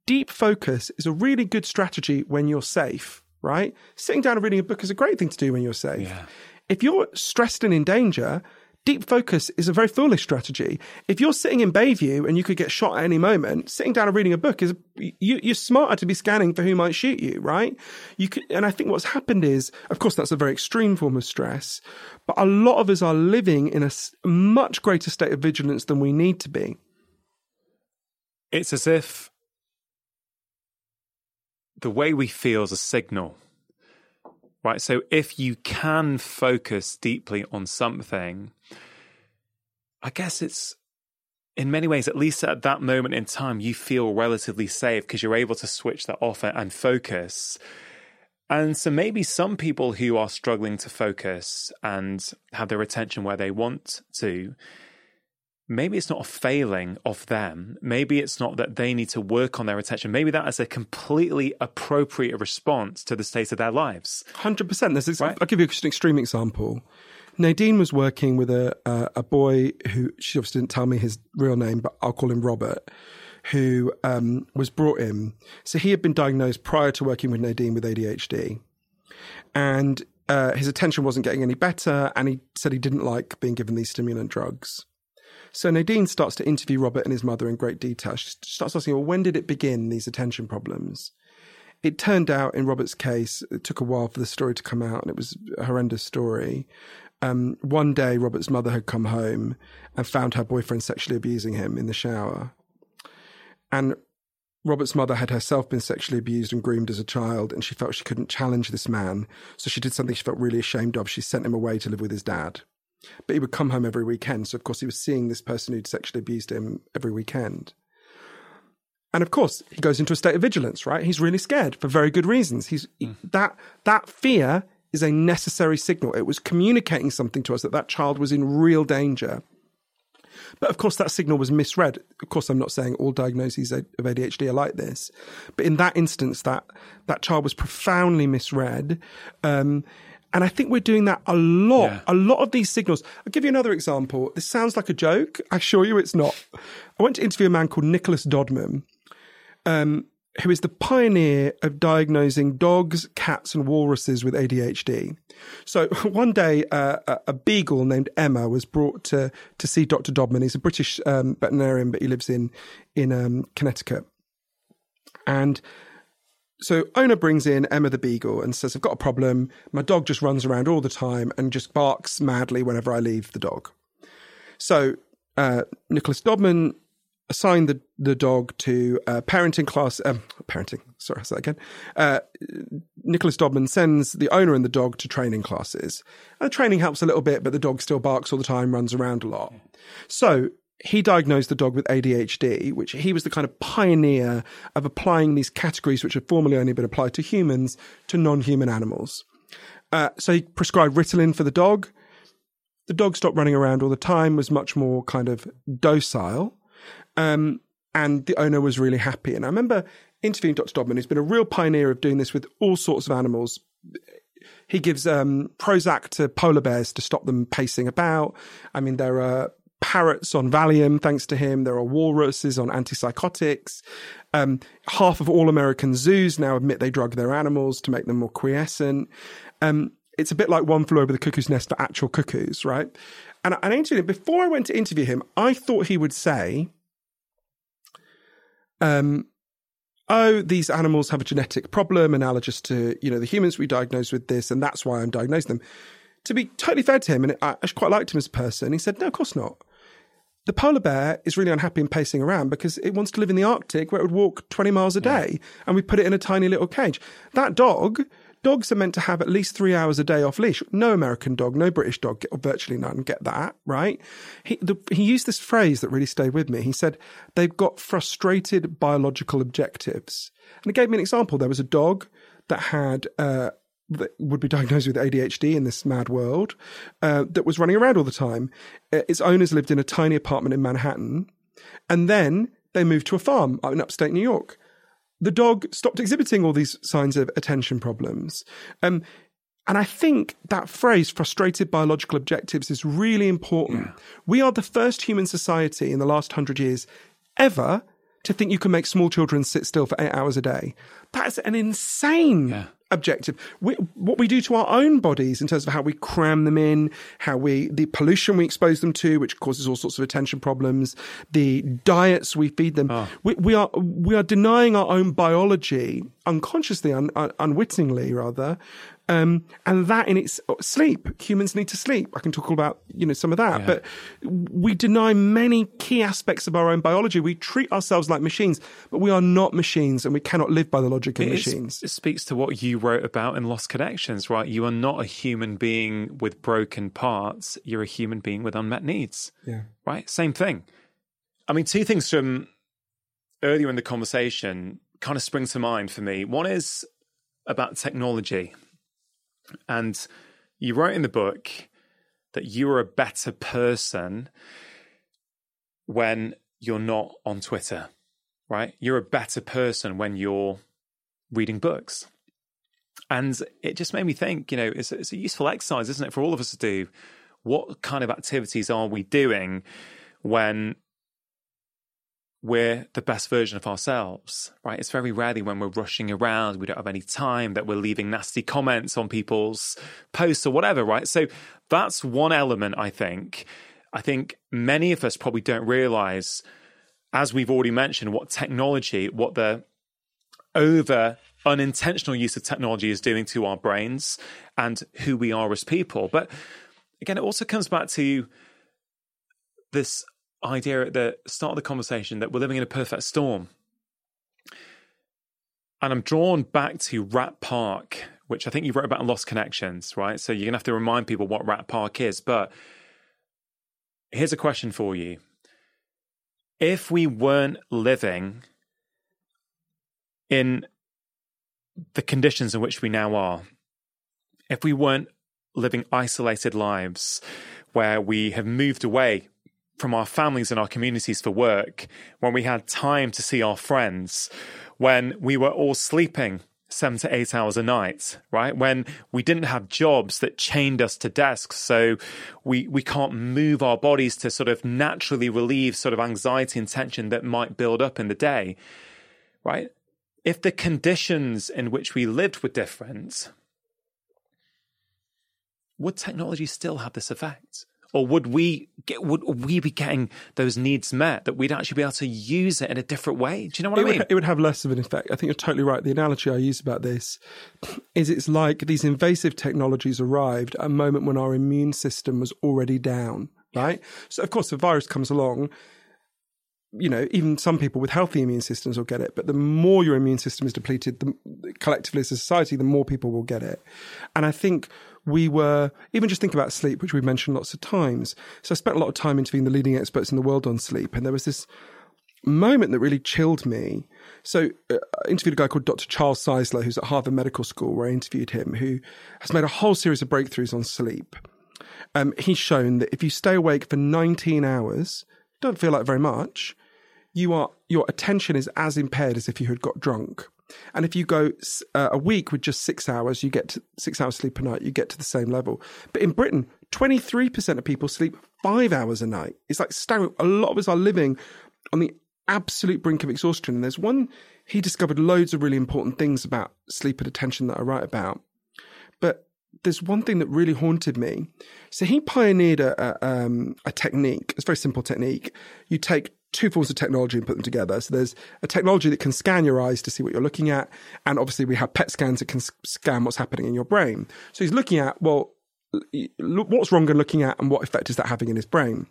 deep focus is a really good strategy when you're safe, right? Sitting down and reading a book is a great thing to do when you're safe. Yeah. If you're stressed and in danger, deep focus is a very foolish strategy. If you're sitting in Bayview and you could get shot at any moment, sitting down and reading a book is you, are smarter to be scanning for who might shoot you, right? You could, and I think what's happened is, of course, that's a very extreme form of stress, but a lot of us are living in a much greater state of vigilance than we need to be. It's as if the way we feel is a signal right? So if you can focus deeply on something, I guess it's in many ways, at least at that moment in time, you feel relatively safe because you're able to switch that off and focus. And so maybe some people who are struggling to focus and have their attention where they want to, maybe it's not a failing of them. Maybe it's not that they need to work on their attention. Maybe that is a completely appropriate response to the state of their lives. 100%. This is, right? I'll give you an extreme example. Nadine was working with a, a, a boy who, she obviously didn't tell me his real name, but I'll call him Robert, who um, was brought in. So he had been diagnosed prior to working with Nadine with ADHD. And uh, his attention wasn't getting any better, and he said he didn't like being given these stimulant drugs. So Nadine starts to interview Robert and his mother in great detail. She starts asking, well, when did it begin, these attention problems? It turned out in Robert's case, it took a while for the story to come out, and it was a horrendous story. Um, one day, Robert's mother had come home and found her boyfriend sexually abusing him in the shower. And Robert's mother had herself been sexually abused and groomed as a child, and she felt she couldn't challenge this man. So she did something she felt really ashamed of. She sent him away to live with his dad. But he would come home every weekend. So, of course, he was seeing this person who'd sexually abused him every weekend. And of course, he goes into a state of vigilance, right? He's really scared for very good reasons. He's mm. that that fear is a necessary signal. It was communicating something to us that that child was in real danger. But of course, that signal was misread. Of course, I'm not saying all diagnoses of ADHD are like this, but in that instance, that that child was profoundly misread. Um, and I think we're doing that a lot. Yeah. A lot of these signals. I'll give you another example. This sounds like a joke. I assure you it's not. I went to interview a man called Nicholas Dodman, um, who is the pioneer of diagnosing dogs, cats, and walruses with ADHD. So one day, uh, a beagle named Emma was brought to to see Dr. Dodman. He's a British um, veterinarian, but he lives in in um, Connecticut. And so owner brings in Emma the beagle and says, I've got a problem. My dog just runs around all the time and just barks madly whenever I leave the dog. So uh, Nicholas Dodman assigned the, the dog to a parenting class, um, parenting, sorry, I'll say that again. Uh, Nicholas Dodman sends the owner and the dog to training classes. And the training helps a little bit, but the dog still barks all the time, runs around a lot. So he diagnosed the dog with ADHD, which he was the kind of pioneer of applying these categories, which had formerly only been applied to humans, to non human animals. Uh, so he prescribed Ritalin for the dog. The dog stopped running around all the time, was much more kind of docile. Um, and the owner was really happy. And I remember interviewing Dr. Dodman, who's been a real pioneer of doing this with all sorts of animals. He gives um, Prozac to polar bears to stop them pacing about. I mean, there are parrots on Valium, thanks to him. There are walruses on antipsychotics. Um, half of all American zoos now admit they drug their animals to make them more quiescent. Um, it's a bit like One Flew Over the Cuckoo's Nest for actual cuckoos, right? And, and before I went to interview him, I thought he would say, um, oh, these animals have a genetic problem analogous to, you know, the humans we diagnosed with this, and that's why I'm diagnosing them to be totally fair to him, and I quite liked him as a person, he said, no, of course not. The polar bear is really unhappy and pacing around because it wants to live in the Arctic where it would walk 20 miles a day, and we put it in a tiny little cage. That dog dogs are meant to have at least three hours a day off leash. No American dog, no British dog, or virtually none get that, right? He, the, he used this phrase that really stayed with me. He said, they've got frustrated biological objectives. And he gave me an example. There was a dog that had, uh, that would be diagnosed with ADHD in this mad world, uh, that was running around all the time. Uh, its owners lived in a tiny apartment in Manhattan. And then they moved to a farm in upstate New York the dog stopped exhibiting all these signs of attention problems. Um, and I think that phrase, frustrated biological objectives, is really important. Yeah. We are the first human society in the last hundred years ever to think you can make small children sit still for eight hours a day. That's an insane yeah objective. We, what we do to our own bodies in terms of how we cram them in, how we, the pollution we expose them to, which causes all sorts of attention problems, the diets we feed them. Oh. We, we, are, we are denying our own biology unconsciously, un, un, unwittingly rather, um, and that in its sleep, humans need to sleep. I can talk all about, you know, some of that, yeah. but we deny many key aspects of our own biology. We treat ourselves like machines, but we are not machines and we cannot live by the logic of it machines. Is, it speaks to what you wrote about in Lost Connections, right? You are not a human being with broken parts. You're a human being with unmet needs. Yeah. Right? Same thing. I mean, two things from earlier in the conversation kind of spring to mind for me. One is about technology and you wrote in the book that you are a better person when you're not on Twitter, right? You're a better person when you're reading books. And it just made me think, you know, it's, it's a useful exercise, isn't it, for all of us to do? What kind of activities are we doing when we're the best version of ourselves, right? It's very rarely when we're rushing around, we don't have any time, that we're leaving nasty comments on people's posts or whatever, right? So that's one element, I think. I think many of us probably don't realize, as we've already mentioned, what technology, what the over unintentional use of technology is doing to our brains and who we are as people. But again, it also comes back to this idea at the start of the conversation that we're living in a perfect storm. And I'm drawn back to Rat Park, which I think you wrote about in Lost Connections, right? So you're going to have to remind people what Rat Park is. But here's a question for you. If we weren't living in the conditions in which we now are, if we weren't living isolated lives where we have moved away from our families and our communities for work, when we had time to see our friends, when we were all sleeping seven to eight hours a night, right? When we didn't have jobs that chained us to desks, so we we can't move our bodies to sort of naturally relieve sort of anxiety and tension that might build up in the day, right? If the conditions in which we lived were different, would technology still have this effect? Or would we get, would we be getting those needs met that we'd actually be able to use it in a different way? Do you know what it I mean? Would, it would have less of an effect. I think you're totally right. The analogy I use about this is it's like these invasive technologies arrived at a moment when our immune system was already down, right? So of course the virus comes along you know, even some people with healthy immune systems will get it, but the more your immune system is depleted, the, collectively as a society, the more people will get it. And I think we were, even just think about sleep, which we've mentioned lots of times. So I spent a lot of time interviewing the leading experts in the world on sleep, and there was this moment that really chilled me. So uh, I interviewed a guy called Dr. Charles Czeisler, who's at Harvard Medical School, where I interviewed him, who has made a whole series of breakthroughs on sleep. Um, he's shown that if you stay awake for 19 hours, don't feel like very much, you are your attention is as impaired as if you had got drunk. And if you go uh, a week with just six hours, you get to six hours sleep a night, you get to the same level. But in Britain, 23% of people sleep five hours a night. It's like staggering. A lot of us are living on the absolute brink of exhaustion. And there's one, he discovered loads of really important things about sleep and attention that I write about. But there's one thing that really haunted me. So he pioneered a, a, um, a technique, it's a very simple technique. You take two forms of technology and put them together. So there's a technology that can scan your eyes to see what you're looking at. And obviously we have PET scans that can scan what's happening in your brain. So he's looking at, well, what's wrong and looking at and what effect is that having in his brain?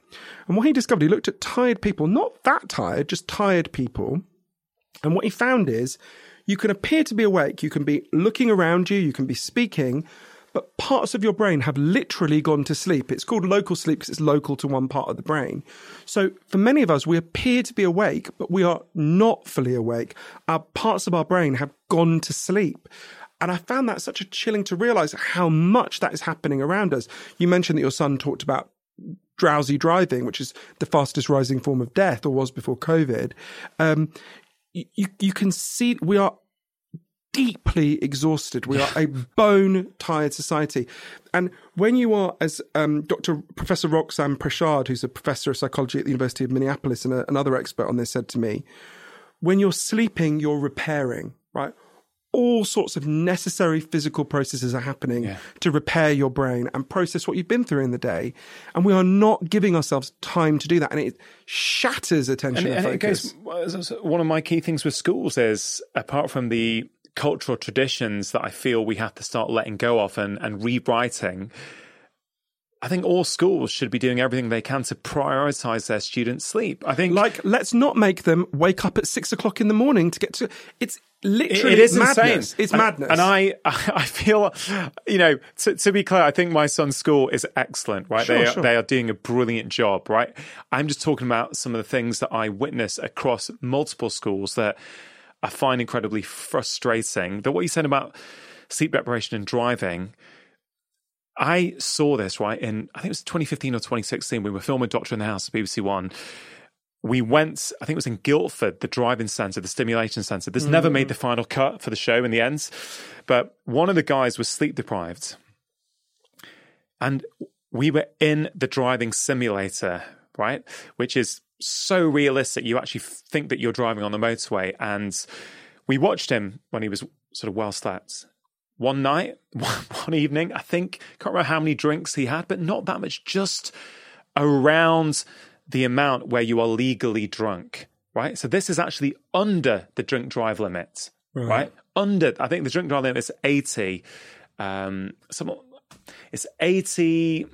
And what he discovered, he looked at tired people, not that tired, just tired people. And what he found is you can appear to be awake, you can be looking around you, you can be speaking, but parts of your brain have literally gone to sleep. It's called local sleep because it's local to one part of the brain. So for many of us, we appear to be awake, but we are not fully awake. Our parts of our brain have gone to sleep. And I found that such a chilling to realize how much that is happening around us. You mentioned that your son talked about drowsy driving, which is the fastest rising form of death or was before COVID. Um, you, you can see we are deeply exhausted. We are a bone tired society. And when you are, as um, Dr. Professor Roxanne Prichard, who's a professor of psychology at the University of Minneapolis and a, another expert on this, said to me, when you're sleeping, you're repairing, right? All sorts of necessary physical processes are happening yeah. to repair your brain and process what you've been through in the day. And we are not giving ourselves time to do that. And it shatters attention and, and, and focus. Goes, one of my key things with schools is, apart from the cultural traditions that I feel we have to start letting go of and, and rewriting. I think all schools should be doing everything they can to prioritize their students' sleep. I think, like, let's not make them wake up at six o'clock in the morning to get to. It's literally it is madness. Insane. It's and, madness. And I, I feel, you know, to, to, be clear, I think my son's school is excellent. Right, sure, they are, sure. they are doing a brilliant job. Right, I'm just talking about some of the things that I witness across multiple schools that I find incredibly frustrating. That what you said about sleep deprivation and driving, I saw this right in I think it was 2015 or 2016. We were filming Doctor in the House, BBC One. We went, I think it was in Guildford, the driving centre, the stimulation centre. This mm. never made the final cut for the show in the end, but one of the guys was sleep deprived, and we were in the driving simulator, right, which is so realistic. You actually think that you're driving on the motorway. And we watched him when he was sort of well slept. One night, one evening, I think, can't remember how many drinks he had, but not that much, just around the amount where you are legally drunk, right? So this is actually under the drink drive limit, right? right? Under, I think the drink drive limit is 80. Um, some, it's 80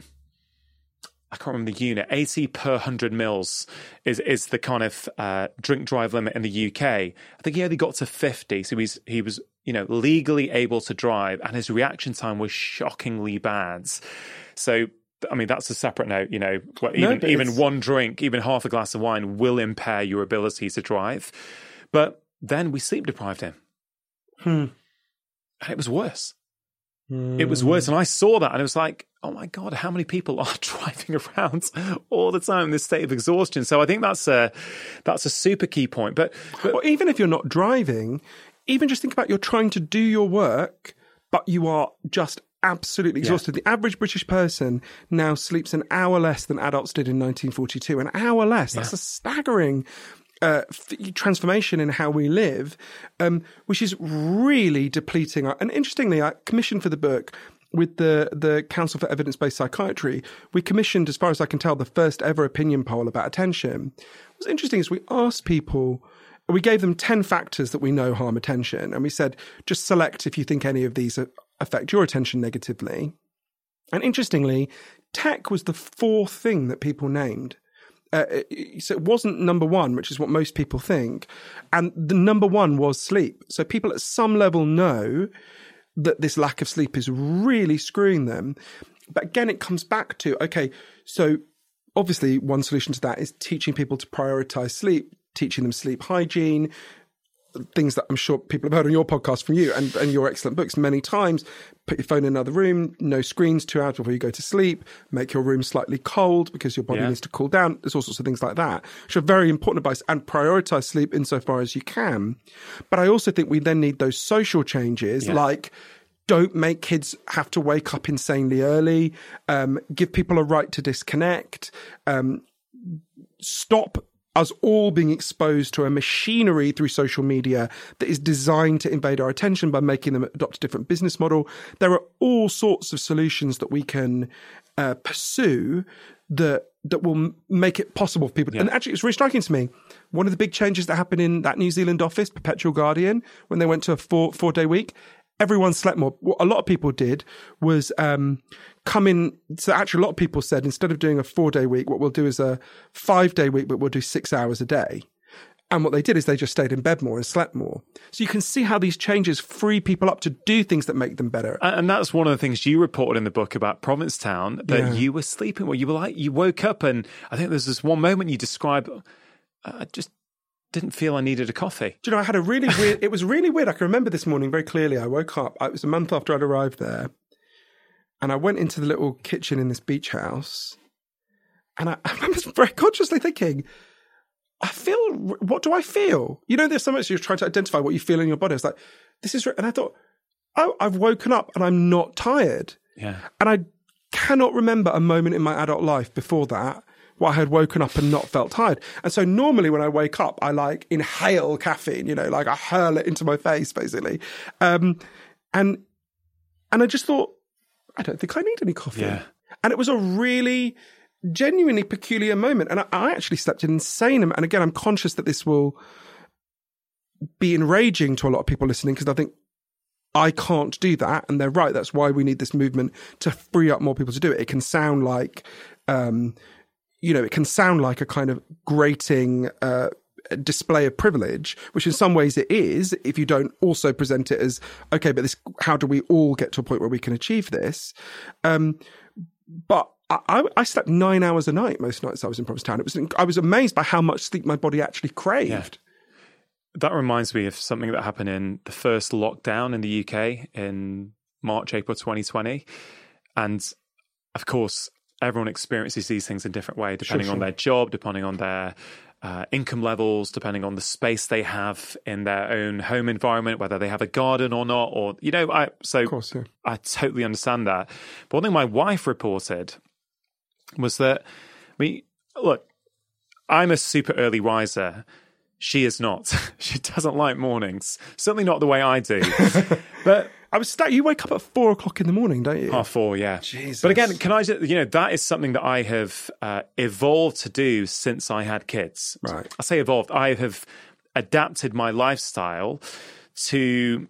I can't remember the unit, 80 per 100 mils is is the kind of uh, drink drive limit in the UK. I think he only got to 50, so he's he was you know legally able to drive, and his reaction time was shockingly bad. So I mean, that's a separate note. You know, even no, even one drink, even half a glass of wine, will impair your ability to drive. But then we sleep deprived him, hmm. and it was worse. It was worse. And I saw that and it was like, oh my God, how many people are driving around all the time in this state of exhaustion? So I think that's a, that's a super key point. But, but or even if you're not driving, even just think about you're trying to do your work, but you are just absolutely exhausted. Yeah. The average British person now sleeps an hour less than adults did in 1942. An hour less. That's yeah. a staggering uh, transformation in how we live, um, which is really depleting. Our, and interestingly, I commissioned for the book with the the Council for Evidence Based Psychiatry. We commissioned, as far as I can tell, the first ever opinion poll about attention. What's interesting is we asked people. We gave them 10 factors that we know harm attention, and we said, just select if you think any of these affect your attention negatively. And interestingly, tech was the fourth thing that people named. Uh, so it wasn't number one, which is what most people think. And the number one was sleep. So people at some level know that this lack of sleep is really screwing them. But again, it comes back to okay, so obviously, one solution to that is teaching people to prioritize sleep, teaching them sleep hygiene, things that I'm sure people have heard on your podcast from you and, and your excellent books many times. Put your phone in another room, no screens two hours before you go to sleep, make your room slightly cold because your body yeah. needs to cool down. There's all sorts of things like that, which are very important advice and prioritize sleep insofar as you can. But I also think we then need those social changes yeah. like don't make kids have to wake up insanely early, um, give people a right to disconnect, um, stop us all being exposed to a machinery through social media that is designed to invade our attention by making them adopt a different business model. There are all sorts of solutions that we can uh, pursue that that will make it possible for people. Yeah. And actually, it's really striking to me. One of the big changes that happened in that New Zealand office, Perpetual Guardian, when they went to a four four day week, everyone slept more. What a lot of people did was um, come in. So actually, a lot of people said instead of doing a four day week, what we'll do is a five day week, but we'll do six hours a day. And what they did is they just stayed in bed more and slept more. So you can see how these changes free people up to do things that make them better. And that's one of the things you reported in the book about Provincetown that Yeah. you were sleeping well. You were like, you woke up and I think there's this one moment you describe, I just didn't feel I needed a coffee. Do you know, I had a really weird, it was really weird. I can remember this morning very clearly. I woke up, it was a month after I'd arrived there, and I went into the little kitchen in this beach house, and I, I remember very consciously thinking, I feel, what do I feel? You know, there's so much you're trying to identify what you feel in your body. It's like, this is, and I thought, oh, I've woken up and I'm not tired. Yeah. And I cannot remember a moment in my adult life before that where I had woken up and not felt tired. And so normally when I wake up, I like inhale caffeine, you know, like I hurl it into my face basically. Um, and, and I just thought, I don't think I need any coffee. Yeah. And it was a really genuinely peculiar moment. And I, I actually slept an insane amount. And again, I'm conscious that this will be enraging to a lot of people listening because I think I can't do that. And they're right. That's why we need this movement to free up more people to do it. It can sound like, um, you know, it can sound like a kind of grating, uh, display of privilege, which in some ways it is, if you don't also present it as, okay, but this, how do we all get to a point where we can achieve this? Um, but I, I, slept nine hours a night most nights I was in Provincetown. It was, I was amazed by how much sleep my body actually craved. That reminds me of something that happened in the first lockdown in the UK in March, April 2020. And of course, everyone experiences these things in different way, depending on sure. their job, depending on their uh, income levels, depending on the space they have in their own home environment, whether they have a garden or not, or you know, I so Of course, yeah. I totally understand that. But one thing my wife reported was that we look, I'm a super early riser. She is not. she doesn't like mornings. Certainly not the way I do. but I was sta- you wake up at four o'clock in the morning, don't you? half four, yeah. Jesus. But again, can I just, you know, that is something that I have uh, evolved to do since I had kids. Right. I say evolved. I have adapted my lifestyle to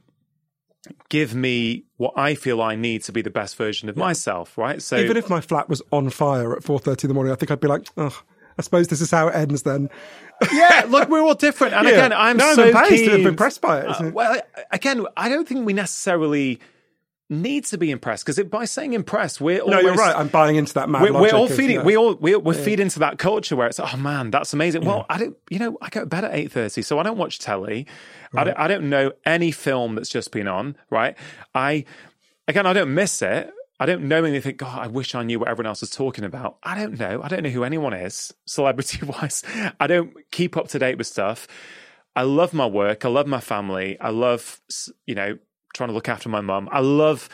give me what I feel I need to be the best version of myself, right? So Even if my flat was on fire at four thirty in the morning, I think I'd be like, oh, I suppose this is how it ends then. Yeah, look, we're all different. And Yeah. again, I'm No, I'm so impressed. keen. I'm impressed by it, Uh, well, again, I don't think we necessarily need to be impressed because by saying impressed, we're No, you're right. I'm buying into that mad We're, we're all feeding. yeah. We all we we feed into that culture where it's oh man, that's amazing. Well, I don't. You know, I go to bed at eight thirty, so I don't watch telly. I don't. I don't know any film that's just been on. Right. I again, I don't miss it. I don't knowingly think, God, I wish I knew what everyone else is talking about. I don't know. I don't know who anyone is, celebrity wise. I don't keep up to date with stuff. I love my work. I love my family. I love, you know, trying to look after my mum. I love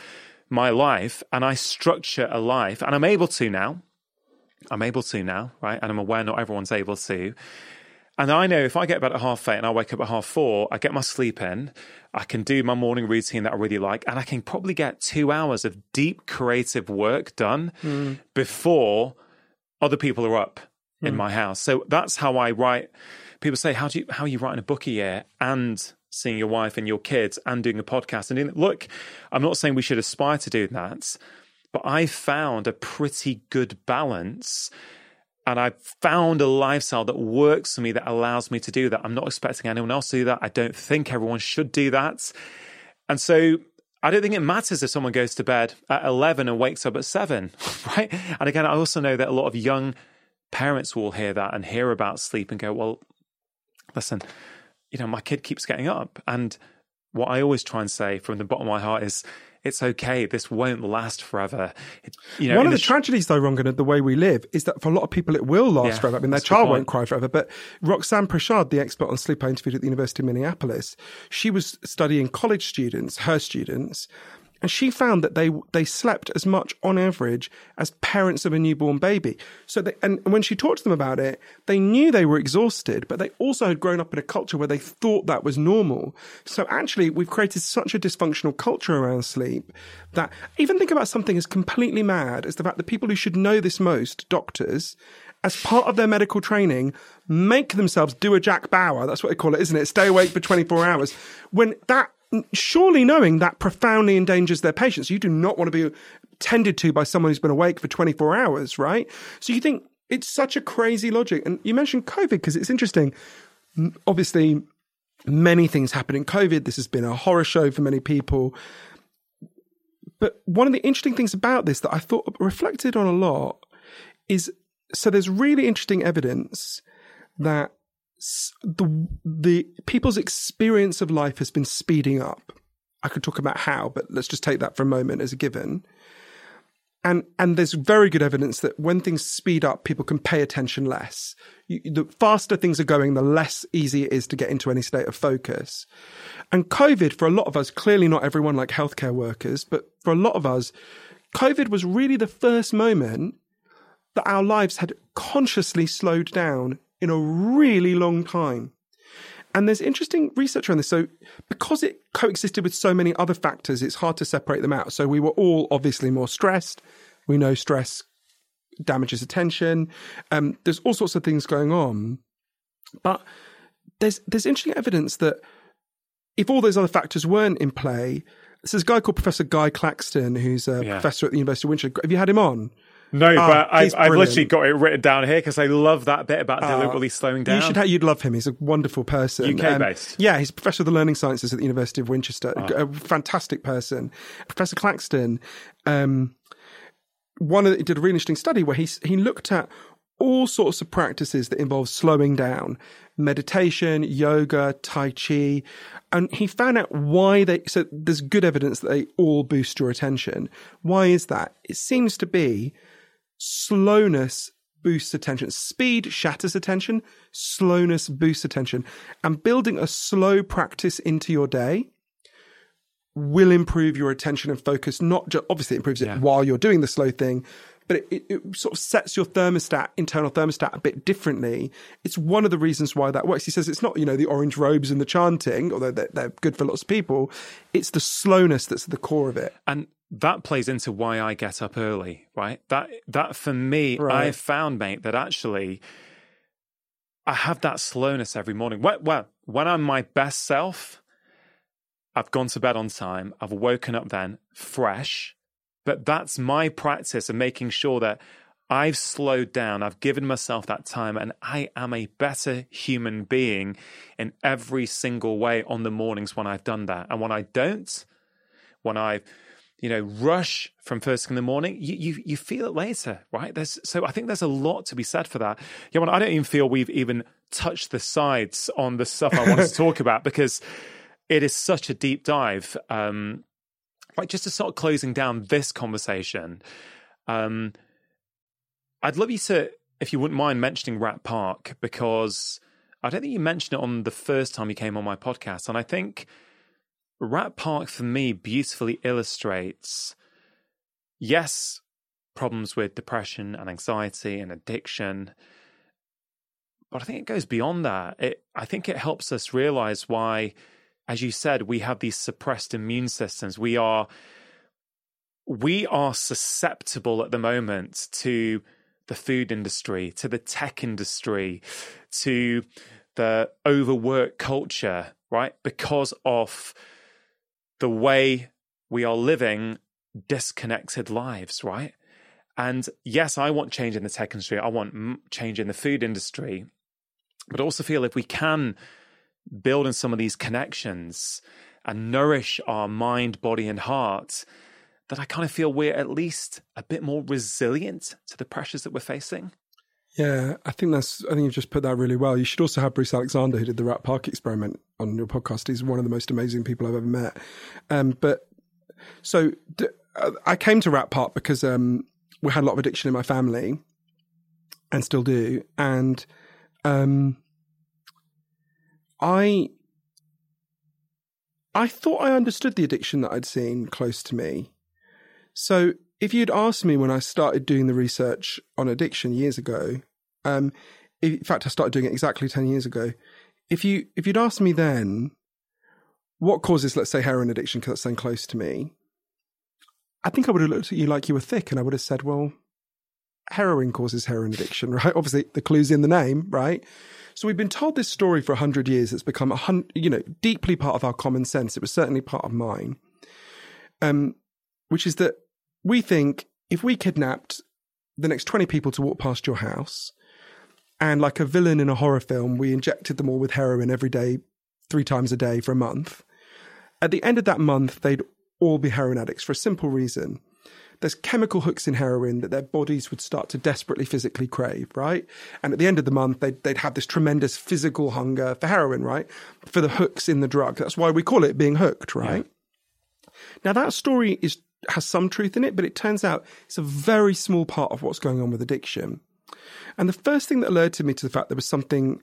my life and I structure a life and I'm able to now. I'm able to now, right? And I'm aware not everyone's able to. And I know if I get bed at half eight and I wake up at half four, I get my sleep in, I can do my morning routine that I really like, and I can probably get two hours of deep creative work done hmm. before other people are up in hmm. my house. So that's how I write. People say, "How do you how are you writing a book a year and seeing your wife and your kids and doing a podcast?" And doing, look, I'm not saying we should aspire to do that, but I found a pretty good balance. And I've found a lifestyle that works for me that allows me to do that. I'm not expecting anyone else to do that. I don't think everyone should do that. And so I don't think it matters if someone goes to bed at 11 and wakes up at 7, right? And again, I also know that a lot of young parents will hear that and hear about sleep and go, well, listen, you know, my kid keeps getting up. And what I always try and say from the bottom of my heart is, it's okay. This won't last forever. It, you know, One of the sh- tragedies, though, Rangan, of the way we live is that for a lot of people it will last Yeah, forever. I mean, their that's a good child won't cry forever. But Roxanne Prichard, the expert on sleep I interviewed at the University of Minneapolis, she was studying college students, her students, and she found that they they slept as much on average as parents of a newborn baby. So, they, and when she talked to them about it, they knew they were exhausted, but they also had grown up in a culture where they thought that was normal. So, actually, we've created such a dysfunctional culture around sleep that even think about something as completely mad as the fact that people who should know this most, doctors, as part of their medical training, make themselves do a Jack Bauer. That's what they call it, isn't it? Stay awake for 24 hours. When that, surely knowing that profoundly endangers their patients, you do not want to be tended to by someone who's been awake for 24 hours, right? So you think it's such a crazy logic. And you mentioned COVID because it's interesting. obviously many things happen in COVID. This has been a horror show for many people. But one of the interesting things about this that I thought reflected on a lot is so there's really interesting evidence that the the people's experience of life has been speeding up. I could talk about how, but let's just take that for a moment as a given. And and there's very good evidence that when things speed up, people can pay attention less. You, the faster things are going, the less easy it is to get into any state of focus. And COVID, for a lot of us, clearly not everyone like healthcare workers, but for a lot of us, COVID was really the first moment that our lives had consciously slowed down in a really long time. And there's interesting research on this. So, because it coexisted with so many other factors, it's hard to separate them out. So, we were all obviously more stressed. We know stress damages attention. Um, there's all sorts of things going on. But there's there's interesting evidence that if all those other factors weren't in play, there's a guy called Professor Guy Claxton, who's a Yeah. professor at the University of Winchester. Have you had him on? No, Oh, but I've, I've literally got it written down here because I love that bit about deliberately slowing down. You should. Ha- you'd love him. He's a wonderful person. UK based? Yeah, he's a professor of the learning sciences at the University of Winchester. Ah. A fantastic person. Professor Claxton. Um, one of the, did a really interesting study where he he looked at all sorts of practices that involve slowing down, meditation, yoga, tai chi, and he found out why they. So there's good evidence that they all boost your attention. Why is that? It seems to be slowness boosts attention. Speed shatters attention. Slowness boosts attention. And building a slow practice into your day will improve your attention and focus. Not just, obviously, it improves it Yeah. while you're doing the slow thing, but it, it, it sort of sets your thermostat, internal thermostat, a bit differently. It's one of the reasons why that works. He says it's not, you know, the orange robes and the chanting, although they're, they're good for lots of people. It's the slowness that's at the core of it. and that plays into why I get up early, right? That that for me, Right. I found, mate, that actually I have that slowness every morning. Well, well, when I'm my best self, I've gone to bed on time. I've woken up then fresh. But that's my practice of making sure that I've slowed down. I've given myself that time and I am a better human being in every single way on the mornings when I've done that. And when I don't, when I, you know, rush from first thing in the morning, you, you, you feel it later, right? There's, so I think there's a lot to be said for that. Yeah, well, I don't even feel we've even touched the sides on the stuff I wanted to talk about because it is such a deep dive. Um, just to start closing down this conversation, um, I'd love you to, if you wouldn't mind mentioning Rat Park, because I don't think you mentioned it on the first time you came on my podcast. And I think Rat Park for me beautifully illustrates, yes, problems with depression and anxiety and addiction. But I think it goes beyond that. It, I think it helps us realize why, as you said, we have these suppressed immune systems. We are we are susceptible at the moment to the food industry, to the tech industry, to the overwork culture, right? Because of the way we are living disconnected lives, right? And yes, I want change in the tech industry. I want change in the food industry. But also feel if we can build some of these connections and nourish our mind, body, and heart, that I kind of feel we're at least a bit more resilient to the pressures that we're facing. Yeah, I think that's. I think you've just put that really well. You should also have Bruce Alexander, who did the Rat Park experiment, on your podcast. He's one of the most amazing people I've ever met. Um, but so d- uh, I came to Rat Park because um, we had a lot of addiction in my family, and still do. And um, I, I thought I understood the addiction that I'd seen close to me. So if you'd asked me when I started doing the research on addiction years ago, um, in fact, I started doing it exactly 10 years ago. If you, if you'd asked me then, what causes, let's say, heroin addiction, because that's so close to me, I think I would have looked at you like you were thick and I would have said, well, heroin causes heroin addiction, right? Obviously, the clue's in the name, right? So we've been told this story for a hundred years. It's become a hun- you know, deeply part of our common sense. It was certainly part of mine. Um, which is that we think if we kidnapped the next 20 people to walk past your house and like a villain in a horror film, we injected them all with heroin every day, three times a day for a month. At the end of that month, they'd all be heroin addicts for a simple reason. There's chemical hooks in heroin that their bodies would start to desperately physically crave, right? And at the end of the month, they'd, they'd have this tremendous physical hunger for heroin, right? For the hooks in the drug. That's why we call it being hooked, right? Yeah. Now, that story is has some truth in it, but it turns out it's a very small part of what's going on with addiction. And the first thing that alerted me to the fact there was something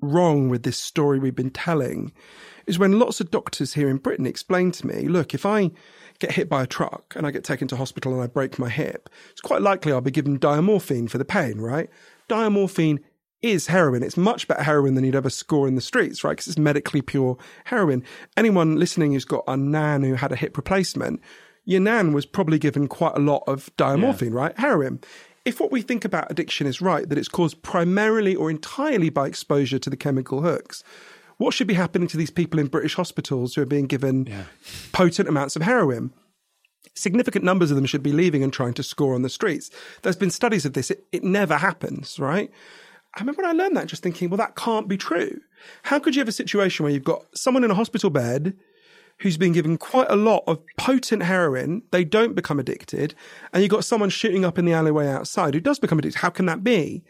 wrong with this story we've been telling is when lots of doctors here in Britain explain to me, look, if I get hit by a truck and I get taken to hospital and I break my hip, it's quite likely I'll be given diamorphine for the pain, right? Diamorphine is heroin. It's much better heroin than you'd ever score in the streets, right? Because it's medically pure heroin. Anyone listening who's got a nan who had a hip replacement, your nan was probably given quite a lot of diamorphine, yeah. right? Heroin. If what we think about addiction is right, that it's caused primarily or entirely by exposure to the chemical hooks, what should be happening to these people in British hospitals who are being given yeah. potent amounts of heroin? Significant numbers of them should be leaving and trying to score on the streets. There's been studies of this. It, it never happens, right? I remember when I learned that, just thinking, well, that can't be true. How could you have a situation where you've got someone in a hospital bed who's been given quite a lot of potent heroin, they don't become addicted, and you've got someone shooting up in the alleyway outside who does become addicted? How can that be?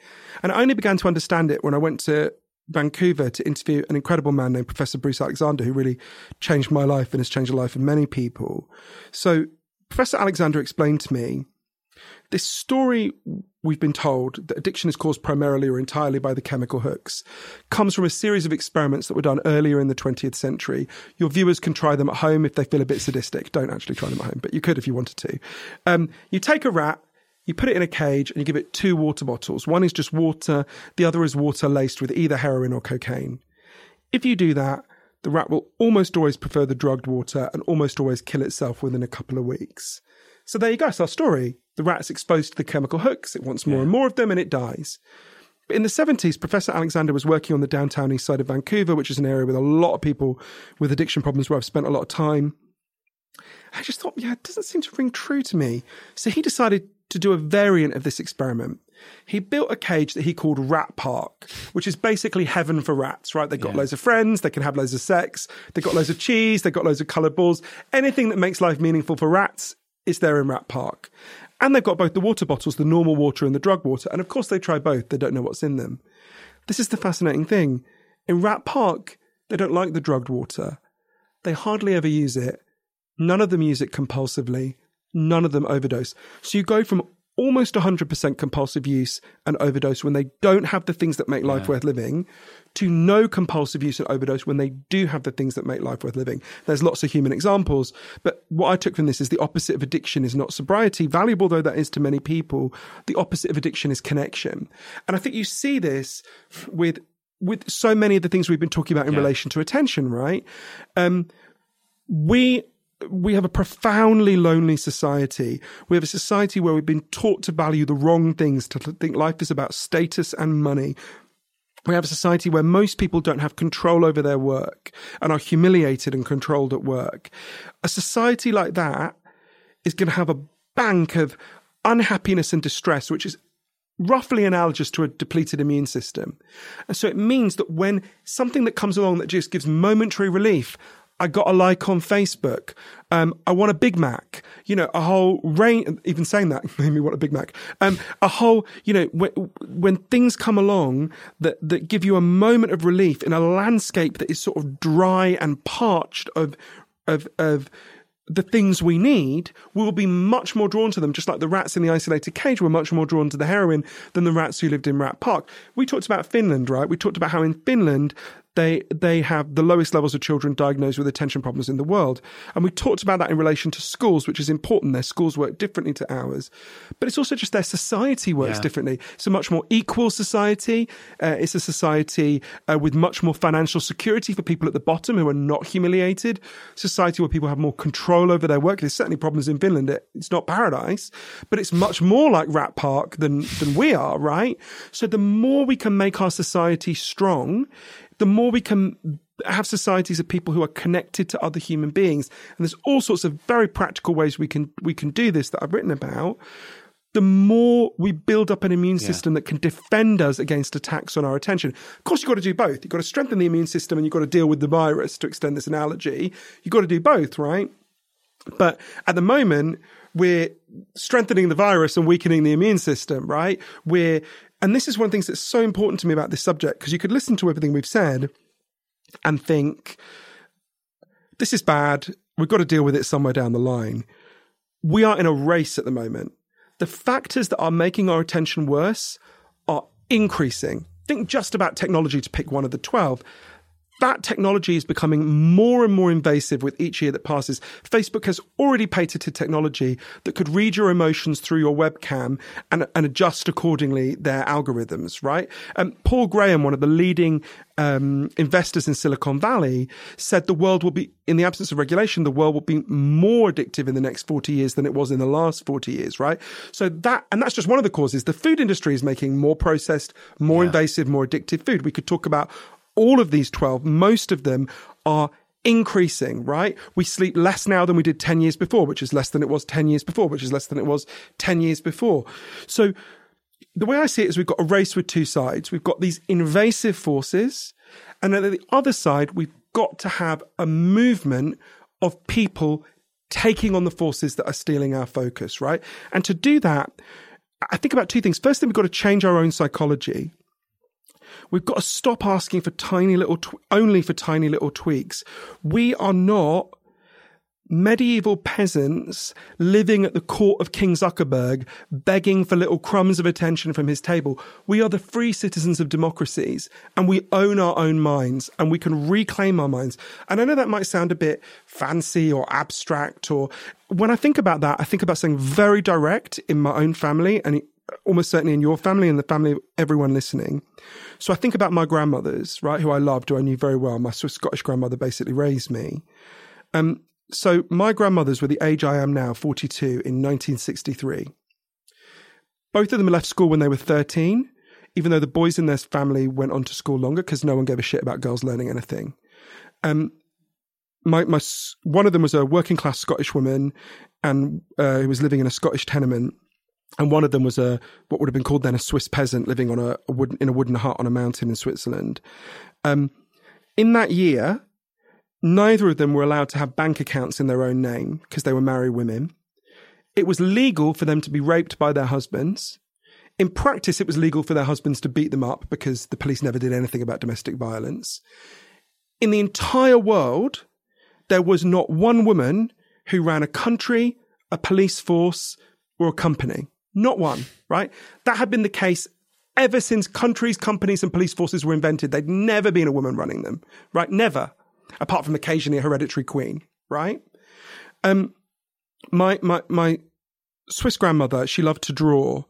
And I only began to understand it when I went to Vancouver to interview an incredible man named Professor Bruce Alexander, who really changed my life and has changed the life of many people. So, Professor Alexander explained to me this story we've been told that addiction is caused primarily or entirely by the chemical hooks comes from a series of experiments that were done earlier in the 20th century. Your viewers can try them at home if they feel a bit sadistic. Don't actually try them at home, but you could if you wanted to. Um, you take a rat, you put it in a cage, and you give it two water bottles. One is just water, the other is water laced with either heroin or cocaine. If you do that, the rat will almost always prefer the drugged water and almost always kill itself within a couple of weeks. So there you go. It's our story. The rat's exposed to the chemical hooks. It wants more yeah. and more of them and it dies. But in the 70s, Professor Alexander was working on the downtown east side of Vancouver, which is an area with a lot of people with addiction problems where I've spent a lot of time. I just thought, yeah, it doesn't seem to ring true to me. So he decided to do a variant of this experiment. He built a cage that he called Rat Park, which is basically heaven for rats, right? They've got yeah. loads of friends, they can have loads of sex, they've got loads of cheese, they've got loads of coloured balls. Anything that makes life meaningful for rats is there in Rat Park. And they've got both the water bottles, the normal water and the drug water. And of course, they try both. They don't know what's in them. This is the fascinating thing. In Rat Park, they don't like the drugged water. They hardly ever use it. None of them use it compulsively. None of them overdose. So you go from almost 100% compulsive use and overdose when they don't have the things that make life yeah. worth living to no compulsive use and overdose when they do have the things that make life worth living. There's lots of human examples, but what I took from this is the opposite of addiction is not sobriety, valuable though that is to many people. The opposite of addiction is connection. And I think you see this with with so many of the things we've been talking about in yeah. relation to attention, right? Um, we we have a profoundly lonely society. We have a society where we've been taught to value the wrong things, to think life is about status and money. We have a society where most people don't have control over their work and are humiliated and controlled at work. A society like that is going to have a bank of unhappiness and distress, which is roughly analogous to a depleted immune system. And so it means that when something that comes along that just gives momentary relief, I got a like on Facebook. Um, I want a Big Mac. You know, a whole range. Even saying that made me want a Big Mac. Um, a whole, you know, when, when things come along that that give you a moment of relief in a landscape that is sort of dry and parched of of of the things we need, we will be much more drawn to them, just like the rats in the isolated cage were much more drawn to the heroin than the rats who lived in Rat Park. We talked about Finland, right? We talked about how in Finland, they they have the lowest levels of children diagnosed with attention problems in the world. And we talked about that in relation to schools, which is important. Their schools work differently to ours, but it's also just their society works yeah. differently. It's a much more equal society. Uh, it's a society uh, with much more financial security for people at the bottom who are not humiliated. Society where people have more control over their work. There's certainly problems in Finland. It's not paradise, but it's much more like Rat Park than than we are, right? So the more we can make our society strong the more we can have societies of people who are connected to other human beings. And there's all sorts of very practical ways we can we can do this that I've written about. the more we build up an immune system that can defend us against attacks on our attention. Of course, you've got to do both. You've got to strengthen the immune system and you've got to deal with the virus, to extend this analogy. You've got to do both, right? But at the moment, we're strengthening the virus and weakening the immune system, right? We're, and this is one of the things that's so important to me about this subject, because you could listen to everything we've said and think, this is bad. We've got to deal with it somewhere down the line. We are in a race at the moment. The factors that are making our attention worse are increasing. Think just about technology to pick one of the 12 that technology is becoming more and more invasive with each year that passes. Facebook has already patented technology that could read your emotions through your webcam and, and adjust accordingly their algorithms, right? Um, Paul Graham, one of the leading um, investors in Silicon Valley, said the world will be, in the absence of regulation, the world will be more addictive in the next 40 years than it was in the last 40 years, right? So that, and that's just one of the causes. The food industry is making more processed, more yeah. invasive, more addictive food. We could talk about all of these 12, most of them are increasing, right? We sleep less now than we did 10 years before, which is less than it was 10 years before, which is less than it was 10 years before. So the way I see it is we've got a race with two sides. We've got these invasive forces. And then the other side, we've got to have a movement of people taking on the forces that are stealing our focus, right? And to do that, I think about two things. First thing, we've got to change our own psychology. We've got to stop asking for tiny little, tw- only for tiny little tweaks. We are not medieval peasants living at the court of King Zuckerberg, begging for little crumbs of attention from his table. We are the free citizens of democracies and we own our own minds and we can reclaim our minds. And I know that might sound a bit fancy or abstract or when I think about that, I think about something very direct in my own family and almost certainly in your family and the family of everyone listening. So I think about my grandmothers, right, who I loved, who I knew very well. My Scottish grandmother basically raised me. Um, so my grandmothers were the age I am now, 42, in 1963. Both of them left school when they were 13, even though the boys in their family went on to school longer because no one gave a shit about girls learning anything. Um, my, my, one of them was a working class Scottish woman and uh, who was living in a Scottish tenement and one of them was a what would have been called then a Swiss peasant living on a, a wooden in a wooden hut on a mountain in Switzerland. Um, in that year, neither of them were allowed to have bank accounts in their own name because they were married women. It was legal for them to be raped by their husbands. In practice, it was legal for their husbands to beat them up because the police never did anything about domestic violence. In the entire world, there was not one woman who ran a country, a police force, or a company. Not one, right? That had been the case ever since countries, companies, and police forces were invented. They'd never been a woman running them, right? Never. Apart from occasionally a hereditary queen, right? Um, my, my, my Swiss grandmother, she loved to draw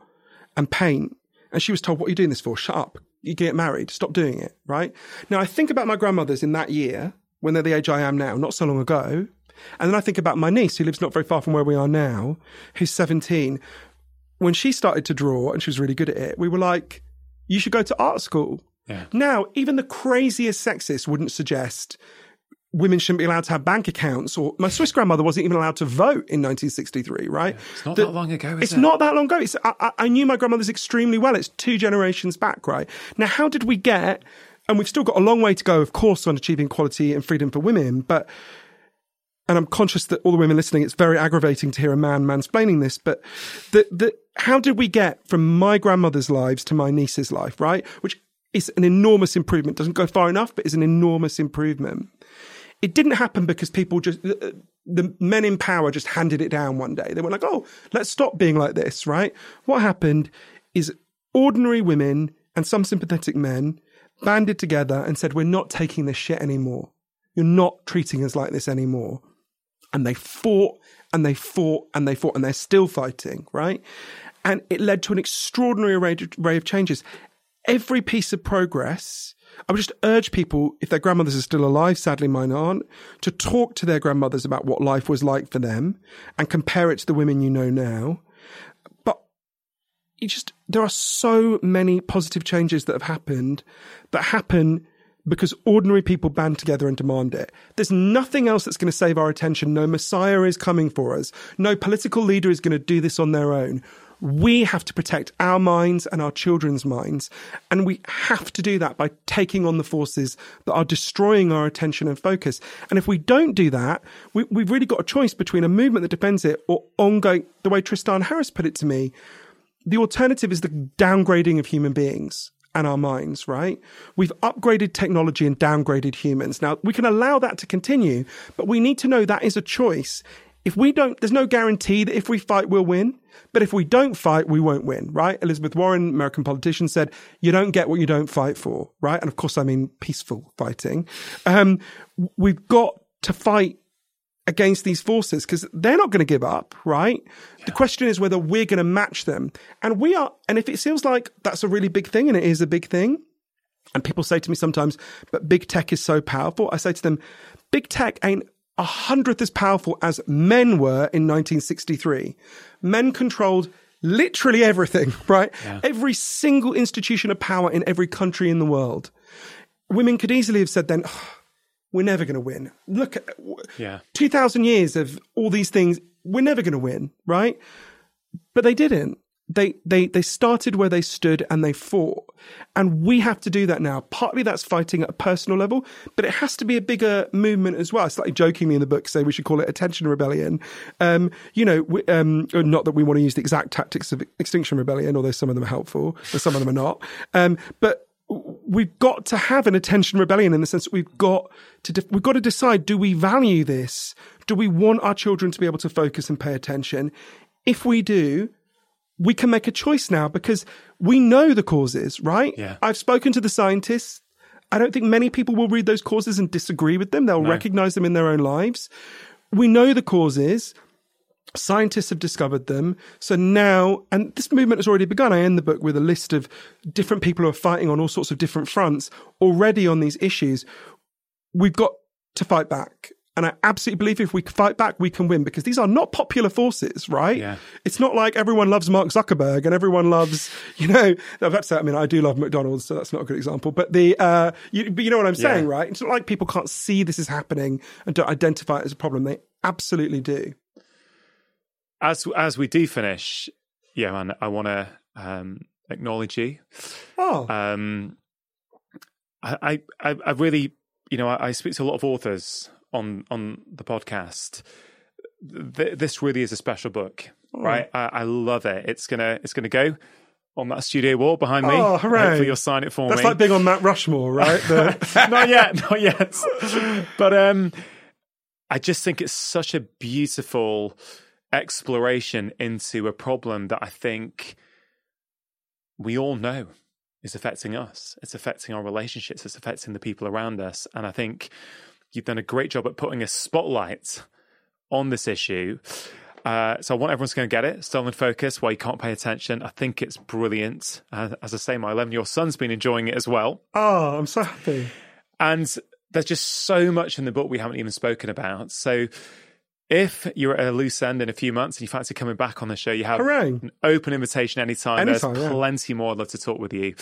and paint. And she was told, what are you doing this for? Shut up. You get married. Stop doing it, right? Now, I think about my grandmothers in that year, when they're the age I am now, not so long ago. And then I think about my niece, who lives not very far from where we are now, who's 17, when she started to draw and she was really good at it, we were like, you should go to art school. Yeah. Now, even the craziest sexist wouldn't suggest women shouldn't be allowed to have bank accounts or my Swiss grandmother wasn't even allowed to vote in 1963, right? Yeah, it's not the, that long ago, It's it? not that long ago. It's, I, I knew my grandmother's extremely well. It's two generations back, right? Now, how did we get, and we've still got a long way to go, of course, on achieving equality and freedom for women, but and I'm conscious that all the women listening, it's very aggravating to hear a man mansplaining this, but the, the, how did we get from my grandmother's lives to my niece's life, right? Which is an enormous improvement. Doesn't go far enough, but is an enormous improvement. It didn't happen because people just, the, the men in power just handed it down one day. They were like, oh, let's stop being like this, right? What happened is ordinary women and some sympathetic men banded together and said, we're not taking this shit anymore. You're not treating us like this anymore and they fought and they fought and they fought and they're still fighting, right? And it led to an extraordinary array, of changes. Every piece of progress, I would just urge people, if their grandmothers are still alive, sadly mine aren't, to talk to their grandmothers about what life was like for them and compare it to the women you know now. But you just, there are so many positive changes that have happened that happen because ordinary people band together and demand it. There's nothing else that's going to save our attention. No Messiah is coming for us. No political leader is going to do this on their own. We have to protect our minds and our children's minds. And we have to do that by taking on the forces that are destroying our attention and focus. And if we don't do that, we, have really got a choice between a movement that defends it or ongoing, the way Tristan Harris put it to me. The alternative is the downgrading of human beings and our minds, right? We've upgraded technology and downgraded humans. Now, we can allow that to continue, but we need to know that is a choice if we don't, there's no guarantee that if we fight, we'll win. But if we don't fight, we won't win, right? Elizabeth Warren, American politician, said, you don't get what you don't fight for, right? And of course, I mean peaceful fighting. Um, we've got to fight against these forces because they're not going to give up, right? Yeah. The question is whether we're going to match them. And we are, and if it feels like that's a really big thing, and it is a big thing, and people say to me sometimes, but big tech is so powerful, I say to them, big tech ain't a hundredth as powerful as men were in 1963. Men controlled literally everything, right? Yeah. Every single institution of power in every country in the world. Women could easily have said then, oh, we're never going to win. Look at yeah. 2000 years of all these things. We're never going to win, right? But they didn't they they they started where they stood and they fought and we have to do that now partly that's fighting at a personal level but it has to be a bigger movement as well I slightly jokingly in the book say we should call it attention rebellion um, you know we, um, not that we want to use the exact tactics of extinction rebellion although some of them are helpful and some of them are not um, but we've got to have an attention rebellion in the sense that we've got to de- we've got to decide do we value this do we want our children to be able to focus and pay attention if we do we can make a choice now because we know the causes, right? Yeah. I've spoken to the scientists. I don't think many people will read those causes and disagree with them. They'll no. recognize them in their own lives. We know the causes. Scientists have discovered them. So now, and this movement has already begun. I end the book with a list of different people who are fighting on all sorts of different fronts already on these issues. We've got to fight back. And I absolutely believe if we fight back, we can win because these are not popular forces, right? Yeah. It's not like everyone loves Mark Zuckerberg and everyone loves, you know, that's, it. I mean, I do love McDonald's, so that's not a good example, but the, uh, you, but you know what I'm saying, yeah. right? It's not like people can't see this is happening and don't identify it as a problem. They absolutely do. As, as we do finish, yeah, man, I want to, um, acknowledge you. Oh. Um, I, I, I really, you know, I, I speak to a lot of authors on on the podcast. Th- this really is a special book, oh. right? I, I, love it. It's gonna it's gonna go on that studio wall behind me. Oh, hooray! Hopefully, you'll sign it for That's me. That's like being on Mount Rushmore, right? The... not yet, not yet. but um, I just think it's such a beautiful exploration into a problem that I think we all know is affecting us. It's affecting our relationships. It's affecting the people around us. And I think You've done a great job at putting a spotlight on this issue. Uh, so I want everyone to go and get it. Stolen Focus, why you can't pay attention. I think it's brilliant. Uh, as I say, my 11 year old son's been enjoying it as well. Oh, I'm so happy. And there's just so much in the book we haven't even spoken about. So if you're at a loose end in a few months and you fancy coming back on the show, you have Hooray. an open invitation anytime. anytime There's plenty more I'd love to talk with you.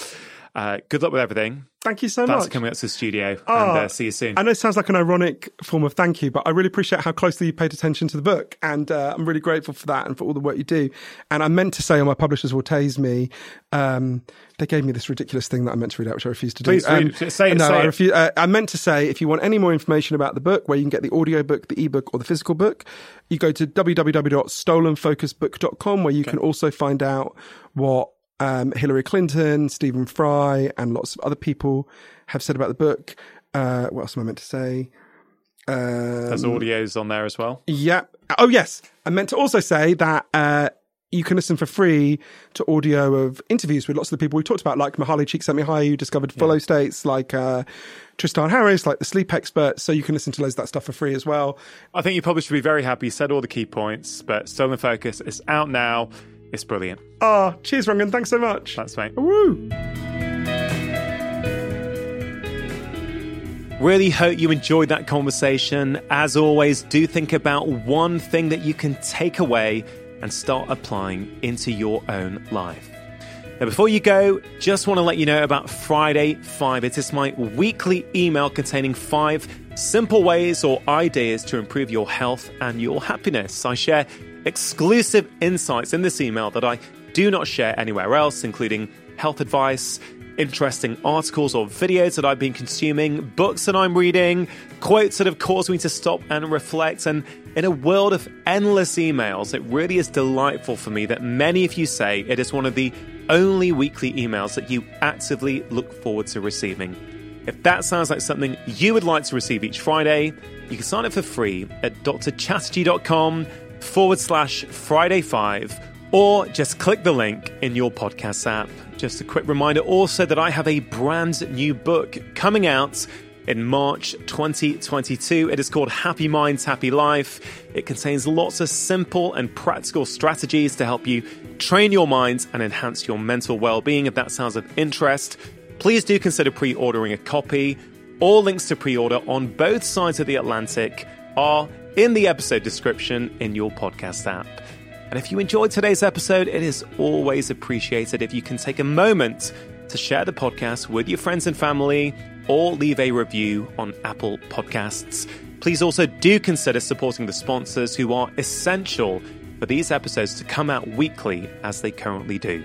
Uh, good luck with everything. Thank you so Thanks much. for coming up to the studio oh, and uh, see you soon. I know it sounds like an ironic form of thank you, but I really appreciate how closely you paid attention to the book. And uh, I'm really grateful for that and for all the work you do. And I meant to say, on my publishers will tase me, um, they gave me this ridiculous thing that I meant to read out, which I refused to do. Please um, read, say it. No, say I, uh, I meant to say, if you want any more information about the book, where you can get the audio book, the ebook, or the physical book, you go to www.stolenfocusbook.com, where you okay. can also find out what um, Hillary Clinton, Stephen Fry, and lots of other people have said about the book. Uh, what else am I meant to say? Um, There's audios on there as well. Yeah. Oh, yes. I meant to also say that uh, you can listen for free to audio of interviews with lots of the people we talked about, like Mihaly Csikszentmihalyi, who discovered yeah. states, like uh, Tristan Harris, like the sleep expert. So you can listen to loads of that stuff for free as well. I think you probably should be very happy. You said all the key points, but Stolen Focus is out now. It's brilliant. Oh, cheers, Rangan. Thanks so much. That's mate. Woo! Really hope you enjoyed that conversation. As always, do think about one thing that you can take away and start applying into your own life. Now, before you go, just want to let you know about Friday 5. It is my weekly email containing five simple ways or ideas to improve your health and your happiness. I share exclusive insights in this email that I do not share anywhere else, including health advice, interesting articles or videos that I've been consuming, books that I'm reading, quotes that have caused me to stop and reflect. And in a world of endless emails, it really is delightful for me that many of you say it is one of the only weekly emails that you actively look forward to receiving. If that sounds like something you would like to receive each Friday, you can sign up for free at drchatterjee.com forward slash Friday 5 or just click the link in your podcast app. Just a quick reminder also that I have a brand new book coming out in March 2022. It is called Happy Minds, Happy Life. It contains lots of simple and practical strategies to help you train your mind and enhance your mental well being. If that sounds of interest, please do consider pre ordering a copy. All links to pre order on both sides of the Atlantic are in the episode description in your podcast app. And if you enjoyed today's episode, it is always appreciated if you can take a moment to share the podcast with your friends and family or leave a review on Apple Podcasts. Please also do consider supporting the sponsors who are essential for these episodes to come out weekly as they currently do.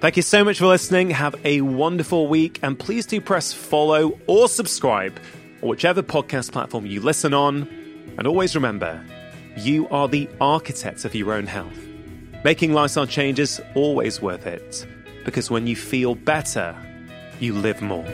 Thank you so much for listening. Have a wonderful week, and please do press follow or subscribe or whichever podcast platform you listen on. And always remember, you are the architect of your own health. Making lifestyle changes always worth it because when you feel better, you live more.